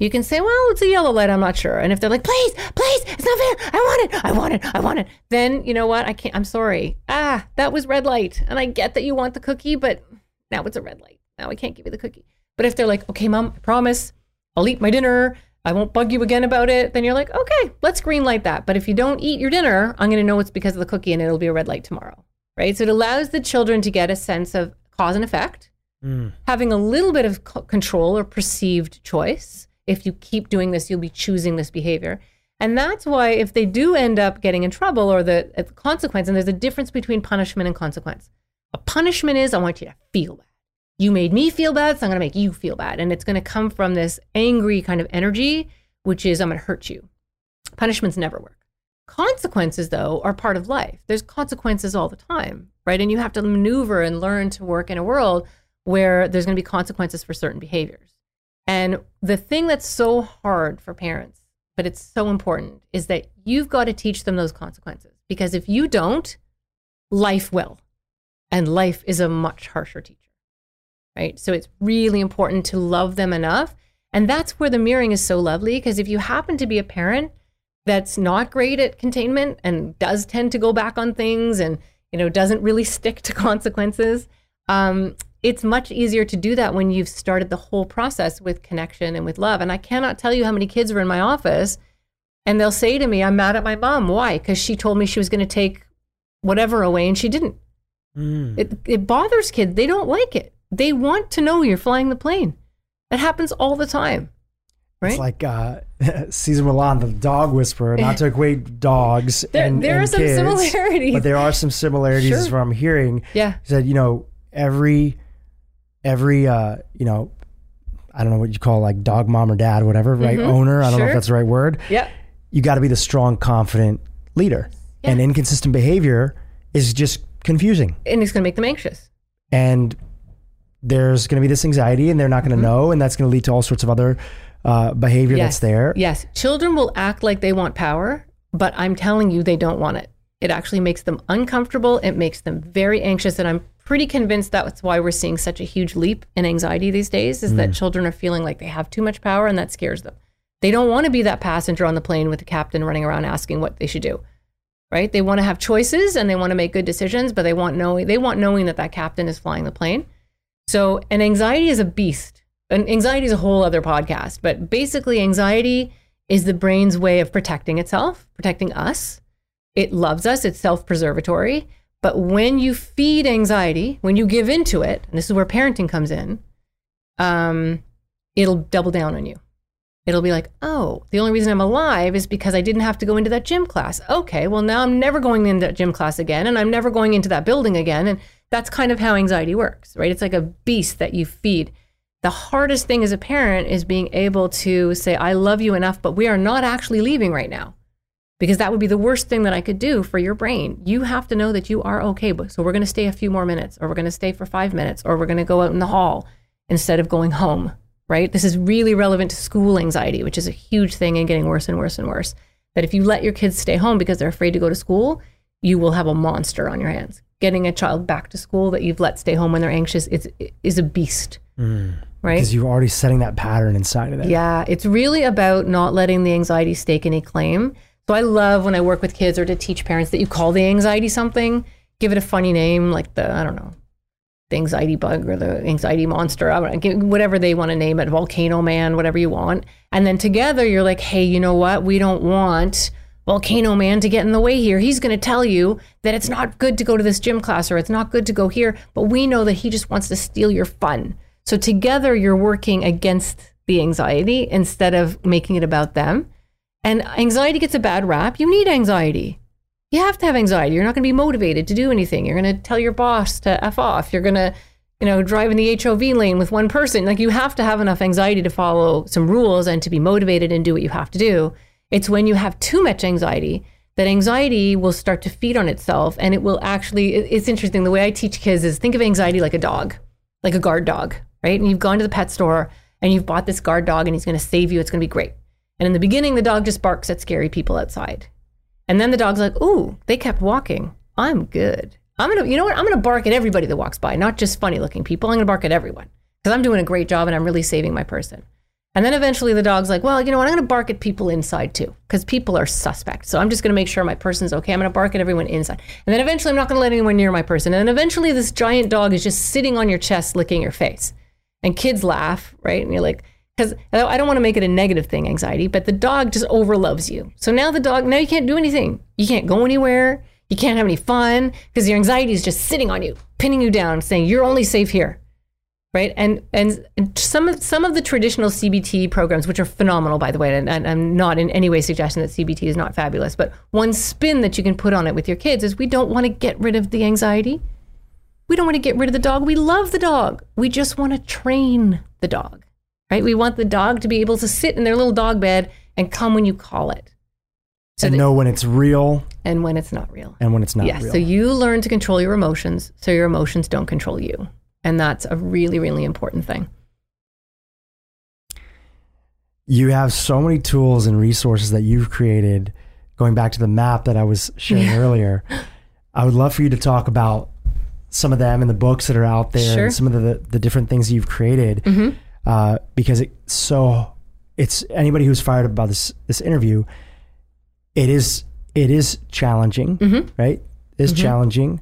you can say, well, it's a yellow light. I'm not sure. And if they're like, please, please, it's not fair. I want it. I want it. I want it. Then you know what? I can't. I'm sorry. Ah, that was red light. And I get that you want the cookie, but now it's a red light. Now I can't give you the cookie. But if they're like, okay, mom, I promise, I'll eat my dinner. I won't bug you again about it. Then you're like, okay, let's green light that. But if you don't eat your dinner, I'm going to know it's because of the cookie and it'll be a red light tomorrow. Right. So it allows the children to get a sense of cause and effect, mm. having a little bit of control or perceived choice if you keep doing this, you'll be choosing this behavior. And that's why if they do end up getting in trouble or the, the consequence, and there's a difference between punishment and consequence. A punishment is I want you to feel bad. You made me feel bad, so I'm going to make you feel bad. And it's going to come from this angry kind of energy, which is I'm going to hurt you. Punishments never work. Consequences, though, are part of life. There's consequences all the time, right? And you have to maneuver and learn to work in a world where there's going to be consequences for certain behaviors. And the thing that's so hard for parents, but it's so important, is that you've got to teach them those consequences. Because if you don't, life will. And life is a much harsher teacher. Right. So it's really important to love them enough. And that's where the mirroring is so lovely. Because if you happen to be a parent that's not great at containment and does tend to go back on things and, you know, doesn't really <laughs> stick to <laughs> consequences, um, it's much easier to do that when you've started the whole process with connection and with love. And I cannot tell you how many kids are in my office and they'll say to me, I'm mad at my mom. Why? Because she told me she was going to take whatever away and she didn't. Mm. It, it bothers kids. They don't like it. They want to know you're flying the plane. It happens all the time. Right? It's like uh, <laughs> Cesar Millan, the dog whisperer, not to <laughs> equate dogs. there, and, there and are some kids, similarities. But there are some similarities sure. from hearing. Yeah. He said, you know, every every uh, you know, I don't know what you call like dog mom or dad, whatever, right? Mm-hmm. Owner. I don't sure. know if that's the right word. Yeah. You got to be the strong, confident leader. Yeah. And inconsistent behavior is just confusing. And it's going to make them anxious. And there's going to be this anxiety, and they're not going to mm-hmm. know, and that's going to lead to all sorts of other uh, behavior yes. that's there. Yes. Children will act like they want power, but I'm telling you, they don't want it. It actually makes them uncomfortable. It makes them very anxious. And I'm pretty convinced that's why we're seeing such a huge leap in anxiety these days is mm. that children are feeling like they have too much power and that scares them. They don't want to be that passenger on the plane with the captain running around asking what they should do. Right? They want to have choices and they want to make good decisions, but they want knowing they want knowing that that captain is flying the plane. So, and anxiety is a beast. And anxiety is a whole other podcast, but basically anxiety is the brain's way of protecting itself, protecting us. It loves us, it's self-preservatory but when you feed anxiety, when you give into it, and this is where parenting comes in, um, it'll double down on you. It'll be like, oh, the only reason I'm alive is because I didn't have to go into that gym class. Okay, well, now I'm never going into that gym class again, and I'm never going into that building again. And that's kind of how anxiety works, right? It's like a beast that you feed. The hardest thing as a parent is being able to say, I love you enough, but we are not actually leaving right now because that would be the worst thing that I could do for your brain. You have to know that you are okay. So we're going to stay a few more minutes, or we're going to stay for five minutes, or we're going to go out in the hall instead of going home, right? This is really relevant to school anxiety, which is a huge thing and getting worse and worse and worse. That if you let your kids stay home because they're afraid to go to school, you will have a monster on your hands. Getting a child back to school that you've let stay home when they're anxious is, is a beast. Mm right? Because you're already setting that pattern inside of it. Yeah, it's really about not letting the anxiety stake any claim so I love when I work with kids or to teach parents that you call the anxiety something, give it a funny name like the, I don't know, the anxiety bug or the anxiety monster, whatever they want to name it, volcano man, whatever you want. And then together you're like, hey, you know what? We don't want volcano man to get in the way here. He's going to tell you that it's not good to go to this gym class or it's not good to go here, but we know that he just wants to steal your fun. So together you're working against the anxiety instead of making it about them. And anxiety gets a bad rap. You need anxiety. You have to have anxiety. You're not going to be motivated to do anything. You're going to tell your boss to F off. You're going to, you know, drive in the HOV lane with one person. Like you have to have enough anxiety to follow some rules and to be motivated and do what you have to do. It's when you have too much anxiety that anxiety will start to feed on itself and it will actually, it's interesting. The way I teach kids is think of anxiety like a dog, like a guard dog, right? And you've gone to the pet store and you've bought this guard dog and he's going to save you. It's going to be great. And in the beginning, the dog just barks at scary people outside. And then the dog's like, ooh, they kept walking. I'm good. I'm to, you know what? I'm to bark at everybody that walks by, not just funny looking people. I'm to bark at everyone because I'm doing a great job and I'm really saving my person. And then eventually the dog's like, well, you know what? I'm to bark at people inside too because people are suspect. So I'm just to make sure my person's okay. I'm to bark at everyone inside. And then eventually I'm not to let anyone near my person. And then eventually this giant dog is just sitting on your chest, licking your face. And kids laugh, right? And you're like, because I don't want to make it a negative thing, anxiety, but the dog just overloves you. So now the dog, now you can't do anything. You can't go anywhere. You can't have any fun because your anxiety is just sitting on you, pinning you down, saying you're only safe here. Right. And, and some of, some of the traditional CBT programs, which are phenomenal, by the way, and, and I'm not in any way suggesting that CBT is not fabulous, but one spin that you can put on it with your kids is we don't want to get rid of the anxiety. We don't want to get rid of the dog. We love the dog. We just want to train the dog right? We want the dog to be able to sit in their little dog bed and come when you call it. So and know when it's real and when it's not real. And when it's not yeah, real. So you learn to control your emotions so your emotions don't control you. And that's a really, really important thing. You have so many tools and resources that you've created. Going back to the map that I was sharing earlier, I would love for you to talk about some of them and the books that are out there sure. and some of the, the different things you've created. Mm-hmm uh, because it's so it's anybody who's fired up about this this interview. It is it is challenging, mm-hmm. right? It is mm-hmm. challenging,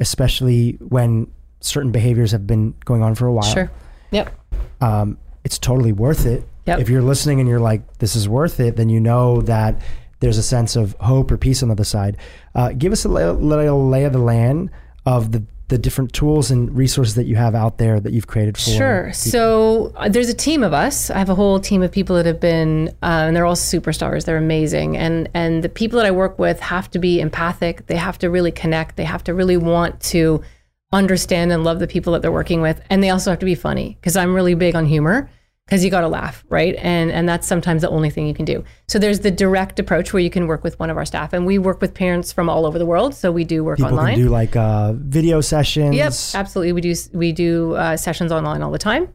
especially when certain behaviors have been going on for a while. Sure. Yep. Um, it's totally worth it. Yep. If you're listening and you're like, "This is worth it," then you know that there's a sense of hope or peace on the other side. Uh, give us a little, little lay of the land of the the different tools and resources that you have out there that you've created for sure. people? so uh, there's a team of us. I have a whole team of people that have been uh, and they're all superstars. They're amazing. And and the people that i work with have to be empathic. They have to really connect. They have to really want to understand and love the people that they're working with. And they also have to be funny because i'm really big on humor because you got to laugh, right? And and that's sometimes the only thing you can do. So there's the direct approach where you can work with one of our staff, and we work with parents from all over the world. So we do work People online. Can do like uh, video sessions. Yep, absolutely. We do we do uh, sessions online all the time.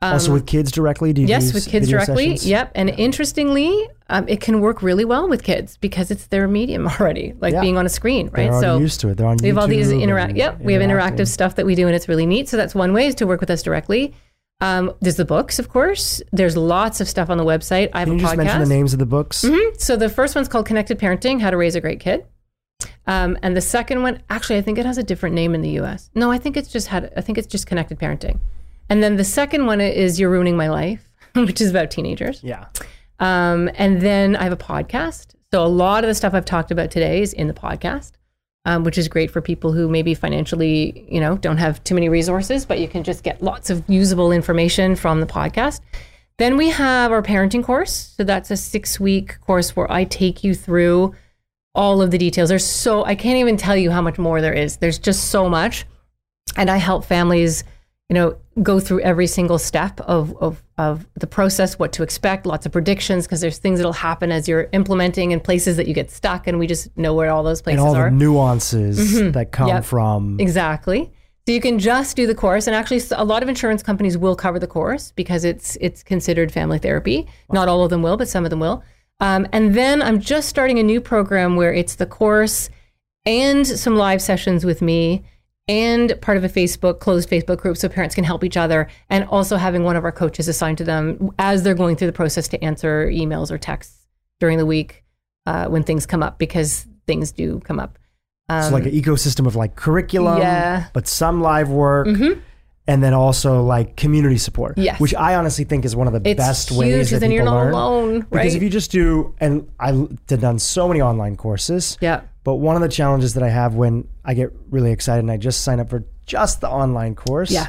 Um, also with kids directly? Do you yes, with kids directly. Sessions? Yep. And interestingly, um, it can work really well with kids because it's their medium <laughs> already, like yeah. being on a screen, right? They're so used to it. They're on. We have all these interact. Yep. We have interactive stuff that we do, and it's really neat. So that's one way is to work with us directly. Um, there's the books, of course. There's lots of stuff on the website. I have Can a podcast. just mention the names of the books? Mm-hmm. So the first one's called Connected Parenting: How to Raise a Great Kid. Um, and the second one, actually, I think it has a different name in the U.S. No, I think it's just had. I think it's just Connected Parenting. And then the second one is You're Ruining My Life, <laughs> which is about teenagers. Yeah. Um, and then I have a podcast. So a lot of the stuff I've talked about today is in the podcast um, which is great for people who maybe financially, you know, don't have too many resources, but you can just get lots of usable information from the podcast. Then we have our parenting course. So that's a six week course where I take you through all of the details. There's so, I can't even tell you how much more there is. There's just so much. And I help families you know, go through every single step of, of, of the process, what to expect, lots of predictions, because there's things that'll happen as you're implementing and places that you get stuck, and we just know where all those places are. and all are. the nuances mm-hmm. that come yep. from. Exactly. So you can just do the course, and actually, a lot of insurance companies will cover the course because it's it's considered family therapy. Wow. Not all of them will, but some of them will. Um, and then I'm just starting a new program where it's the course and some live sessions with me and part of a Facebook closed Facebook group so parents can help each other, and also having one of our coaches assigned to them as they're going through the process to answer emails or texts during the week uh, when things come up because things do come up. Um, so like an ecosystem of like curriculum, yeah. but some live work. Mm-hmm. And then also like community support, yes. which I honestly think is one of the it's best huge, ways that then people you're not learn. alone, right? Because if you just do, and I've done so many online courses, yeah, but one of the challenges that I have when I get really excited and I just sign up for just the online course yeah.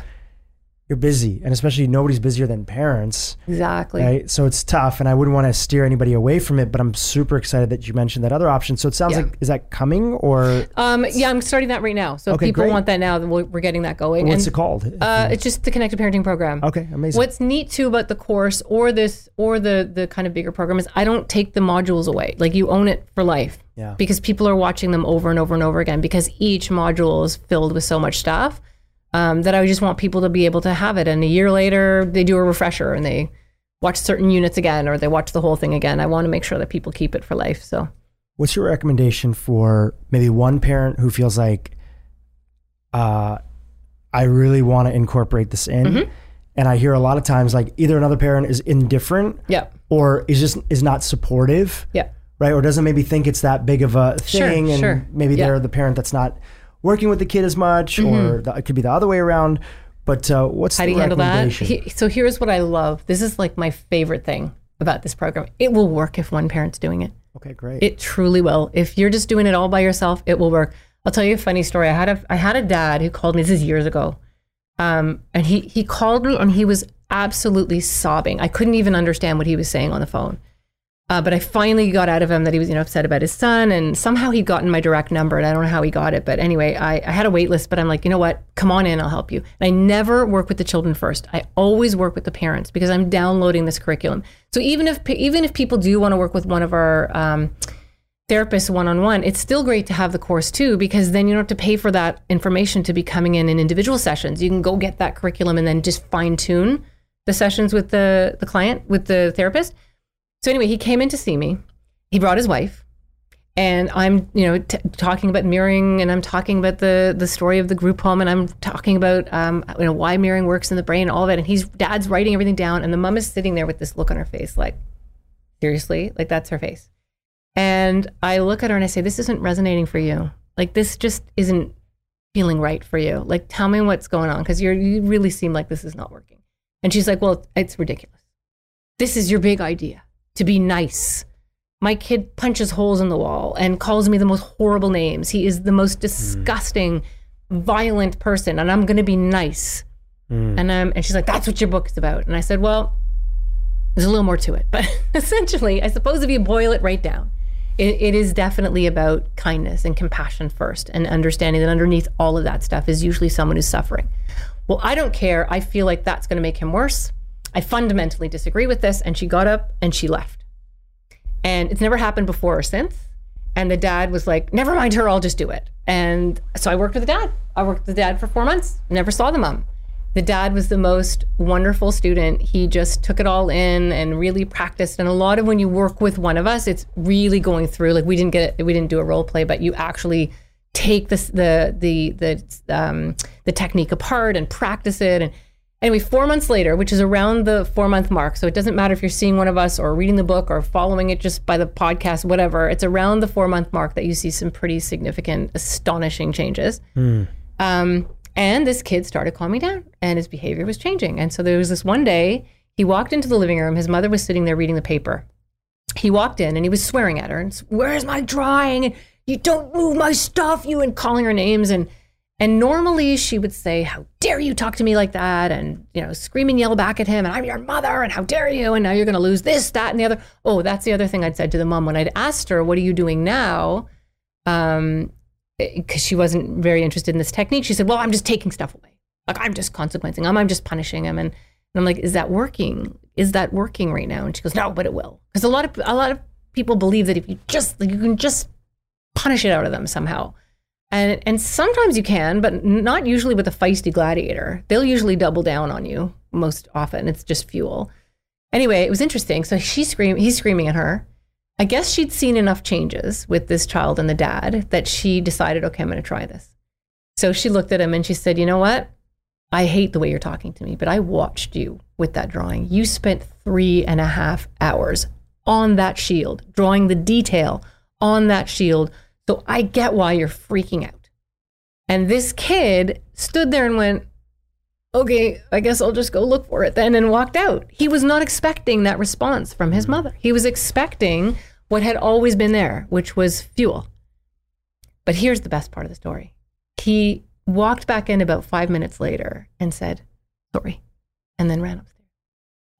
You're busy, and especially nobody's busier than parents, Exactly. right? So it's tough, and I wouldn't want to steer anybody away from it. But I'm super excited that you mentioned that other option. So it sounds Yeah. like is that coming or Um, yeah, I'm starting that right now. So Okay, if people great. want that now, then we're getting that going. what's and, it called? Uh, it's just the Connected Parenting Program. okay, amazing. What's neat too about the course or this or the the kind of bigger program is I don't take the modules away. Like you own it for life. Yeah. Because people are watching them over and over and over again because each module is filled with so much stuff um, that I just want people to be able to have it. And a year later, they do a refresher and they watch certain units again or they watch the whole thing again. I want to make sure that people keep it for life. So What's your recommendation for maybe one parent who feels like, uh, I really want to incorporate this in, Mm-hmm. and I hear a lot of times like either another parent is indifferent yeah, or is just is not supportive, yeah. right? Or doesn't maybe think it's that big of a Sure, thing, and sure. maybe Yeah. They're the parent that's not working with the kid as much, or the, it could be the other way around. But uh, what's How the do you handle that? He- so here's what I love. This is like my favorite thing about this program. It will work if one parent's doing it. okay, great. It truly will. If you're just doing it all by yourself, it will work. I'll tell you a funny story. I had a I had a dad who called me. This is years ago, um, and he he called me and he was absolutely sobbing. I couldn't even understand what he was saying on the phone. Uh, but I finally got out of him that he was you know upset about his son, and somehow he'd gotten my direct number, and I don't know how he got it. But anyway, I, I had a wait list, but I'm like, you know what? Come on in, I'll help you. And I never work with the children first. I always work with the parents because I'm downloading this curriculum. So even if even if people do want to work with one of our um, therapists one on one, it's still great to have the course too, because then you don't have to pay for that information to be coming in in individual sessions. You can go get that curriculum and then just fine tune the sessions with the, the client, with the therapist. So anyway, he came in to see me. He brought his wife. And I'm, you know, t- talking about mirroring, and I'm talking about the the story of the group home, and I'm talking about, um, you know, why mirroring works in the brain, all of it. And he's dad's writing everything down, and the mom is sitting there with this look on her face, like, seriously, like that's her face. And I look at her and I say, This isn't resonating for you. Like, this just isn't feeling right for you. Like, tell me what's going on because you're you really seem like this is not working. And she's like, Well, it's ridiculous. This is your big idea to be nice. My kid punches holes in the wall and calls me the most horrible names. He is the most disgusting, violent person, and I'm going to be nice. And um, and she's like, "That's what your book is about." And I said, "Well, there's a little more to it, but <laughs> essentially, I suppose if you boil it right down, it, it is definitely about kindness and compassion first, and understanding that underneath all of that stuff is usually someone who's suffering. Well, I don't care. I feel like that's going to make him worse. I fundamentally disagree with this. And she got up and she left. And it's never happened before or since. And the dad was like, never mind her, I'll just do it. And so I worked with the dad. I worked with the dad for four months, never saw the mom. The dad was the most wonderful student. He just took it all in and really practiced. And a lot of when you work with one of us, it's really going through. Like we didn't get it, we didn't do a role play, but you actually take this the the the um, the technique apart and practice it. And anyway, four months later, which is around the four month mark, so it doesn't matter if you're seeing one of us or reading the book or following it just by the podcast, whatever. It's around the four month mark that you see some pretty significant, astonishing changes. Um, and this kid started calming down and his behavior was changing. And so there was this one day he walked into the living room. His mother was sitting there reading the paper. He walked in and he was swearing at her and where's my drawing? You don't move my stuff, you and calling her names. And and normally she would say, How dare you talk to me like that? And you know, scream and yell back at him, and I'm your mother, and how dare you? And now you're gonna lose this, that, and the other. Oh, that's the other thing I'd said to the mom when I'd asked her, What are you doing now? Um, because she wasn't very interested in this technique. She said, "Well, I'm just taking stuff away. Like I'm just consequencing him. I'm just punishing him." And, and I'm like, "Is that working? Is that working right now?" And she goes, "No, but it will." Because a lot of a lot of people believe that if you just like, you can just punish it out of them somehow. And and sometimes you can, but not usually with a feisty gladiator. They'll usually double down on you. Most often, it's just fuel. Anyway, it was interesting. So she scream, he's screaming at her. I guess she'd seen enough changes with this child and the dad that she decided, okay, I'm going to try this. So she looked at him and she said, You know what? I hate the way you're talking to me, but I watched you with that drawing. You spent three and a half hours on that shield, drawing the detail on that shield. So I get why you're freaking out. And this kid stood there and went, Okay, I guess I'll just go look for it then, and walked out. He was not expecting that response from his mm-hmm. mother. He was expecting what had always been there, which was fuel. But here's the best part of the story. He walked back in about five minutes later and said, Sorry. And then ran upstairs.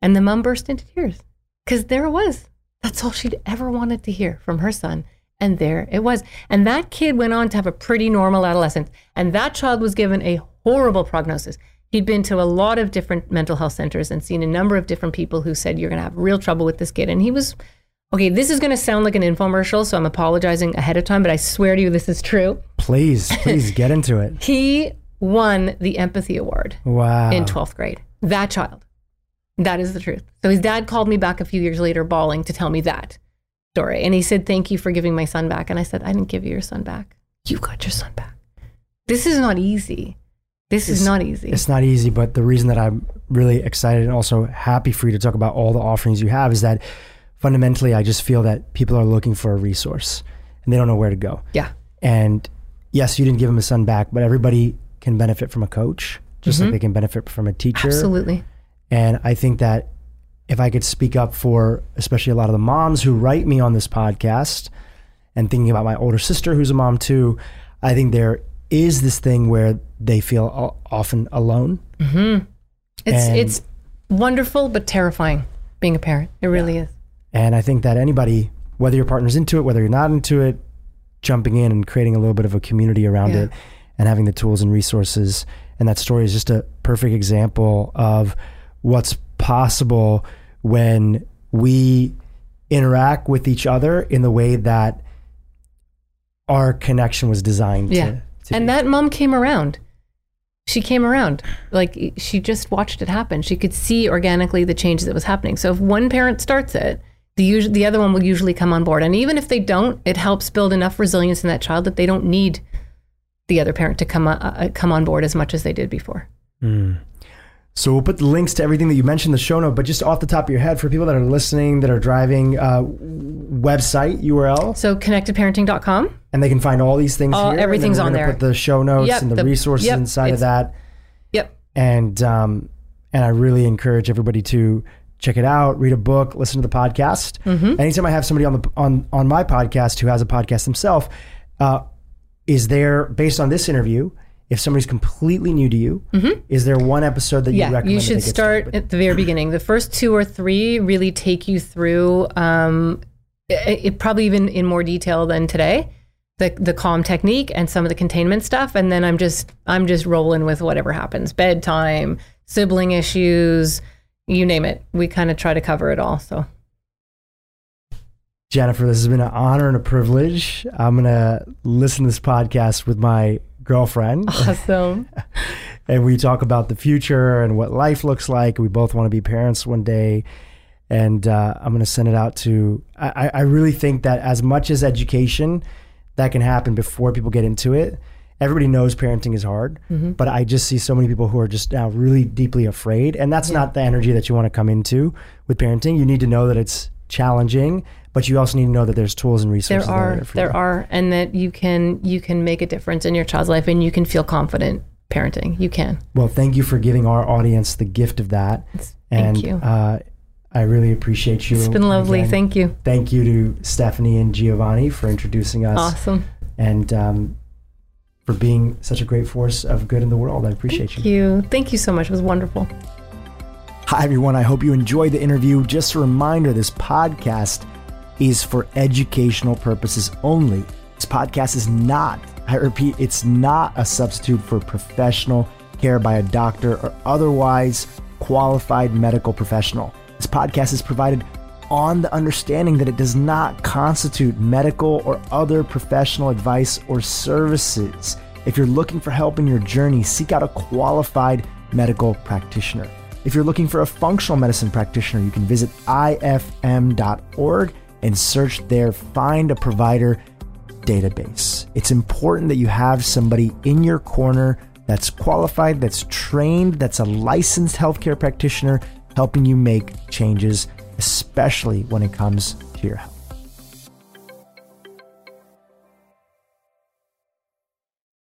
And the mom burst into tears because there it was. That's all she'd ever wanted to hear from her son. And there it was. And that kid went on to have a pretty normal adolescence. And that child was given a horrible prognosis. He'd been to a lot of different mental health centers and seen a number of different people who said, You're going to have real trouble with this kid. And he was, okay, this is going to sound like an infomercial. So I'm apologizing ahead of time, but I swear to you, this is true. Please, please <laughs> get into it. He won the empathy award Wow. in 12th grade. That child. That is the truth. So his dad called me back a few years later, bawling to tell me that story. And he said, Thank you for giving my son back. And I said, I didn't give you your son back. You got your son back. This is not easy. This is not easy. It's not easy, but the reason that I'm really excited and also happy for you to talk about all the offerings you have is that fundamentally, I just feel that people are looking for a resource and they don't know where to go. Yeah. And yes, you didn't give him a son back, but everybody can benefit from a coach, just like mm-hmm. they can benefit from a teacher. Absolutely. And I think that if I could speak up for especially a lot of the moms who write me on this podcast and thinking about my older sister who's a mom too, I think there is this thing where they feel often alone. Mm-hmm. It's And- it's wonderful but terrifying being a parent. It really is. And I think that anybody, whether your partner's into it, whether you're not into it, jumping in and creating a little bit of a community around Yeah. it and having the tools and resources. And that story is just a perfect example of what's possible when we interact with each other in the way that our connection was designed Yeah. to, to And be. that mom came around. She came around. Like she just watched it happen. She could see organically the changes that was happening. So if one parent starts it, the us- the other one will usually come on board. And even if they don't, it helps build enough resilience in that child that they don't need the other parent to come uh, uh, come on board as much as they did before. So we'll put the links to everything that you mentioned in the show note, but just off the top of your head, for people that are listening, that are driving, uh, website URL, So connectedparenting.com. and they can find all these things All- here. and everything's on there. Put the show notes Yep, and the, the- resources yep, inside of that, Yep. and um, and I really encourage everybody to check it out, read a book, listen to the podcast. Mm-hmm. Anytime I have somebody on the on on my podcast who has a podcast themselves, uh, is there based on this interview? If somebody's completely new to you, is there one episode that you Mm-hmm. Yeah, recommend? you should start started at the very beginning. The first two or three really take you through, um, it, it probably even in more detail than today, the the calm technique and some of the containment stuff. And then I'm just I'm just rolling with whatever happens, bedtime, sibling issues, you name it. We kind of try to cover it all. So Jennifer, this has been an honor and a privilege. I'm gonna listen to this podcast with my girlfriend. awesome. <laughs> and we talk about the future and what life looks like. We both want to be parents one day, and uh, I'm going to send it out to. I, I really think that as much as education, that can happen before people get into it. Everybody knows parenting is hard, but I just see so many people who are just now really deeply afraid, and that's not the energy that you want to come into with parenting. You need to know that it's challenging, but you also need to know that there's tools and resources. that are there, for there you. are and that you can you can make a difference in your child's life and you can feel confident parenting. You can. Well, thank you for giving our audience the gift of that. Thank and, you. Uh, I really appreciate you. It's been lovely. Again, Thank you. thank you to Stephanie and Giovanni for introducing us Awesome. and um, for being such a great force of good in the world. I appreciate Thank you. you. Thank you so much. It was wonderful. Hi, everyone. I hope you enjoyed the interview. Just a reminder this podcast is for educational purposes only. This podcast is not, I repeat, it's not a substitute for professional care by a doctor or otherwise qualified medical professional. This podcast is provided on the understanding that it does not constitute medical or other professional advice or services. If you're looking for help in your journey, seek out a qualified medical practitioner. If you're looking for a functional medicine practitioner, you can visit ifm.org and search there, find a provider database. It's important that you have somebody in your corner that's qualified, that's trained, that's a licensed healthcare practitioner helping you make changes, especially when it comes to your health.